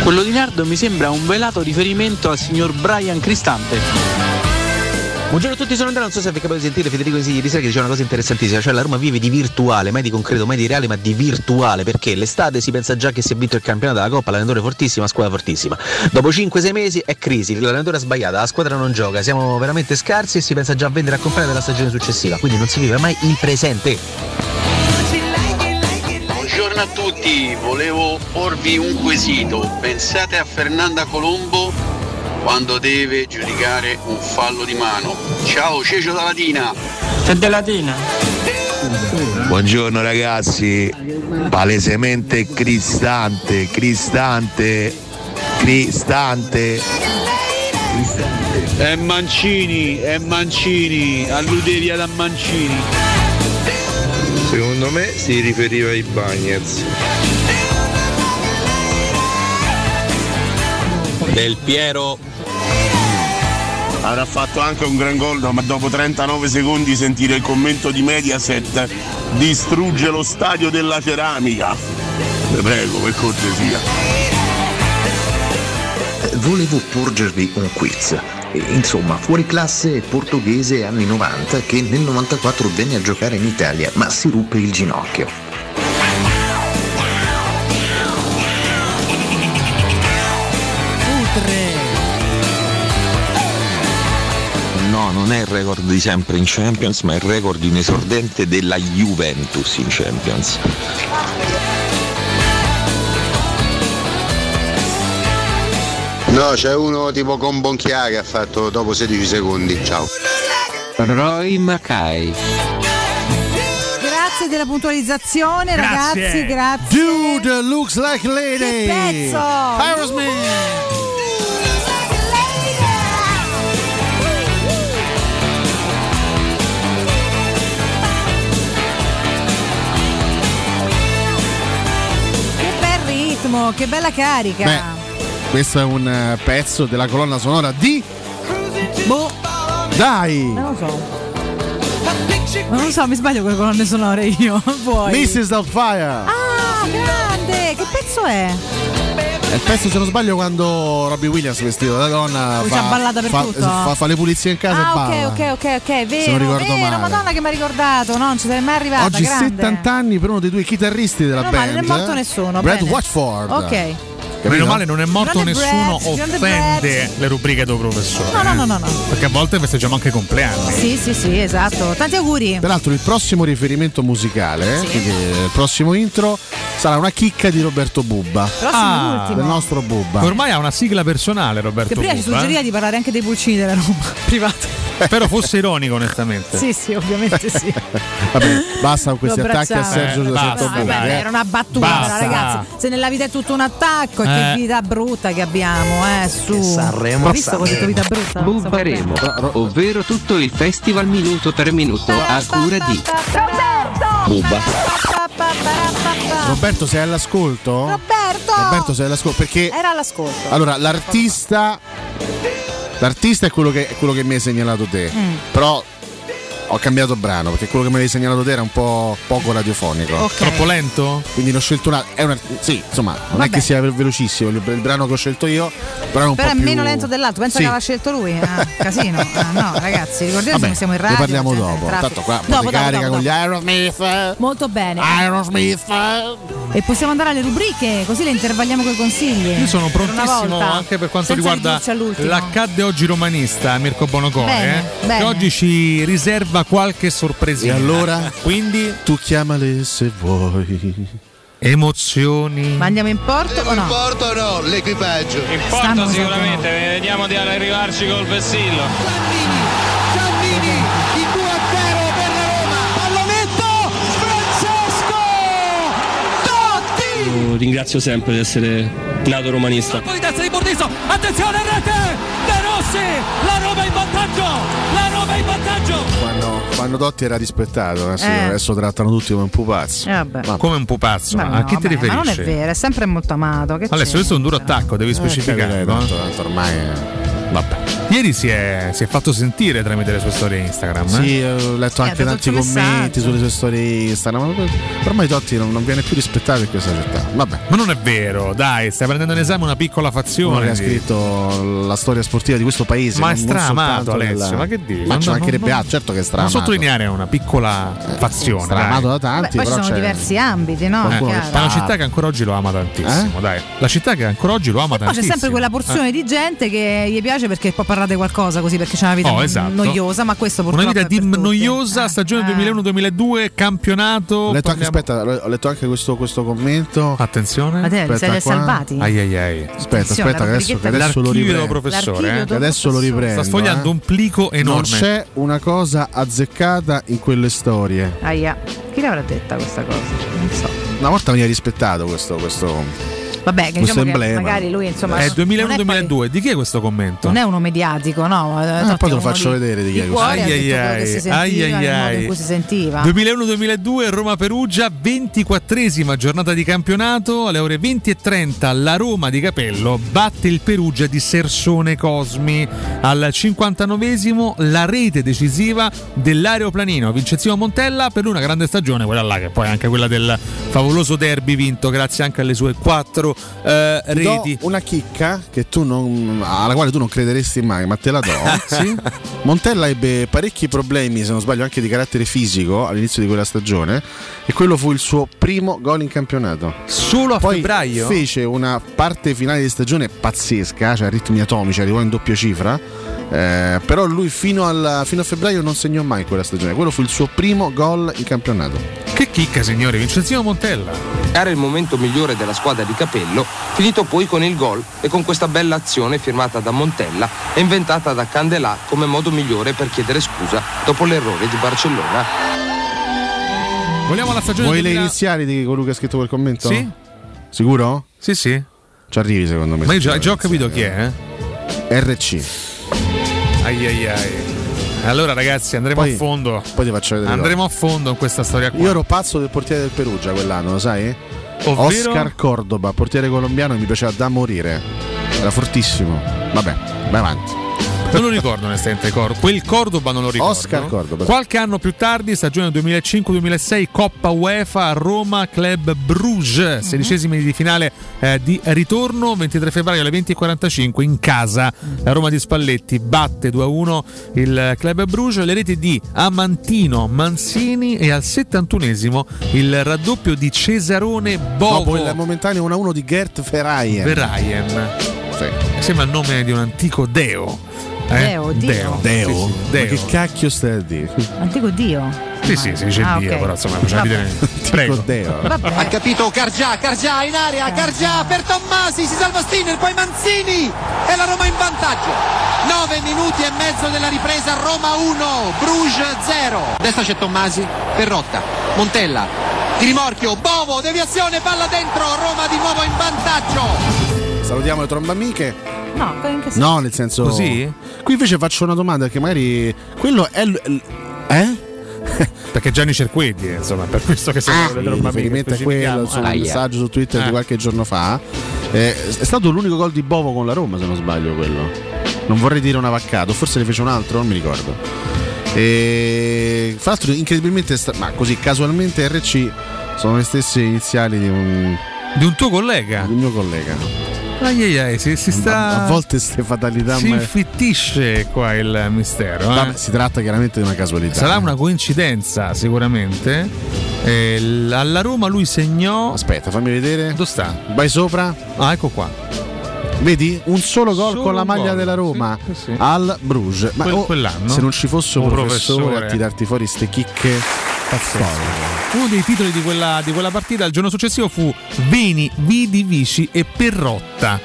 Quello di Nardo mi sembra un velato riferimento al signor Brian Cristante. Buongiorno a tutti, sono Andrea, non so se avete capito di sentire Federico Insigli ieri sera che diceva una cosa interessantissima, cioè la Roma vive di virtuale, mai di concreto, mai di reale, ma di virtuale, perché l'estate si pensa già che si è vinto il campionato della Coppa, l'allenatore fortissimo, la squadra fortissima. Dopo 5-6 mesi è crisi, l'allenatore ha sbagliato, la squadra non gioca, siamo veramente scarsi e si pensa già a vendere a comprare della stagione successiva, quindi non si vive mai il presente. Buongiorno a tutti, volevo porvi un quesito. Pensate a Fernanda Colombo quando deve giudicare un fallo di mano. Ciao Cecio da Latina. C'è della Latina. Buongiorno ragazzi, palesemente cristante, cristante, cristante. È Mancini, è Mancini, alludevi ad Mancini. Secondo me si riferiva ai Bagnets. Del Piero avrà fatto anche un gran gol, ma dopo 39 secondi sentire il commento di Mediaset distrugge lo stadio della ceramica. Vi prego, per cortesia. Volevo porgervi un quiz. Insomma, fuori classe portoghese anni 90 che nel 94 venne a giocare in Italia, ma si ruppe il ginocchio. Non è il record di sempre in Champions, ma è il record di un esordente della Juventus in Champions. No, c'è uno tipo con Bonchia che ha fatto dopo 16 secondi. Ciao. Roy Mackay. Grazie della puntualizzazione, Grazie. ragazzi, grazie. Dude looks like lady. Che pezzo! Aerosmith. Ritmo, che bella carica. Beh, questo è un eh, pezzo della colonna sonora di Boh, Dai. non lo so. Non lo so, mi sbaglio con le colonne sonore io. <laughs> Poi. Mrs. Doubtfire. Ah, grande! Che pezzo è? È il pezzo, se non sbaglio, quando Robbie Williams vestito da donna Lui fa, fa, dappertutto. fa- fa le pulizie in casa e Ah, balla. ok, ok, ok, ok, vero. Se non ricordo vero, male. Madonna che mi ha ricordato, no? Non ci sarei mai arrivata. Oggi grande. 70 anni per uno dei due chitarristi della male, band. non è morto nessuno, Brad bene. Watford. Ok. Meno male non è morto Grande nessuno, Brad, offende le rubriche del professore. No, no, no, no, no. Perché a volte festeggiamo anche i compleanni. Sì, sì, sì, esatto. Tanti auguri. Peraltro il prossimo riferimento musicale, quindi il prossimo intro, sarà una chicca di Roberto Bubba. Prossimo ultimo. Del nostro Bubba. Ormai ha una sigla personale, Che Roberto. prima ci Bubba, eh. suggeriva di parlare anche dei pulcini della Roma privata. Spero fosse ironico, onestamente. Sì, sì, ovviamente sì. <laughs> Vabbè, basta con questi attacchi a. Sergio Eh, basta, Sottobuco, Vabbè, eh. era una battuta, Basta. ragazzi. Se nella vita è tutto un attacco, e Eh. che vita brutta che abbiamo, eh, su. Sanremo, Hai visto che ho detto vita brutta? Bubbaremo, ovvero tutto il festival minuto per minuto a cura di Bubba. Roberto, sei all'ascolto? Roberto! Roberto, sei all'ascolto? Perché Era all'ascolto. allora l'artista. L'artista è quello che, è quello che mi hai segnalato te. Mm. Però ho cambiato brano perché quello che mi avevi segnalato te era un po' poco radiofonico. Ok. Troppo lento? Quindi ne ho scelto una. È una sì, insomma, non Vabbè. è che sia ve- velocissimo. Il, il brano che ho scelto io, però è un Però po' è più... meno lento dell'altro, pensa Sì. che aveva scelto lui. Ah, <laughs> casino. Ah, no, ragazzi, ricordiamoci Vabbè, che siamo in ne radio. parliamo cioè, dopo. traffico. Tanto qua Dopo, dopo, carica dopo, con gli dopo. Aerosmith. Molto bene. Aerosmith. E possiamo andare alle rubriche, così le intervalliamo con i consigli. Io sono prontissimo anche per quanto Senza riguarda l'accadde oggi romanista Mirko Bonocore, Bene, eh, bene. che oggi ci riserva qualche sorpresina. E allora? Quindi Tu chiamale se vuoi. Emozioni. Ma andiamo in porto o no? In porto o no? L'equipaggio. In Stanno porto sicuramente, vediamo di arrivarci col vessillo. Giannini, il 2 a 0 per la Roma. Pallonetto, Francesco Totti. Ringrazio sempre di essere nato romanista. Bordiso, attenzione rete, De Rossi, la Roma in vantaggio, la Roma in vantaggio. Quando, quando Dotti era rispettato, adesso, Eh. adesso trattano tutti come un pupazzo. Eh, vabbè. Come un pupazzo. Ma a no, chi ti vabbè, ma non è riferisci? vero, è sempre molto amato. Che Adesso c'è? questo è un duro attacco, devi specificare. capirei, tanto- tanto ormai. Ieri si è, si è fatto sentire tramite le sue storie Instagram. eh? Sì, ho letto anche ha dato tanti commenti messaggio. sulle sue storie Instagram. ma Ormai Totti non, non viene più rispettato in questa città. Vabbè. Ma non è vero, dai, stai prendendo in esame una piccola fazione. che ha scritto la storia sportiva di questo paese. Ma è non- non stramato Alessio, della- ma che dici? Ma ci Non- mancherebbe non- altro, certo che è Non stramato. sottolineare è una piccola fazione. stramato dai. da tanti, Vabbè, poi ci sono c'è- diversi ambiti, no? Eh, ma una città che ancora oggi lo ama tantissimo, dai. La città che ancora oggi lo ama Poi c'è tantissimo. sempre quella porzione Eh. di gente che gli piace perché può parlare di qualcosa così perché c'è una vita Oh, esatto. noiosa, ma questo Una purtroppo vita è per di tutti. noiosa, stagione 2001-2002, campionato. Ho letto, anche, aspetta, ho letto anche questo, questo commento. Attenzione. Ma te, Aspetta, sei qua. salvati? Ai ai ai. Aspetta, Attenzione, aspetta, adesso, che adesso lo riprendo. professore. Eh. Adesso lo riprendo. Sta sfogliando eh. un plico enorme. Non c'è una cosa azzeccata in quelle storie. Aia, chi l'avrà detta questa cosa? Non so. Una volta veniva rispettato questo. questo Vabbè, che Questo diciamo che emblema. magari lui insomma È non è poi- 2001-2002. Di chi è questo commento? Non è uno mediatico, no? Ah, Totti poi te lo faccio di- vedere di chi è questo. Ai ai ai, si sentiva, ai ai ai. si sentiva. 2001-2002 Roma-Perugia, 24esima giornata di campionato. Alle ore 20 e 30 la Roma di Capello batte il Perugia di Sersone Cosmi. Al 59esimo la rete decisiva dell'aeroplanino Vincenzino Montella per una grande stagione, quella là che poi è anche quella del favoloso derby vinto grazie anche alle sue quattro eh, reti. una chicca che tu non, alla quale tu non crederesti mai, ma te la do. Sì? <laughs> Montella ebbe parecchi problemi, se non sbaglio, anche di carattere fisico all'inizio di quella stagione. E quello fu il suo primo gol in campionato. Solo a Poi febbraio? fece una parte finale di stagione pazzesca, cioè a ritmi atomici, arrivò in doppia cifra. Eh, però lui fino, al- fino a febbraio non segnò mai quella stagione. Quello fu il suo primo gol in campionato. Che chicca, signori, Vincenzino Montella. Era il momento migliore della squadra di Capello, finito poi con il gol e con questa bella azione firmata da Montella e inventata da Candelà come modo migliore per chiedere scusa dopo l'errore di Barcellona. Vogliamo la stagione Vuoi le 2000 iniziali di colui che ha scritto quel commento? Sì. Sicuro? Sì, sì. Ci arrivi secondo me. Ma io già, già ho capito chi è, eh? RC. Ai ai ai. Allora ragazzi andremo Poi- a fondo. Poi ti faccio vedere. Andremo a fondo in questa storia qua. Io ero pazzo del portiere del Perugia quell'anno, lo sai? Ovvero? Oscar Cordoba, portiere colombiano, mi piaceva da morire. Era fortissimo. Vabbè, vai avanti. Non lo ricordo onestamente Cor- Quel Cordoba non lo ricordo. Oscar Cordoba. Qualche anno più tardi, stagione 2005-2006, Coppa UEFA Roma Club Bruges, sedicesimi di finale eh, di ritorno, 23 febbraio alle 20.45 in casa. La Roma di Spalletti batte 2-1 il Club Bruges, le reti di Amantino, Mancini e al 71esimo il raddoppio di Cesarone Bovo. Dopo il momentaneo 1-1 di Gert Verheyen. Verheyen. Sembra il nome di un antico deo. Eh? Deo, Dio. Deo. Deo? Sì, sì, Ma Deo. che cacchio stai a dire? Antico Dio. Sì, sì, si dice Ah, Dio, ok. però insomma facciamo Vabbè. vedere. Prego. Deo. Ha capito Cargià, Cargià in area, Cargià per Tommasi, si salva Stinner, poi Manzini e la Roma in vantaggio. 9 minuti e mezzo della ripresa, Roma 1, Bruges 0. Destra c'è Tommasi, Perrotta, Montella, di rimorchio, Bovo, deviazione, palla dentro, Roma di nuovo in vantaggio. Salutiamo le trombamiche. No, in che senso? No, nel senso. Così? Qui invece faccio una domanda perché magari. Quello è. l- l- Eh? <laughs> Perché Gianni Cerqueti, insomma, per questo che siamo Ah, il trombamiche, riferimento a quello, insomma, un Aia. messaggio su Twitter di Eh. qualche giorno fa. Eh, è stato l'unico gol di Bovo con la Roma, se non sbaglio, quello. Non vorrei dire una vaccata, forse ne fece un altro, non mi ricordo. E fra l'altro, incredibilmente, ma così casualmente RC sono le stesse iniziali di un, Di un tuo collega. di un mio collega. Ai ai ai, si, si sta. A, volte queste fatalità. si ma- infittisce qua il mistero. eh. Si tratta chiaramente di una casualità. Sarà una coincidenza, sicuramente. Eh, alla Roma lui segnò. Aspetta, fammi vedere. Dove sta? Vai sopra. Ah, ecco qua. Vedi? Un solo gol Solo con la maglia gol, della Roma sì, sì, al Bruges. Ma Quel- oh, quell'anno? se non ci fosse un Un professore, professore. a tirarti fuori ste chicche. Pazzesco. Uno dei titoli di quella, di quella partita il giorno successivo fu Veni, Vidi, Vici e Perrotta.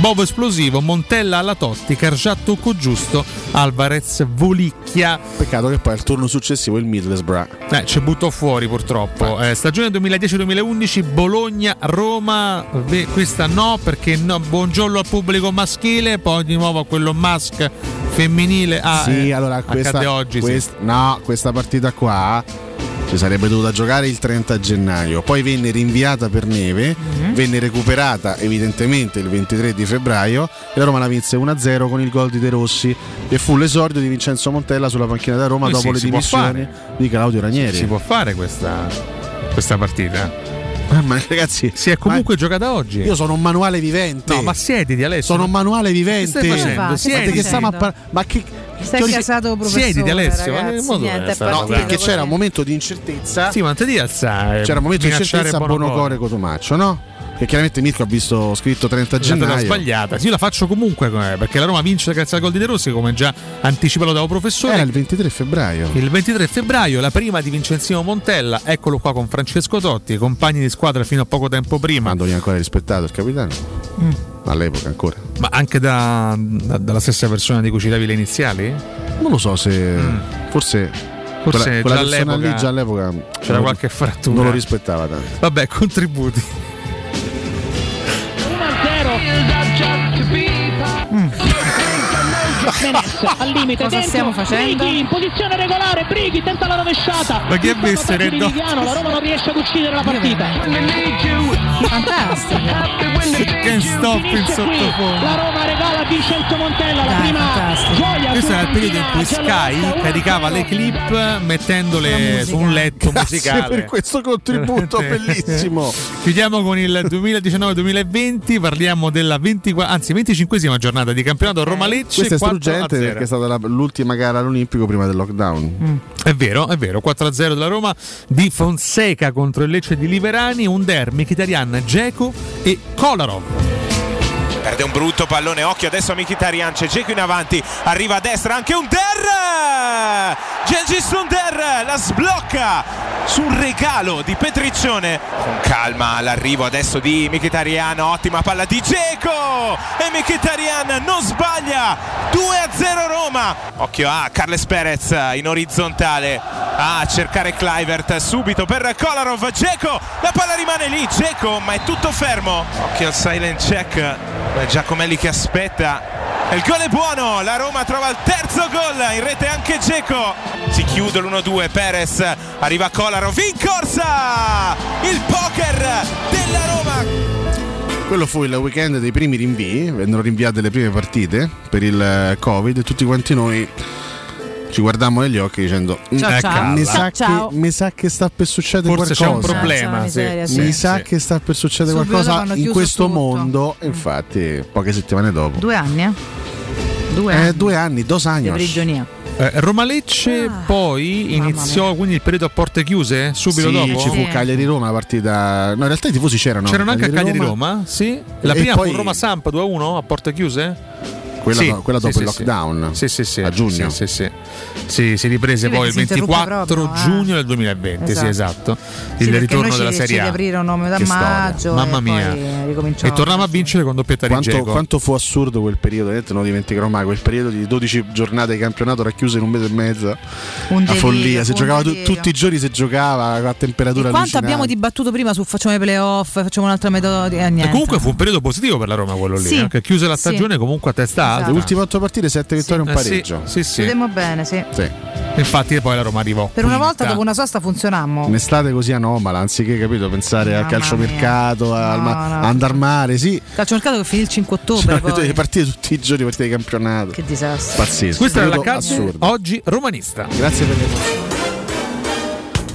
Bobo esplosivo, Montella alla Totti, Cargià tocco giusto, Alvarez volicchia. Peccato che poi al turno successivo il Middlesbrough. Eh, ci buttò fuori purtroppo. Eh, stagione 2010-2011, Bologna, Roma. Beh, questa no, perché no, buongiorno al pubblico maschile, poi di nuovo a quello mask femminile. Ah, sì, eh, allora questa, oggi. sì. quest- no, questa partita qua si sarebbe dovuta giocare il 30 gennaio, poi venne rinviata per neve, Mhm. venne recuperata evidentemente il 23 di febbraio e la Roma la vinse 1-0 con il gol di De Rossi e fu l'esordio di Vincenzo Montella sulla panchina da Roma Eh dopo sì, le si dimissioni di Claudio Ranieri. Si può fare questa, questa partita. Ah, ma ragazzi, si è comunque giocata oggi. Io sono un manuale vivente. No, ma siediti Alessio. Sono un manuale vivente. Che stai facendo? Ma Siediti. che stiamo a par- ma che Stai Giorgi- casato professore, Siediti, Alessio, ma ragazzi, è niente, partito roba? perché c'era un momento di incertezza. Sì, ma ti di alzare. C'era un momento di incertezza a Bonocore Cotomaccio, no? Che chiaramente Mirko ha visto scritto 30 È stata gennaio. sbagliata. Sì, io la faccio comunque eh, perché la Roma vince grazie al gol di De Rossi, come già anticipato dal professore. Era il 23 febbraio. Il 23 febbraio, la prima di Vincenzino Montella, eccolo qua con Francesco Totti, compagni di squadra fino a poco tempo prima. Quando viene ancora rispettato il capitano? Mm. All'epoca ancora. Ma anche da- da- dalla stessa persona di cui citavi le iniziali? Non lo so se. Forse. Mm. Forse quella, già quella persona all'epoca lì già all'epoca c'era qualche frattura. Non lo rispettava tanto. Vabbè, <laughs> contributi. <laughs> Al limite Cosa dentro, stiamo facendo? Brighi in posizione regolare Brighi tenta la rovesciata Ma di Redondo? Viviano, la Roma non riesce ad uccidere la partita Fantastico. Can't stop in sottofondo. la Roma regala a Vincenzo Montella la Dai, prima fantastico. gioia Questo era il periodo in cui Sky caricava le clip mettendole su un letto Grazie musicale. per questo contributo <laughs> bellissimo. Chiudiamo con il 2019-2020, parliamo della 24, anzi 25esima giornata di campionato Roma-Lecce. Questo è 4 0. perché è stata la- l'ultima gara all'Olimpico prima del lockdown. È vero, è vero, 4-0 della Roma di Fonseca contro il Lecce di Liverani, un derby Mkhitaryan, Dzeko e Kolarov. Perde un brutto pallone, occhio adesso a Mkhitaryan, c'è Dzeko in avanti, arriva a destra anche un Der! Gengis Under la sblocca sul regalo di Petriccione. Con calma l'arrivo adesso di Mkhitaryan, ottima palla di Dzeko e Mkhitaryan non sbaglia, 2-0 Roma. Occhio a Carles Perez in orizzontale a cercare Clivert subito per Kolarov, Dzeko, la palla rimane lì, Dzeko ma è tutto fermo. Occhio al silent check, è Giacomelli che aspetta. Il gol è buono, la Roma trova il terzo gol, in rete anche Dzeko. Si chiude l'1-2, Perez arriva Kolarov in corsa! Il poker della Roma! Quello fu il weekend dei primi rinvii, vennero rinviate le prime partite per il eh, Covid tutti quanti noi ci guardammo negli occhi dicendo Ciao, "Mm, ciao. mi, Ciao, sa ciao. che, mi sa che sta per succedere Forse c'è qualcosa un problema, miseria, sì. mi sì. sa che sta per succedere Subito qualcosa in questo tutto. mondo e infatti poche settimane dopo Due anni, eh? Due eh, anni. due anni, dos di años prigionia. Eh, Roma-Lecce Ah, poi iniziò quindi il periodo a porte chiuse subito sì, dopo? ci fu Sì. Cagliari-Roma la partita no in realtà i tifosi c'erano C'erano anche a Cagliari-Roma. Cagliari-Roma? Sì. La E prima poi- fu Roma-Samp 2-1 a porte chiuse? Quella, Sì, do- quella sì, dopo sì, il sì. lockdown Sì, sì, sì. a giugno Sì, sì, sì. Sì, si riprese Sì, poi il perché si interruppe 24 proprio, eh. giugno del 2020, sì, Esatto. esatto. Sì, Il ritorno noi della Serie A. riaprirono a Che storia. maggio Mamma e mia. E tornavamo a vincere con doppietta di quanto, Dzeko. quanto fu assurdo quel periodo, non lo dimenticherò mai, quel periodo di 12 giornate di campionato racchiuse in un mese e mezzo. Un Una delirio, follia, si giocava tutti i giorni si giocava a temperatura E quanto abbiamo dibattuto prima su facciamo i playoff, facciamo un'altra metodica, eh, E comunque fu un periodo positivo per la Roma quello lì, Sì. eh, che chiuse la Sì. stagione comunque a testa alta. Le ultime otto partite, sette vittorie e un Eh, pareggio. sì, sì. Vedemmo bene, sì. Sì. Infatti poi la Roma arrivò. Per una volta dopo una sosta funzionammo. Un'estate così anomala, anziché capito, pensare al Mamma calciomercato, al No, ma- no. a andare al mare, sì. Calciomercato che finì il 5 ottobre Sono poi. le partite tutti i giorni, partite di campionato. Che disastro. Pazzesco. Questa era la calcio assurdo. oggi romanista. Grazie per le.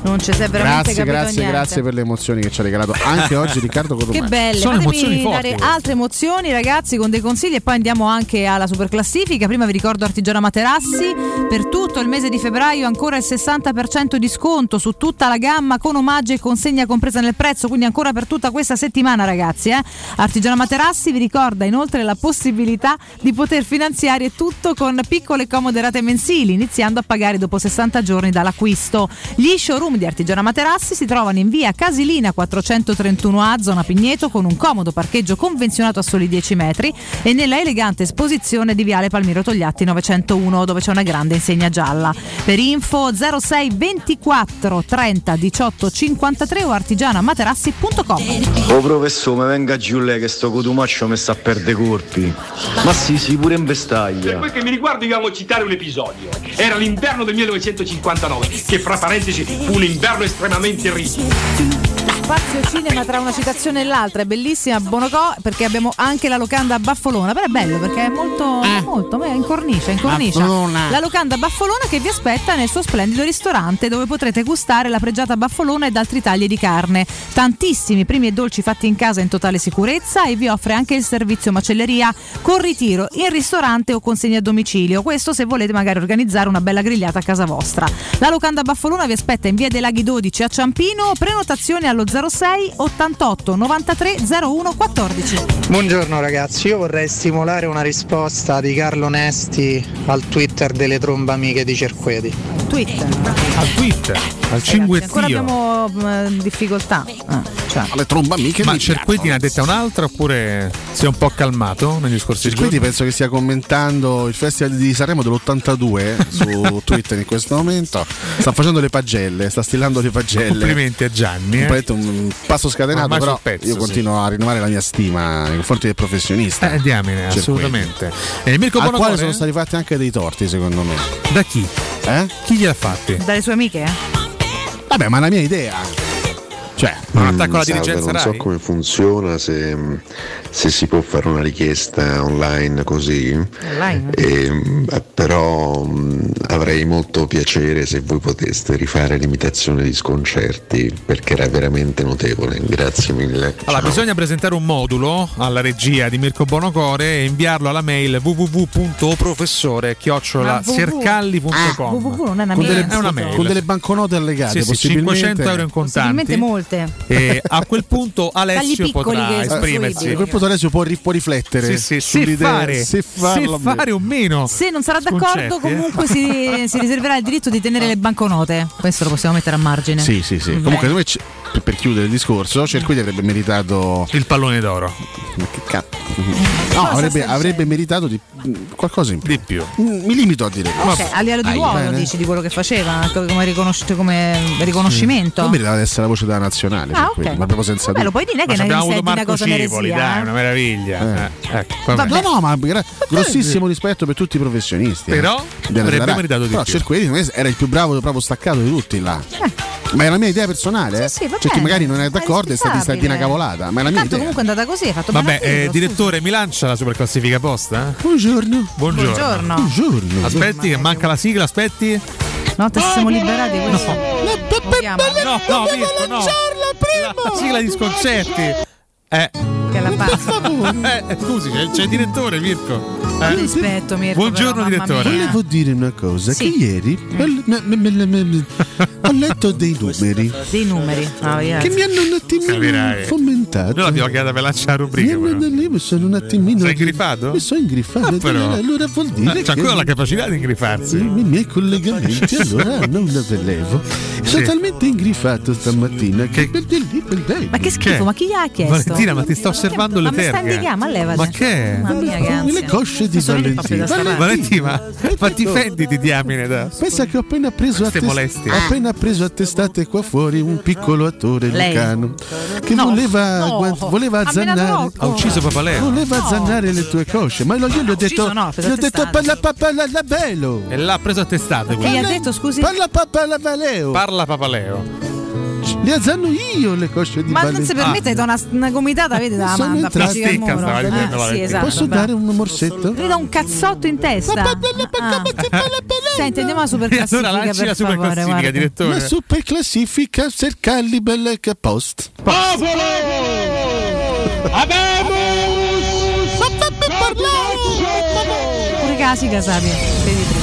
Non ci sei veramente Grazie, grazie, niente. grazie per le emozioni che ci ha regalato anche oggi Riccardo Che Cotomani. belle, Sono emozioni fatemi forti. dare altre emozioni ragazzi con dei consigli e poi andiamo anche alla super classifica. Prima vi ricordo Artigiana Materassi, per tutto il mese di febbraio ancora il 60% di sconto su tutta la gamma con omaggio e consegna compresa nel prezzo, quindi ancora per tutta questa settimana ragazzi. Eh? Artigiana Materassi vi ricorda inoltre la possibilità di poter finanziare tutto con piccole e comode rate mensili, iniziando a pagare dopo 60 giorni dall'acquisto. Gli showroom showroom di Artigiana Materassi si trovano in via Casilina 431A, zona Pigneto, con un comodo parcheggio convenzionato a soli 10 metri e nella elegante esposizione di viale Palmiro Togliatti 901, dove c'è una grande insegna gialla. Per info 06 24 30 18 53 o artigianamaterassi.com. Oh professore, venga giù lei che sto cotumaccio mi sta a perdere colpi. Ma sì, sì, pure in Per vestaglia. quel che mi riguarda dobbiamo citare un episodio. Era l'inverno del 1959, che fra parentesi fu un invierno extremadamente rico. Spazio cinema tra una citazione e l'altra, è bellissima Bonocò perché abbiamo anche la locanda Baffolona, però è bello perché è molto, molto, ma è in cornice, in cornice. La locanda Baffolona che vi aspetta nel suo splendido ristorante dove potrete gustare la pregiata Baffolona ed altri tagli di carne. Tantissimi primi e dolci fatti in casa in totale sicurezza e vi offre anche il servizio macelleria con ritiro in ristorante o consegna a domicilio. Questo se volete magari organizzare una bella grigliata a casa vostra. La locanda Baffolona vi aspetta in via dei Laghi 12 a Ciampino, prenotazioni allo 06 88 93 01 14. Buongiorno ragazzi, io vorrei stimolare una risposta di Carlo Nesti al Twitter delle trombe amiche di Cerqueti. Twitter. Al Twitter, al Ancora cinguettio. abbiamo mm, difficoltà. Ah, cioè. Le trombe amiche Ma Cerqueti ne ha detta un'altra oppure si è un po' calmato negli scorsi Quindi giorni? penso che stia commentando il festival di Sanremo dell'82 <laughs> su Twitter in questo momento. Sta facendo le pagelle, sta stillando le pagelle. Complimenti a Gianni. eh. Completamente un passo scatenato, però pezzo, io sì. continuo a rinnovare la mia stima nei confronti del professionista. Eh, diamine, Cerqueti. assolutamente. E Mirko Al quale sono stati fatti anche dei torti, secondo me. Da chi? Eh? Chi gliel'ha fatti? Dalle sue amiche? Vabbè, ma la mia idea. Cioè, un attacco alla Mm, salve, dirigenza non so Rai? come funziona, se, se si può fare una richiesta online così, Online? E, eh, però mh, avrei molto piacere se voi poteste rifare l'imitazione di sconcerti perché era veramente notevole. Grazie mille. Allora, Ciao. bisogna presentare un modulo alla regia di Mirko Bonocore e inviarlo alla mail www.oprofessore-sercalli.com www non è una con mail. delle, È una mail. con delle banconote allegate, Sì, sì, possibilmente. 500 euro in Possibilmente contanti. Molte. E a quel punto <laughs> Alessio potrà esprimersi. A quel punto Alessio può, può riflettere Sì, sì, se fare, se se fare o meno. Se non sarà d'accordo, eh? comunque si, si riserverà il diritto di tenere le banconote. Questo lo possiamo mettere a margine. Sì, sì, sì. Beh. Comunque, secondo me c- per, chiudere il discorso, Cerqueti avrebbe meritato. Il pallone d'oro. Ma che cazzo? No, Cosa avrebbe, avrebbe meritato di, qualcosa in più. Di più. Mm, Mi limito a dire questo. Ok, a livello di ruolo bene. dici di quello che faceva co- come, riconosci- come riconoscimento. Non meritava di essere la voce della nazionale, Ah, Cerqueti, ok. ma proprio senza Vabbè, lo puoi dire Ma che ne abbiamo avuto una Marco cosa Civoli, dai, eh? una meraviglia. Eh, ecco, vabbè. No, no, ma gra- grossissimo rispetto per tutti i professionisti. eh, Però della- avrebbe meritato di Però più. Me, era il più bravo, proprio staccato di tutti là. Ma è la mia idea personale, eh. Sì, va C'è chi magari non è d'accordo e sta di una cavolata. Ma è la mia Tanto idea. comunque è andata così, hai fatto Vabbè, eh, direttore, mi lancia la super classifica posta? eh? Buongiorno. Buongiorno. Buongiorno. Buongiorno. Aspetti, che manca la sigla, aspetti. scusa. No, te siamo liberati questo. Muoviamo. No, no, Mirko, no. La sigla di sconcerti. Eh, Che è la base. eh, scusi, c'è, c'è il direttore, Mirko. Eh. Rispetto, Mirko. Buongiorno, però, direttore. mia. Volevo dire una cosa, Sì. che ieri me- ho letto dei numeri Dei numeri. Ah, yeah. che mi hanno un attimino Capirai. fomentato. Noi l'abbiamo chiamata per lanciare la rubrica. Mi, però. mi- mi sono un attimino Sei ingrifato? Mi sono ingrifato. Ah, però. Allora vuol dire C'ha che ancora la capacità di ingrifarsi. i miei collegamenti allora hanno un relevo. Sono Sì. talmente ingrifato stamattina che, per dir lì, per lei. Ma che schifo, ma chi gli ha chiesto? Valentina, ma ti sto osservando ma le mi sta terghe. indicando, ma. Ma che è? Mamma mia, che le ansia. cosce di Valentina. Valentina, ma difenditi, diamine. Da. Pensa che ho appena preso a test- ho appena preso a testate qua fuori un piccolo attore lucano che No, voleva, no. voleva azzannare. Ha ucciso Papaleo. voleva azzannare le tue cosce ma io gli ho detto no, gli ho detto parla papà la bello E l'ha preso a testate. Che gli ha detto, scusi? parla papà la valeo Parla Papaleo. Le azzanno io le cosce di Ma non si permette, da una, una gomitata, vede, da al Sticca muro. stava Eh, sì, esatto. posso bravo. dare un morsetto Gli do un cazzotto in testa. Ah. Senti, andiamo alla super classifica <laughs> allora lanci per la super favore, classifica, guarda. direttore. la super classifica cercalli belle che post Pure casi casati. Vedi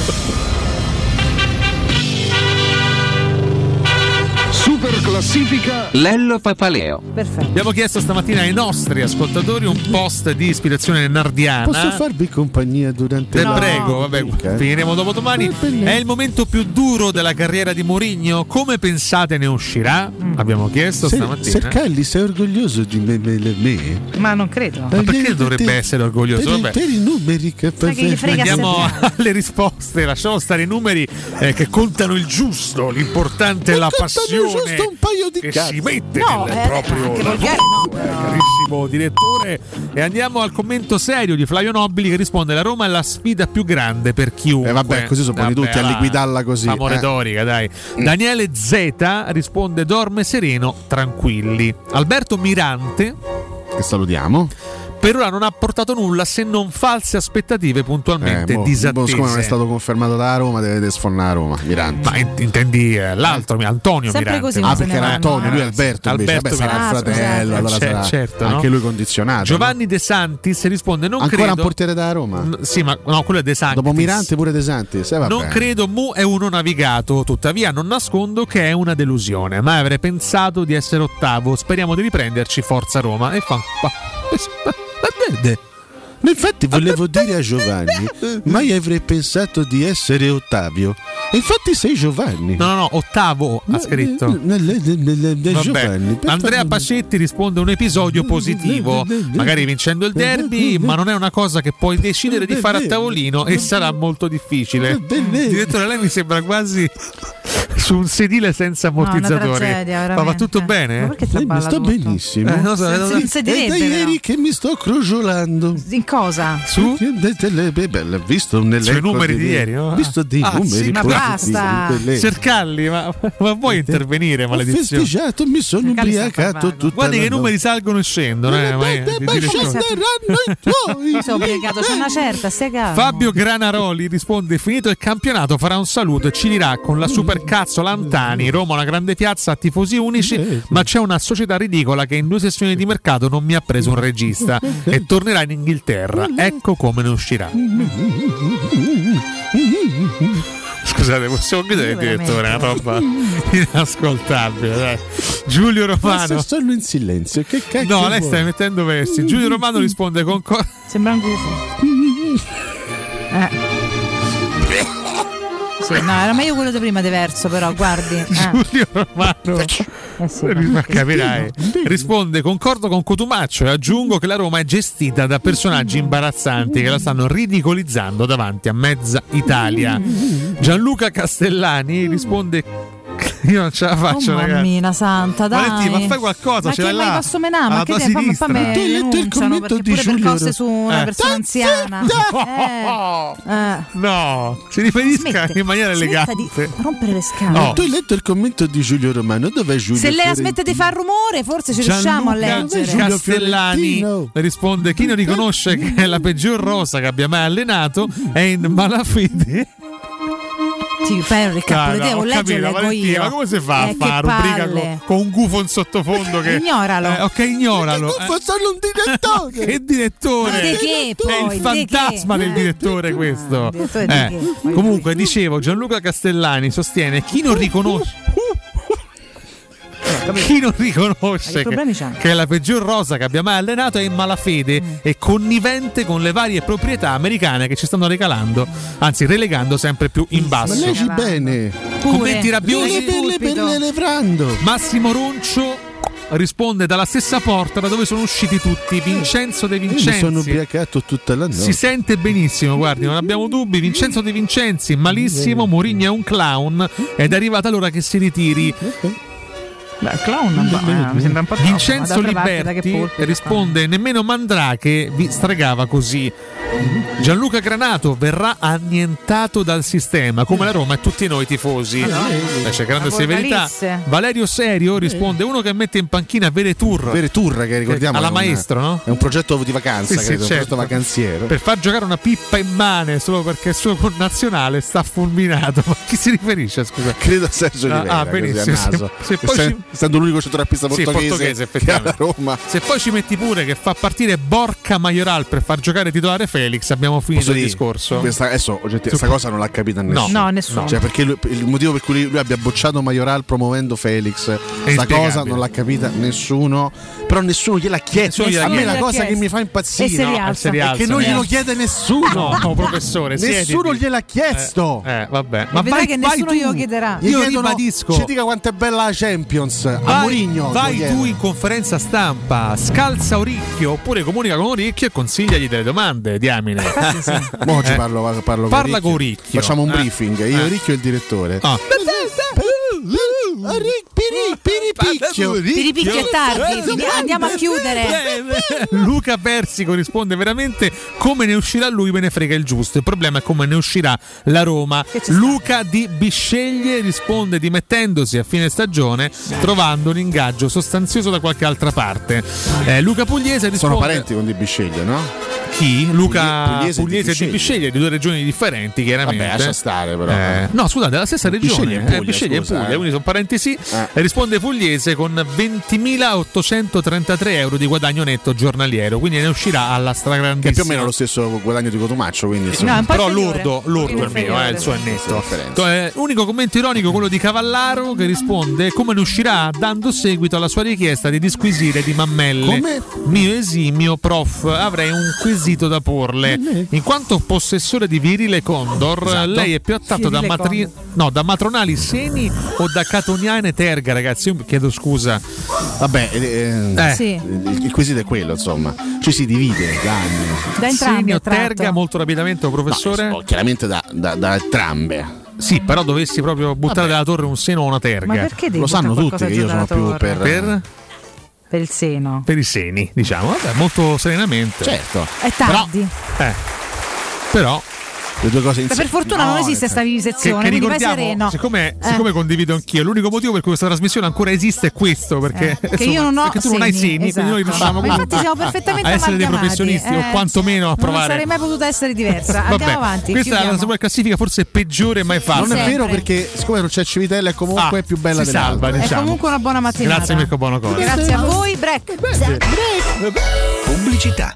classifica Lello Papaleo. Perfetto. Abbiamo chiesto stamattina ai nostri ascoltatori un post di ispirazione nardiana. Posso farvi compagnia durante Te la prego, vabbè, rubrica? finiremo dopo domani. È il momento più duro della carriera di Mourinho. Come pensate ne uscirà? Abbiamo chiesto Se- stamattina. Sercalli, sei orgoglioso di me? me- me? Ma non credo. Ma perché dovrebbe essere orgoglioso? Per, per i numeri che Sai che gli Andiamo <laughs> alle risposte, lasciamo stare i numeri eh, che contano il giusto, l'importante è la passione giusto un paio di che cazzi. si mette No, nel eh, proprio volgare no, carissimo direttore. E andiamo al commento serio di Flavio Nobili che risponde: La Roma è la sfida più grande per chiunque. Eh, vabbè, così sono buoni Vabbè, tutti a liquidarla così, Famo eh. retorica, dai. Daniele Z risponde: Dorme sereno, tranquilli. Alberto Mirante Che salutiamo. Per ora non ha portato nulla se non false aspettative puntualmente Eh, mo- disattese. siccome non è stato confermato dalla Roma, deve sfonnare a Roma. Mirante. Ma in- intendi eh, l'altro, Antonio Sempre Mirante. così Ah, perché era Antonio, eh. lui è Alberto, invece. Alberto Vabbè, sarà il fratello, Ah, allora scusate. sarà Certo, no? anche lui condizionato. Giovanni De Santis risponde: Non Ancora credo. un portiere da Roma? N- Sì, ma no, quello è De Santis. Dopo Mirante pure De Santis. Eh. Non credo Mu è uno navigato, tuttavia non nascondo che è una delusione, ma avrei pensato di essere ottavo. Speriamo di riprenderci, forza Roma. E fa. Ma- ma- vede? Ma infatti volevo <laughs> dire a Giovanni, mai avrei pensato di essere Ottavio. E infatti sei Giovanni. No, no, no, ottavo ha scritto. Vabbè. Giovanni. Andrea Pacetti risponde un episodio positivo, magari vincendo il derby, ma non è una cosa che puoi decidere di fare a tavolino e sarà molto difficile. Direttore, lei mi sembra quasi su un sedile senza No, ammortizzatori. tragedia, ma va tutto bene? Ma perché Eh, sto tutto? benissimo. Eh, non so, Non non si È da ieri che mi sto crogiolando. In cosa? Su? Visto nell'elenco Sui numeri di dei- ieri, no? Ho visto dei Ah, numeri sì, ma basta. Cercalli, ma, ma vuoi intervenire, Ho maledizione? festeggiato, mi sono Cercalli ubriacato tutta Guardi la che i numeri salgono e scendono. Eh, ma è- Beh, di ma direttore. scenderanno i <laughs> tuoi. Mi sono obbligato, c'è una certa, stai calmo. Fabio Granaroli risponde: Finito il campionato, farà un saluto e ci dirà con la supercazzo Lantani. Roma, una grande piazza a tifosi unici, ma c'è una società ridicola che in due sessioni di mercato non mi ha preso un regista <laughs> e tornerà in Inghilterra. Ecco come ne uscirà. Scusate, possiamo chiudere il direttore? Una roba inascoltabile. Dai. Giulio Ma Romano. se sono in silenzio, che cacchio No, lei stai mettendo versi. Giulio Romano risponde con. co- Sembra un gufo. <laughs> Eh. Sì, no, era meglio quello di prima diverso, però, guardi. Eh. <laughs> Giulio Romano. Eh sì, Ma capirai. Risponde: Concordo con Cotumaccio e aggiungo che la Roma è gestita da personaggi imbarazzanti che la stanno ridicolizzando davanti a mezza Italia. Gianluca Castellani risponde: <laughs> Io non ce la faccio, oh, mammina santa, dai. Valentina, ma fai qualcosa, Ma ce che l'hai mai là, posso menare? Ma che te, fammi, fammi Tu hai letto il commento di Giulio cose su una Eh. persona anziana. Eh. Eh. No, si riferisca Smette, in maniera elegante. di rompere le scale. No. Tu hai letto il commento di Giulio Romano? Dov'è Giulio? Se lei smette di far rumore, forse ci riusciamo a Gianluca leggere. Castellani Fiorentino. risponde: Chi non riconosce che è la peggior rosa che abbia mai allenato è in malafede. Sì, Dai, te no, devo leggere capito, ma come si fa Eh, a fare che rubrica con, con un gufo in sottofondo? Che... Ignoralo. Eh, ok, ignoralo. Ma sono un direttore. <laughs> che direttore! Ma di che È poi? il Di fantasma che? del direttore <laughs> questo. direttore di Eh, che? Comunque, dicevo, Gianluca Castellani sostiene chi non riconosce. Chi non Ma riconosce che che, è la peggior rosa che abbia mai allenato è in malafede Mm. e connivente con le varie proprietà americane che ci stanno regalando, anzi relegando sempre più in Ma basso. leggi bene. Commenti Le rabbiosi. belle per le levrando. Massimo Roncio risponde dalla stessa porta da dove sono usciti tutti. Vincenzo De Io mi Vincenzi. sono ubriacato tutta la notte. Si sente benissimo, guardi, non abbiamo dubbi. Vincenzo De Vincenzi, malissimo. Mourinho è un clown. Ed è arrivata l'ora che si ritiri. Beh, clown eh, mi sembra un po' troppo, Vincenzo parte, che Liberti polpi, risponde: Nemmeno Mandrake vi stregava così. Gianluca Granato verrà annientato dal sistema, come la Roma e tutti noi tifosi. Beh, c'è grande severità. Valerio Serio risponde: Uno che mette in panchina Vere Tour. Vere Tour, che ricordiamo. alla maestro, no? È un progetto di vacanza, Sì, sì, credo, un certo. progetto vacanziero. Per far giocare una pippa in mane solo perché il suo connazionale sta fulminato. <laughs> Ma chi si riferisce? Scusa. Credo a Sergio Ah, Rivera, ah, così a benissimo. naso. <laughs> Se, se poi Se- ci, essendo l'unico centrocampista Sì, portoghese, portoghese, effettivamente. Roma. Se poi ci metti pure che fa partire Borca Majoral per far giocare titolare Felix, abbiamo finito Posso il dire, discorso. Questa, adesso, oggettivamente, questa cosa non l'ha capita nessuno. No, nessuno. Cioè, perché lui- il motivo per cui lui abbia bocciato Majoral promuovendo Felix, questa cosa non l'ha capita nessuno. Però nessuno gliel'ha chiesto. Nessuno A me la cosa chiesto. che mi fa impazzire no? è che non eh. glielo chiede nessuno. No, no, professore, nessuno gliel'ha chiesto. Eh, eh, vabbè. Ma vai, che nessuno glielo chiederà. Gli Io ribadisco. Ci dica quanto è bella la Champions. A Vai, Mourinho. vai tu in conferenza stampa, scalza Oricchio oppure comunica con Oricchio e consigliagli delle domande, diamine. <laughs> Mo' oggi Eh. parlo, parlo Parla con con Ricchio. Ricchio. Facciamo un Eh. briefing. Io, Eh. Ricchio e il direttore. Ah. Piripicchio. Piripicchio è tardi, andiamo a chiudere. Luca Persico risponde veramente come ne uscirà lui me ne frega il giusto. Il problema è come ne uscirà la Roma. Luca di Bisceglie risponde dimettendosi a fine stagione trovando un ingaggio sostanzioso da qualche altra parte. Eh, Luca Pugliese risponde Sono parenti con Di Bisceglie, no? chi? Luca Pugliese Pugliese, e e Di Bisceglie di due regioni differenti chiaramente. Vabbè, lascia stare però. Eh, no, scusate, è la stessa Bisceglie regione. in Puglia, eh, Bisceglie in scusa, Puglia, eh. quindi sono parenti sì. Eh. Risponde Pugliese con 20.833 euro di guadagno netto giornaliero, quindi ne uscirà alla Che stragrandissima. più o meno lo stesso guadagno di Cotumaccio, quindi. No, Però l'urdo, l'urdo è po' mio, eh, il suo è netto. Eh, unico commento ironico quello di Cavallaro che risponde come ne uscirà dando seguito alla sua richiesta di disquisire di mammelle. Come? Mio esimio prof, avrei un quesito da porle. In quanto possessore di virile condor, Esatto. lei è più attratto da, matri- no, da matronali seni o da catoniane terga, ragazzi? Io mi chiedo scusa. Vabbè, eh, Eh. Sì. il, quesito è quello, insomma. Ci si divide da anni. Da entrambi terga, molto rapidamente, professore? No, chiaramente da, da, da entrambe. Sì, però dovessi proprio buttare dalla torre un seno o una terga. Ma perché devi Lo sanno tutti che io sono più per. Per? Per il seno. per i seni, diciamo, vabbè, molto serenamente. Certo. È tardi. Eh. Però Le due cose Ma insieme. per fortuna non esiste sta che, vivisezione, che quindi vai ricordiamo, sereno. siccome, Eh. siccome condivido anch'io, l'unico motivo per cui questa trasmissione ancora esiste è questo, perché, Eh, che <laughs> io non ho perché tu non hai seni, seni, quindi noi esatto. riusciamo Ma infatti siamo perfettamente a essere dei professionisti o eh. quantomeno a Non provare. sarei mai potuta essere diversa. Vabbè, Andiamo avanti. Questa è la chiudiamo. classifica forse peggiore mai fatta. Non è vero perché siccome non c'è Civitella è comunque Ah, più bella si salva, altre. È diciamo. comunque una buona mattinata. Grazie Mirko Bonocore. Grazie a voi, break. Pubblicità.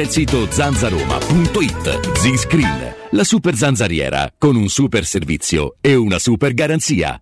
il sito zanzaroma.it. Z-Screen, la super zanzariera, con un super servizio e una super garanzia.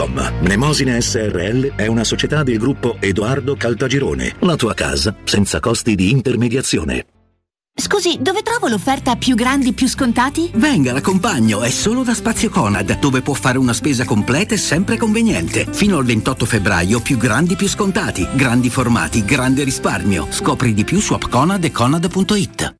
www.kcult.com. Mnemosine SRL è una società del gruppo Edoardo Caltagirone. La tua casa senza costi di intermediazione. Scusi, dove trovo l'offerta più grandi, più scontati? Venga, l'accompagno, è solo da Spazio Conad, dove può fare una spesa completa e sempre conveniente. Fino al 28 febbraio, più grandi, più scontati, grandi formati, grande risparmio. Scopri di più su appconad e conad.it.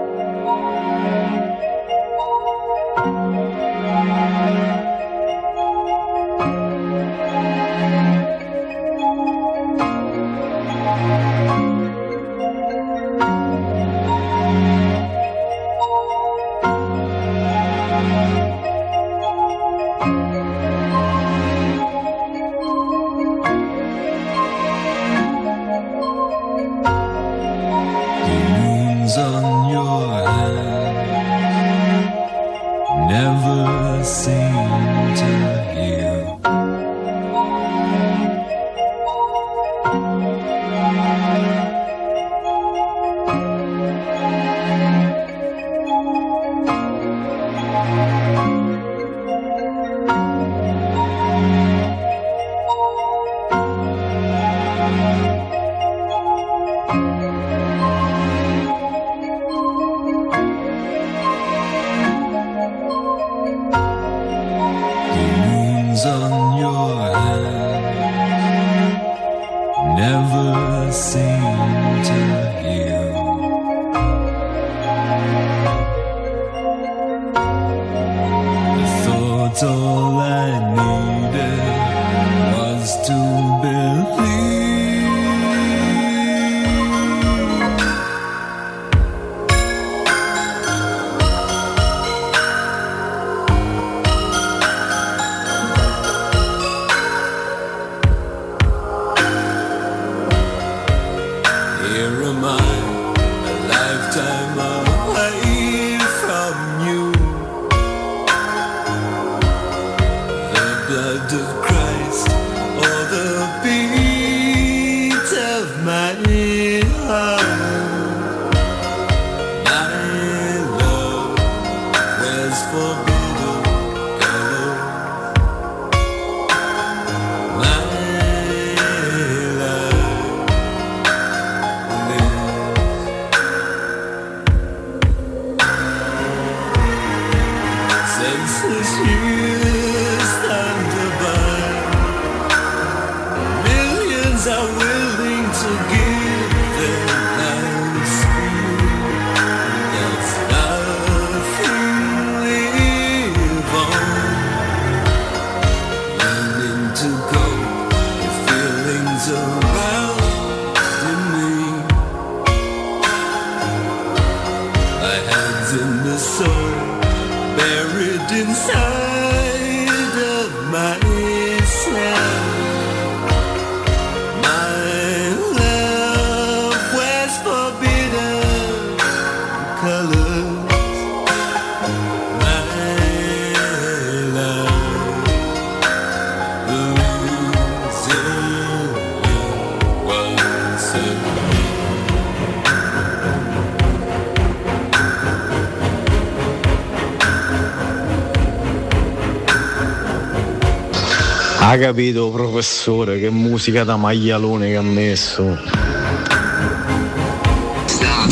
Capito professore che musica da maglialone che ha messo?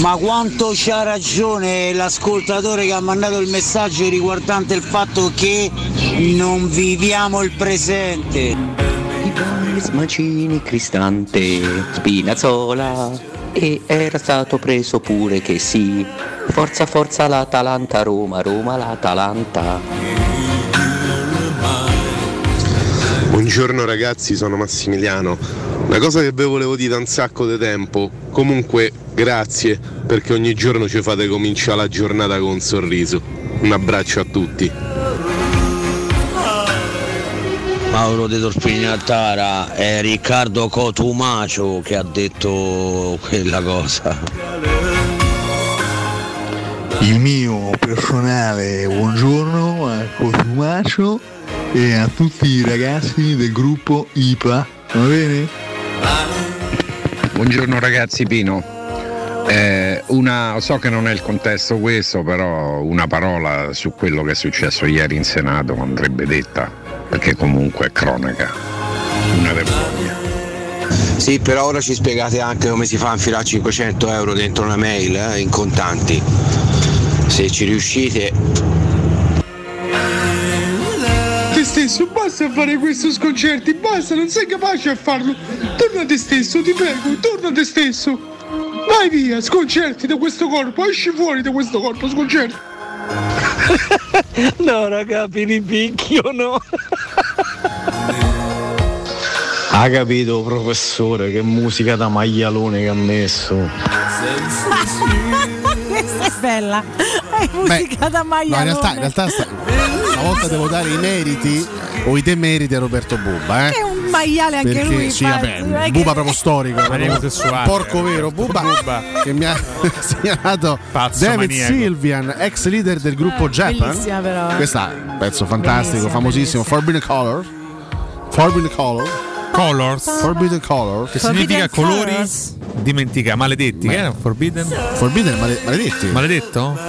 Ma quanto c'ha ragione l'ascoltatore che ha mandato il messaggio riguardante il fatto che non viviamo il presente. Smacini, Cristante, Spinazzola e era stato preso pure che sì. Forza forza l'Atalanta Roma, Roma l'Atalanta. Buongiorno ragazzi, sono Massimiliano. Una cosa che vi volevo dire da un sacco di tempo. Comunque, grazie perché ogni giorno ci fate cominciare la giornata con un sorriso. Un abbraccio a tutti. Mauro De Torpignattara è Riccardo Cotumacio che ha detto quella cosa. Il mio personale buongiorno a Cotumaccio e a tutti i ragazzi del gruppo IPA. Va bene? Buongiorno ragazzi Pino. Eh, una, so che non è il contesto questo, però una parola su quello che è successo ieri in Senato andrebbe detta, perché comunque è cronaca. Una vergogna. Sì, però ora ci spiegate anche come si fa a infilare 500 euro dentro una mail eh, in contanti. Se ci riuscite, Te stesso, basta a fare questi sconcerti, basta, non sei capace a farlo. Torna a te stesso, ti prego, torna a te stesso. Vai via, sconcerti da questo corpo, esci fuori da questo corpo, sconcerti. <laughs> No, raga, piripicchio no. Ha capito, professore, che musica da maglialone che ha messo. <laughs> Questa è bella. È musica da No, in maialone. realtà, in realtà sta- stavolta devo dare i meriti o i demeriti a Roberto Bubba. Eh? È un maiale anche Perché lui. sì, vabbè, che- Bubba proprio storico, proprio sessuale. porco vero, Bubba, che mi ha <laughs> segnalato Pazzo David maniaco. Silvian, ex leader del gruppo Japan. Eh, bellissima però. Questo è un pezzo fantastico, Bellissima, famosissimo, Forbidden Color. Forbidden Color. Colors. Forbidden Color. Che significa colori dimentica, maledetti. Che era? Forbidden? Forbidden, male- maledetti. Maledetto?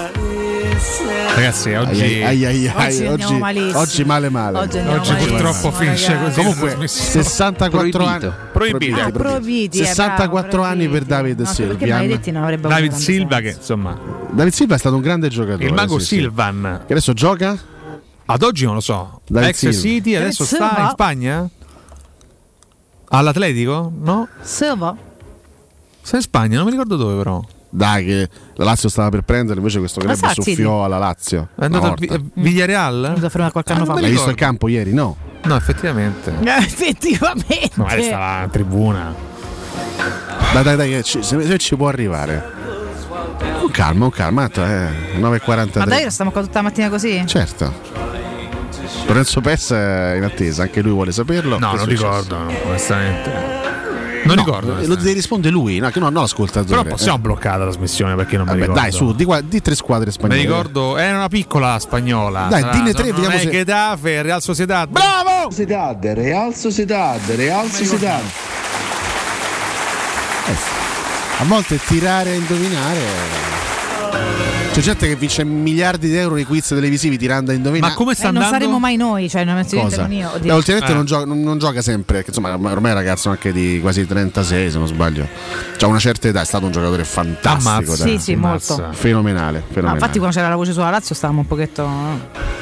Ragazzi, oggi. Ai, ai, ai, ai, Oggi oggi, oggi male male. Oggi Oggi purtroppo finisce così. Comunque, la trasmissione. 64 anni. Proibito. Proibiti, Ah, proibiti, eh, 64 bravo, anni per David No, avuto David Silva, che insomma. David Silva è stato un grande giocatore. Il mago sì, sì. Silvan. Che adesso gioca? Ad oggi non lo so. David Ex Silva. City, adesso David sta Silva. in Spagna? All'Atletico? No? Silva. Sta in Spagna, non mi ricordo dove però. Dai, che la Lazio stava per prendere, invece questo Ma club sa, soffiò alla Lazio. È andato a Vi- volta. a Villarreal? Lo fermato qualche anno fa. L'hai visto in campo ieri? No. No, effettivamente. <laughs> Eh, Effettivamente. Magari stava in tribuna. Dai, dai, dai, ci- se, se ci può arrivare. Con calma, con calma, tanto è Ma 9.43. dai, stiamo qua tutta la mattina così? Certo. Lorenzo Pes è in attesa, anche lui vuole saperlo. No, è non successo? ricordo, no, onestamente. Non No, ricordo. Lo deve rispondere lui, no, che no, no l'ascoltatore. Però possiamo bloccare la trasmissione perché non mi Vabbè, ricordo. dai, su, di, qua- di tre squadre Mi spagnole. ricordo, era una piccola spagnola. Dai, Sarà- dinne tre, non vediamo è se- Getafe, Real Sociedad. Bravo! Sociedad, Real Sociedad, Real Sociedad. A volte tirare e indovinare. C'è gente che vince miliardi di euro nei quiz televisivi tirando a indovinare. Ma come Eh, non saremo mai noi, cioè non Cosa? non io. Beh, ultimamente Eh. non, gioca, non- non gioca sempre, che insomma ormai è un ragazzo anche di quasi 36 se non sbaglio. C'ha una certa età, è stato un giocatore fantastico. Ammazza. Sì, sì, molto. Fenomenale, No, fenomenale. infatti quando c'era la voce sulla Lazio stavamo un pochetto...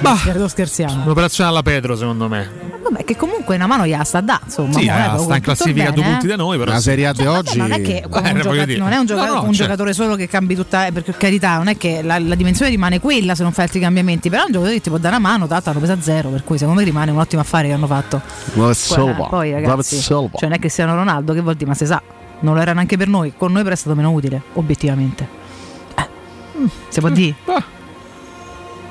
Bah, scherziamo. Un'operazione alla Pedro, secondo me. Vabbè, che comunque una mano gliela sta da, insomma. Sì, eh, eh, sta in classifica a due punti eh. da noi, però. La Serie A di oggi non è che Eh, non è un, gioca- No, no, un certo. giocatore solo che cambi tutta, eh, per carità, non è che la, la dimensione rimane quella se non fai altri cambiamenti, però è un giocatore che ti può dare una mano, tanto hanno preso a zero, per cui secondo me rimane un ottimo affare che hanno fatto. Silva. Poi ragazzi, cioè non è Cristiano Ronaldo, che vuol dire, ma si sa, non lo era neanche per noi, con noi però è stato meno utile, obiettivamente. Eh, mm, si può dire?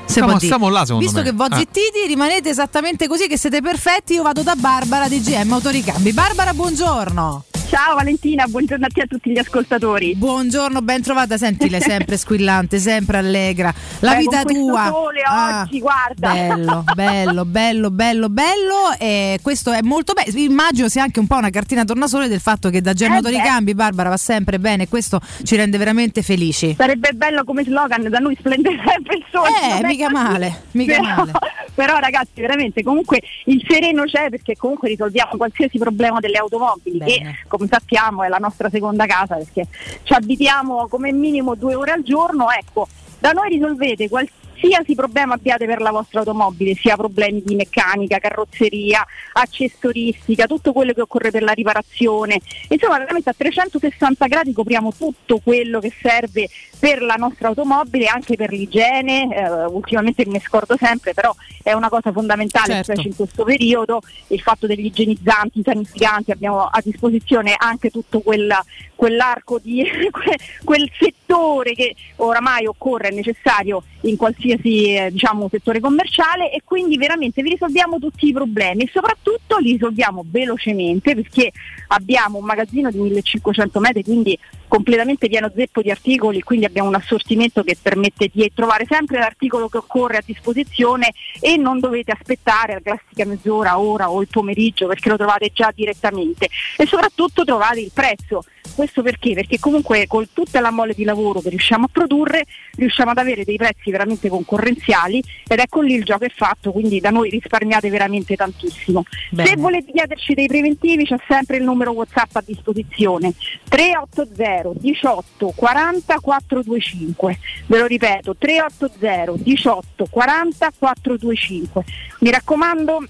Si Stiamo- può dire. stiamo là, secondo Visto me. che voi Ah. zittiti, rimanete esattamente così, che siete perfetti, io vado da Barbara di GM Autoricambi. Barbara, buongiorno. Ciao Valentina, buongiorno a te e a tutti gli ascoltatori. Buongiorno, ben trovata. Senti, lei sempre <laughs> squillante, sempre allegra. La Eh, vita tua. sole Ah, oggi, guarda. Bello, bello, bello, bello, bello. E questo è molto bello. Immagino sia anche un po' una cartina tornasole del fatto che da GM Eh Autoricambi Barbara va sempre bene questo ci rende veramente felici. Sarebbe bello come slogan, da noi splende sempre il sole. Eh, mica male, mica Però- male. Però ragazzi, veramente comunque il sereno c'è perché comunque risolviamo qualsiasi problema delle automobili e come sappiamo è la nostra seconda casa perché ci abitiamo come minimo due ore al giorno, ecco, da noi risolvete qualsiasi problema abbiate per la vostra automobile, sia problemi di meccanica, carrozzeria, accessoristica, tutto quello che occorre per la riparazione. Insomma, veramente a 360 gradi copriamo tutto quello che serve per la nostra automobile, anche per l'igiene. Eh, ultimamente me ne scordo sempre, però è una cosa fondamentale, Certo. specie in questo periodo, il fatto degli igienizzanti, i sanificanti, abbiamo a disposizione anche tutto quella- quell'arco di <laughs> que- quel settore che oramai occorre, è necessario in qualsiasi eh, diciamo, settore commerciale e quindi veramente vi risolviamo tutti i problemi e soprattutto li risolviamo velocemente perché abbiamo un magazzino di 1500 metri, quindi completamente pieno zeppo di articoli, quindi abbiamo un assortimento che permette di trovare sempre l'articolo che occorre a disposizione e non dovete aspettare la classica mezz'ora, ora o il pomeriggio perché lo trovate già direttamente e soprattutto trovate il prezzo. Questo perché? Perché comunque con tutta la mole di lavoro che riusciamo a produrre riusciamo ad avere dei prezzi veramente concorrenziali ed ecco lì il gioco è fatto, quindi da noi risparmiate veramente tantissimo. Se volete chiederci dei preventivi c'è sempre il numero WhatsApp a disposizione 380 18 40 425. Ve lo ripeto 380 18 40 425. Mi raccomando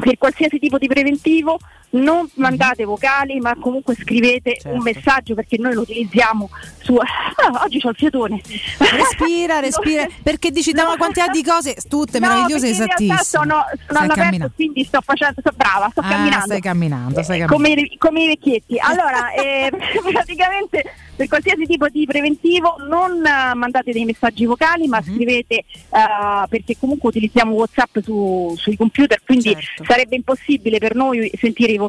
per qualsiasi tipo di preventivo non mandate vocali ma comunque scrivete un messaggio perché noi lo utilizziamo su Ah, oggi c'ho il fiatone Respira, <laughs> respira. Perché dici da ma quanti ha di cose, tutte No, meravigliose esattissime. sono, sono all'aperto quindi sto facendo sto brava sto Ah, camminando stai camminando, stai Eh, camminando. come, i- come i vecchietti. Allora, <laughs> eh, <laughs> praticamente per qualsiasi tipo di preventivo non mandate dei messaggi vocali, ma scrivete eh, perché comunque utilizziamo WhatsApp su- sui computer, quindi Certo. sarebbe impossibile per noi sentire i vocali.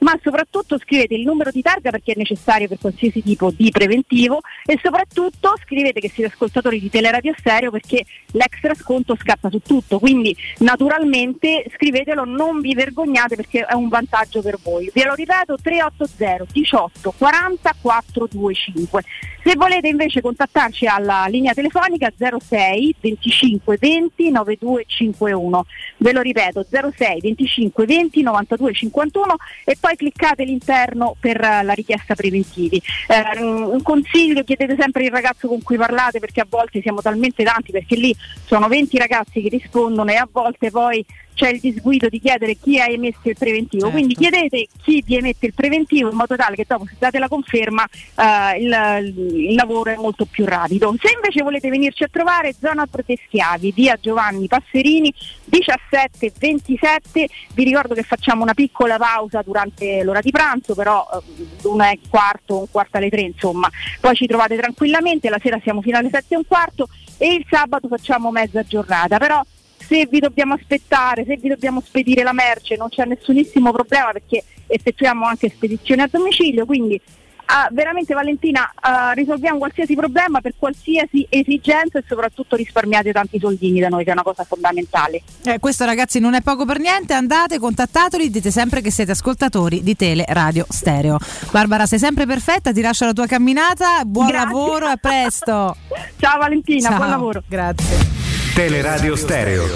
Ma soprattutto scrivete il numero di targa perché è necessario per qualsiasi tipo di preventivo e soprattutto scrivete che siete ascoltatori di Teleradio Stereo perché l'extra sconto scatta su tutto. Quindi naturalmente scrivetelo, non vi vergognate perché è un vantaggio per voi. Ve lo ripeto 380 18 40 425. Se volete invece contattarci alla linea telefonica 06 25 20 9251. Ve lo ripeto 06 25 20 92 51 e poi cliccate l'interno per eh, la richiesta preventivi. Eh, un consiglio, chiedete sempre il ragazzo con cui parlate perché a volte siamo talmente tanti perché lì sono 20 ragazzi che rispondono e a volte poi c'è il disguido di chiedere chi ha emesso il preventivo. Quindi chiedete chi vi emette il preventivo in modo tale che dopo se date la conferma eh, il, il lavoro è molto più rapido. Se invece volete venirci a trovare zona Proteschiavi, via Giovanni Passerini 17-27, vi ricordo che facciamo una piccola pausa durante l'ora di pranzo, però eh, una e quarto, un quarto alle tre, insomma, poi ci trovate tranquillamente, la sera siamo fino alle sette e un quarto e il sabato facciamo mezza giornata, però se vi dobbiamo aspettare, se vi dobbiamo spedire la merce non c'è nessunissimo problema perché effettuiamo anche spedizioni a domicilio, quindi ah, veramente Valentina ah, risolviamo qualsiasi problema per qualsiasi esigenza e soprattutto risparmiate tanti soldini da noi che è una cosa fondamentale. Eh, questo ragazzi non è poco per niente, andate, contattateli, dite sempre che siete ascoltatori di Tele Radio Stereo. Barbara, sei sempre perfetta, ti lascio la tua camminata, buon Grazie. lavoro, a presto. <laughs> Ciao Valentina, Ciao, buon lavoro. Grazie. Teleradio Stereo.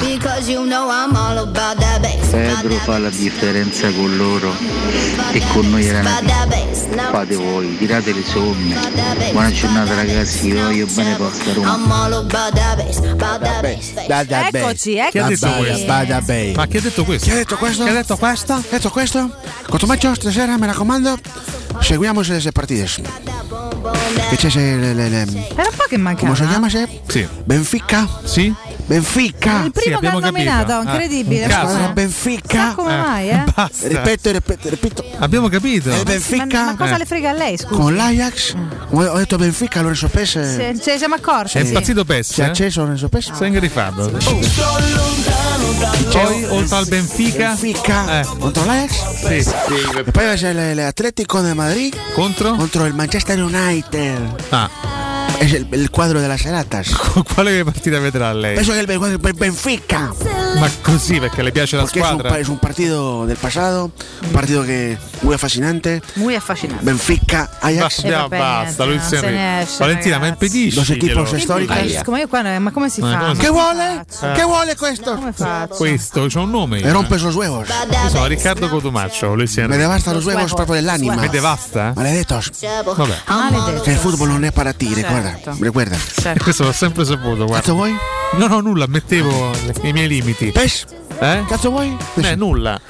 Because you know I'm all about that bass. Pedro fa la differenza con loro e con noi era Fate voi, tirate le somme. Buona giornata ragazzi, vi voglio bene posta Roma. I'm all about that bass. About that bass. Da, da, Eccoci, eccoci. Chi ha detto questo? Ma chi ha detto questo? Chi ha detto questo? Chi ha detto questo? Ha detto questo? Cotomaccio stasera, mi raccomando, seguiamo le partite. Che c'è se le, le, le- Era un po' che mancava. come si chiama se? Sì. Benfica? Sì? Benfica. Il primo che abbiamo ha nominato, capito. Ah, incredibile. un La caso. Benfica. Sa come mai, eh? <laughs> Basta. Ripeto, ripeto, ripeto. Abbiamo capito. Il Ma, Benfica ma cosa Eh. le frega a lei, scusa? con l'Ajax. Come ho detto Benfica, Lorenzo Pesce. Se, ce ne siamo accorti. È sì. impazzito Si è Pesce? eh? acceso Lorenzo Pesce. Sei ingrifato. Poi, oltre al Benfica, Benfica Eh. contro l'Ajax. sì. E poi c'è l'Atletico de Madrid contro? contro il Manchester United. Ah, È il, il quadro della serata. <laughs> Quale partita vedrà lei? Penso che il quadro del Benfica. Ma così perché le piace la Porque es un, squadra? pa- es un partido del pasado, un partido que muy fascinante. Muy affascinante. Benfica, Ajax. Basta, vabbè, basta, Luis non se Enrique. ne esce, Valentina, ma ragazzi. impedisci. Dos equipos históricos. Capisco, ma io qua ma come si Ma fa? come si ¿Qué vuole? Eh. ¿Qué vuole questo? Come faccio? Questo, c'è un nome. Me rompe esos huevos. Io sono Riccardo Cotumaccio, Luis Me Enrique. devasta los huevos proprio dell'anima. Me devasta? Maledetos. Vabbè. Maledetto. Que el fútbol non è para ti, recuerda. Certo. Recuerda. E questo l'ho sempre saputo, guarda. Cazzo vuoi? No, no, nulla, mettevo i miei limiti. Pes? Eh? Cazzo vuoi? Eh, nulla.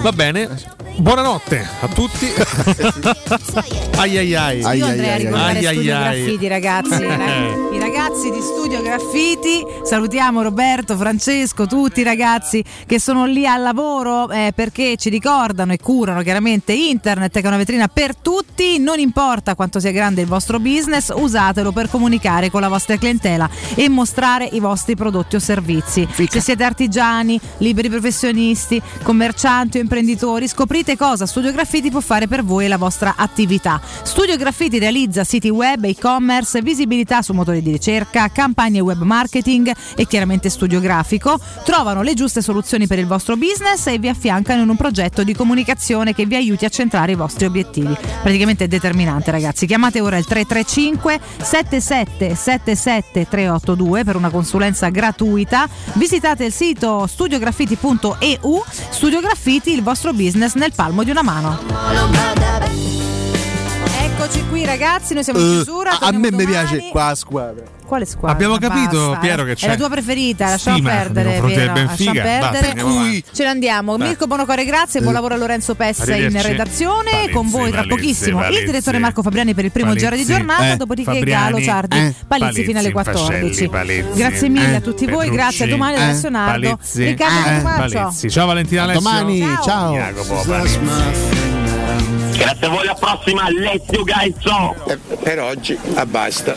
Va bene. Buonanotte a tutti. <laughs> ai ai ai. Io ai, andrei a ricordare ai, Studio ai. Graffiti, ragazzi. Eh. I ragazzi di Studio Graffiti, salutiamo Roberto, Francesco, tutti i ragazzi che sono lì al lavoro eh, perché ci ricordano e curano chiaramente internet che è una vetrina per tutti, non importa quanto sia grande il vostro business, usatelo per comunicare con la vostra clientela e mostrare i vostri prodotti o servizi. Se siete artigiani, liberi professionisti, commercianti o imprenditori, scoprite cosa Studio Graffiti può fare per voi e la vostra attività. Studio Graffiti realizza siti web, e-commerce, visibilità su motori di ricerca, campagne web marketing e chiaramente studio grafico. Trovano le giuste soluzioni per il vostro business e vi affiancano in un progetto di comunicazione che vi aiuti a centrare i vostri obiettivi. Praticamente è determinante, ragazzi. Chiamate ora il 335 7777 382 per una consulenza gratuita. Visitate il sito studiograffiti.eu. Studio Graffiti, il vostro business nel palmo di una mano. Eccoci qui ragazzi, noi siamo in Eh, chiusura. a me mi piace qua a squadra. Quale squadra? Abbiamo capito, Basta, Piero, eh. che c'è È la tua preferita, lasciamo stima perdere. Piero, Benfica. lasciamo Basta, perdere. avanti. Ce ne andiamo. Dai. Mirko Bonocore, grazie. Buon lavoro a Lorenzo Pessa in redazione. Valizzi, Con voi tra Valizzi, pochissimo il Valizzi. direttore Marco Fabriani per il primo giro di giornata. Eh, Dopodiché Fabriani. Galo Sardi, Eh. Palizzi fino alle Palizzi, 14. Infascelli, Palizzi. Grazie mille Eh. a tutti voi. Petrucci. Grazie a domani da Eh. Alessio Nardo. Palizzi. Riccardo Eh. Ciao Valentina Alessio. Domani, Ciao. Grazie a voi, alla prossima, let's you guys. Per oggi, ah, basta.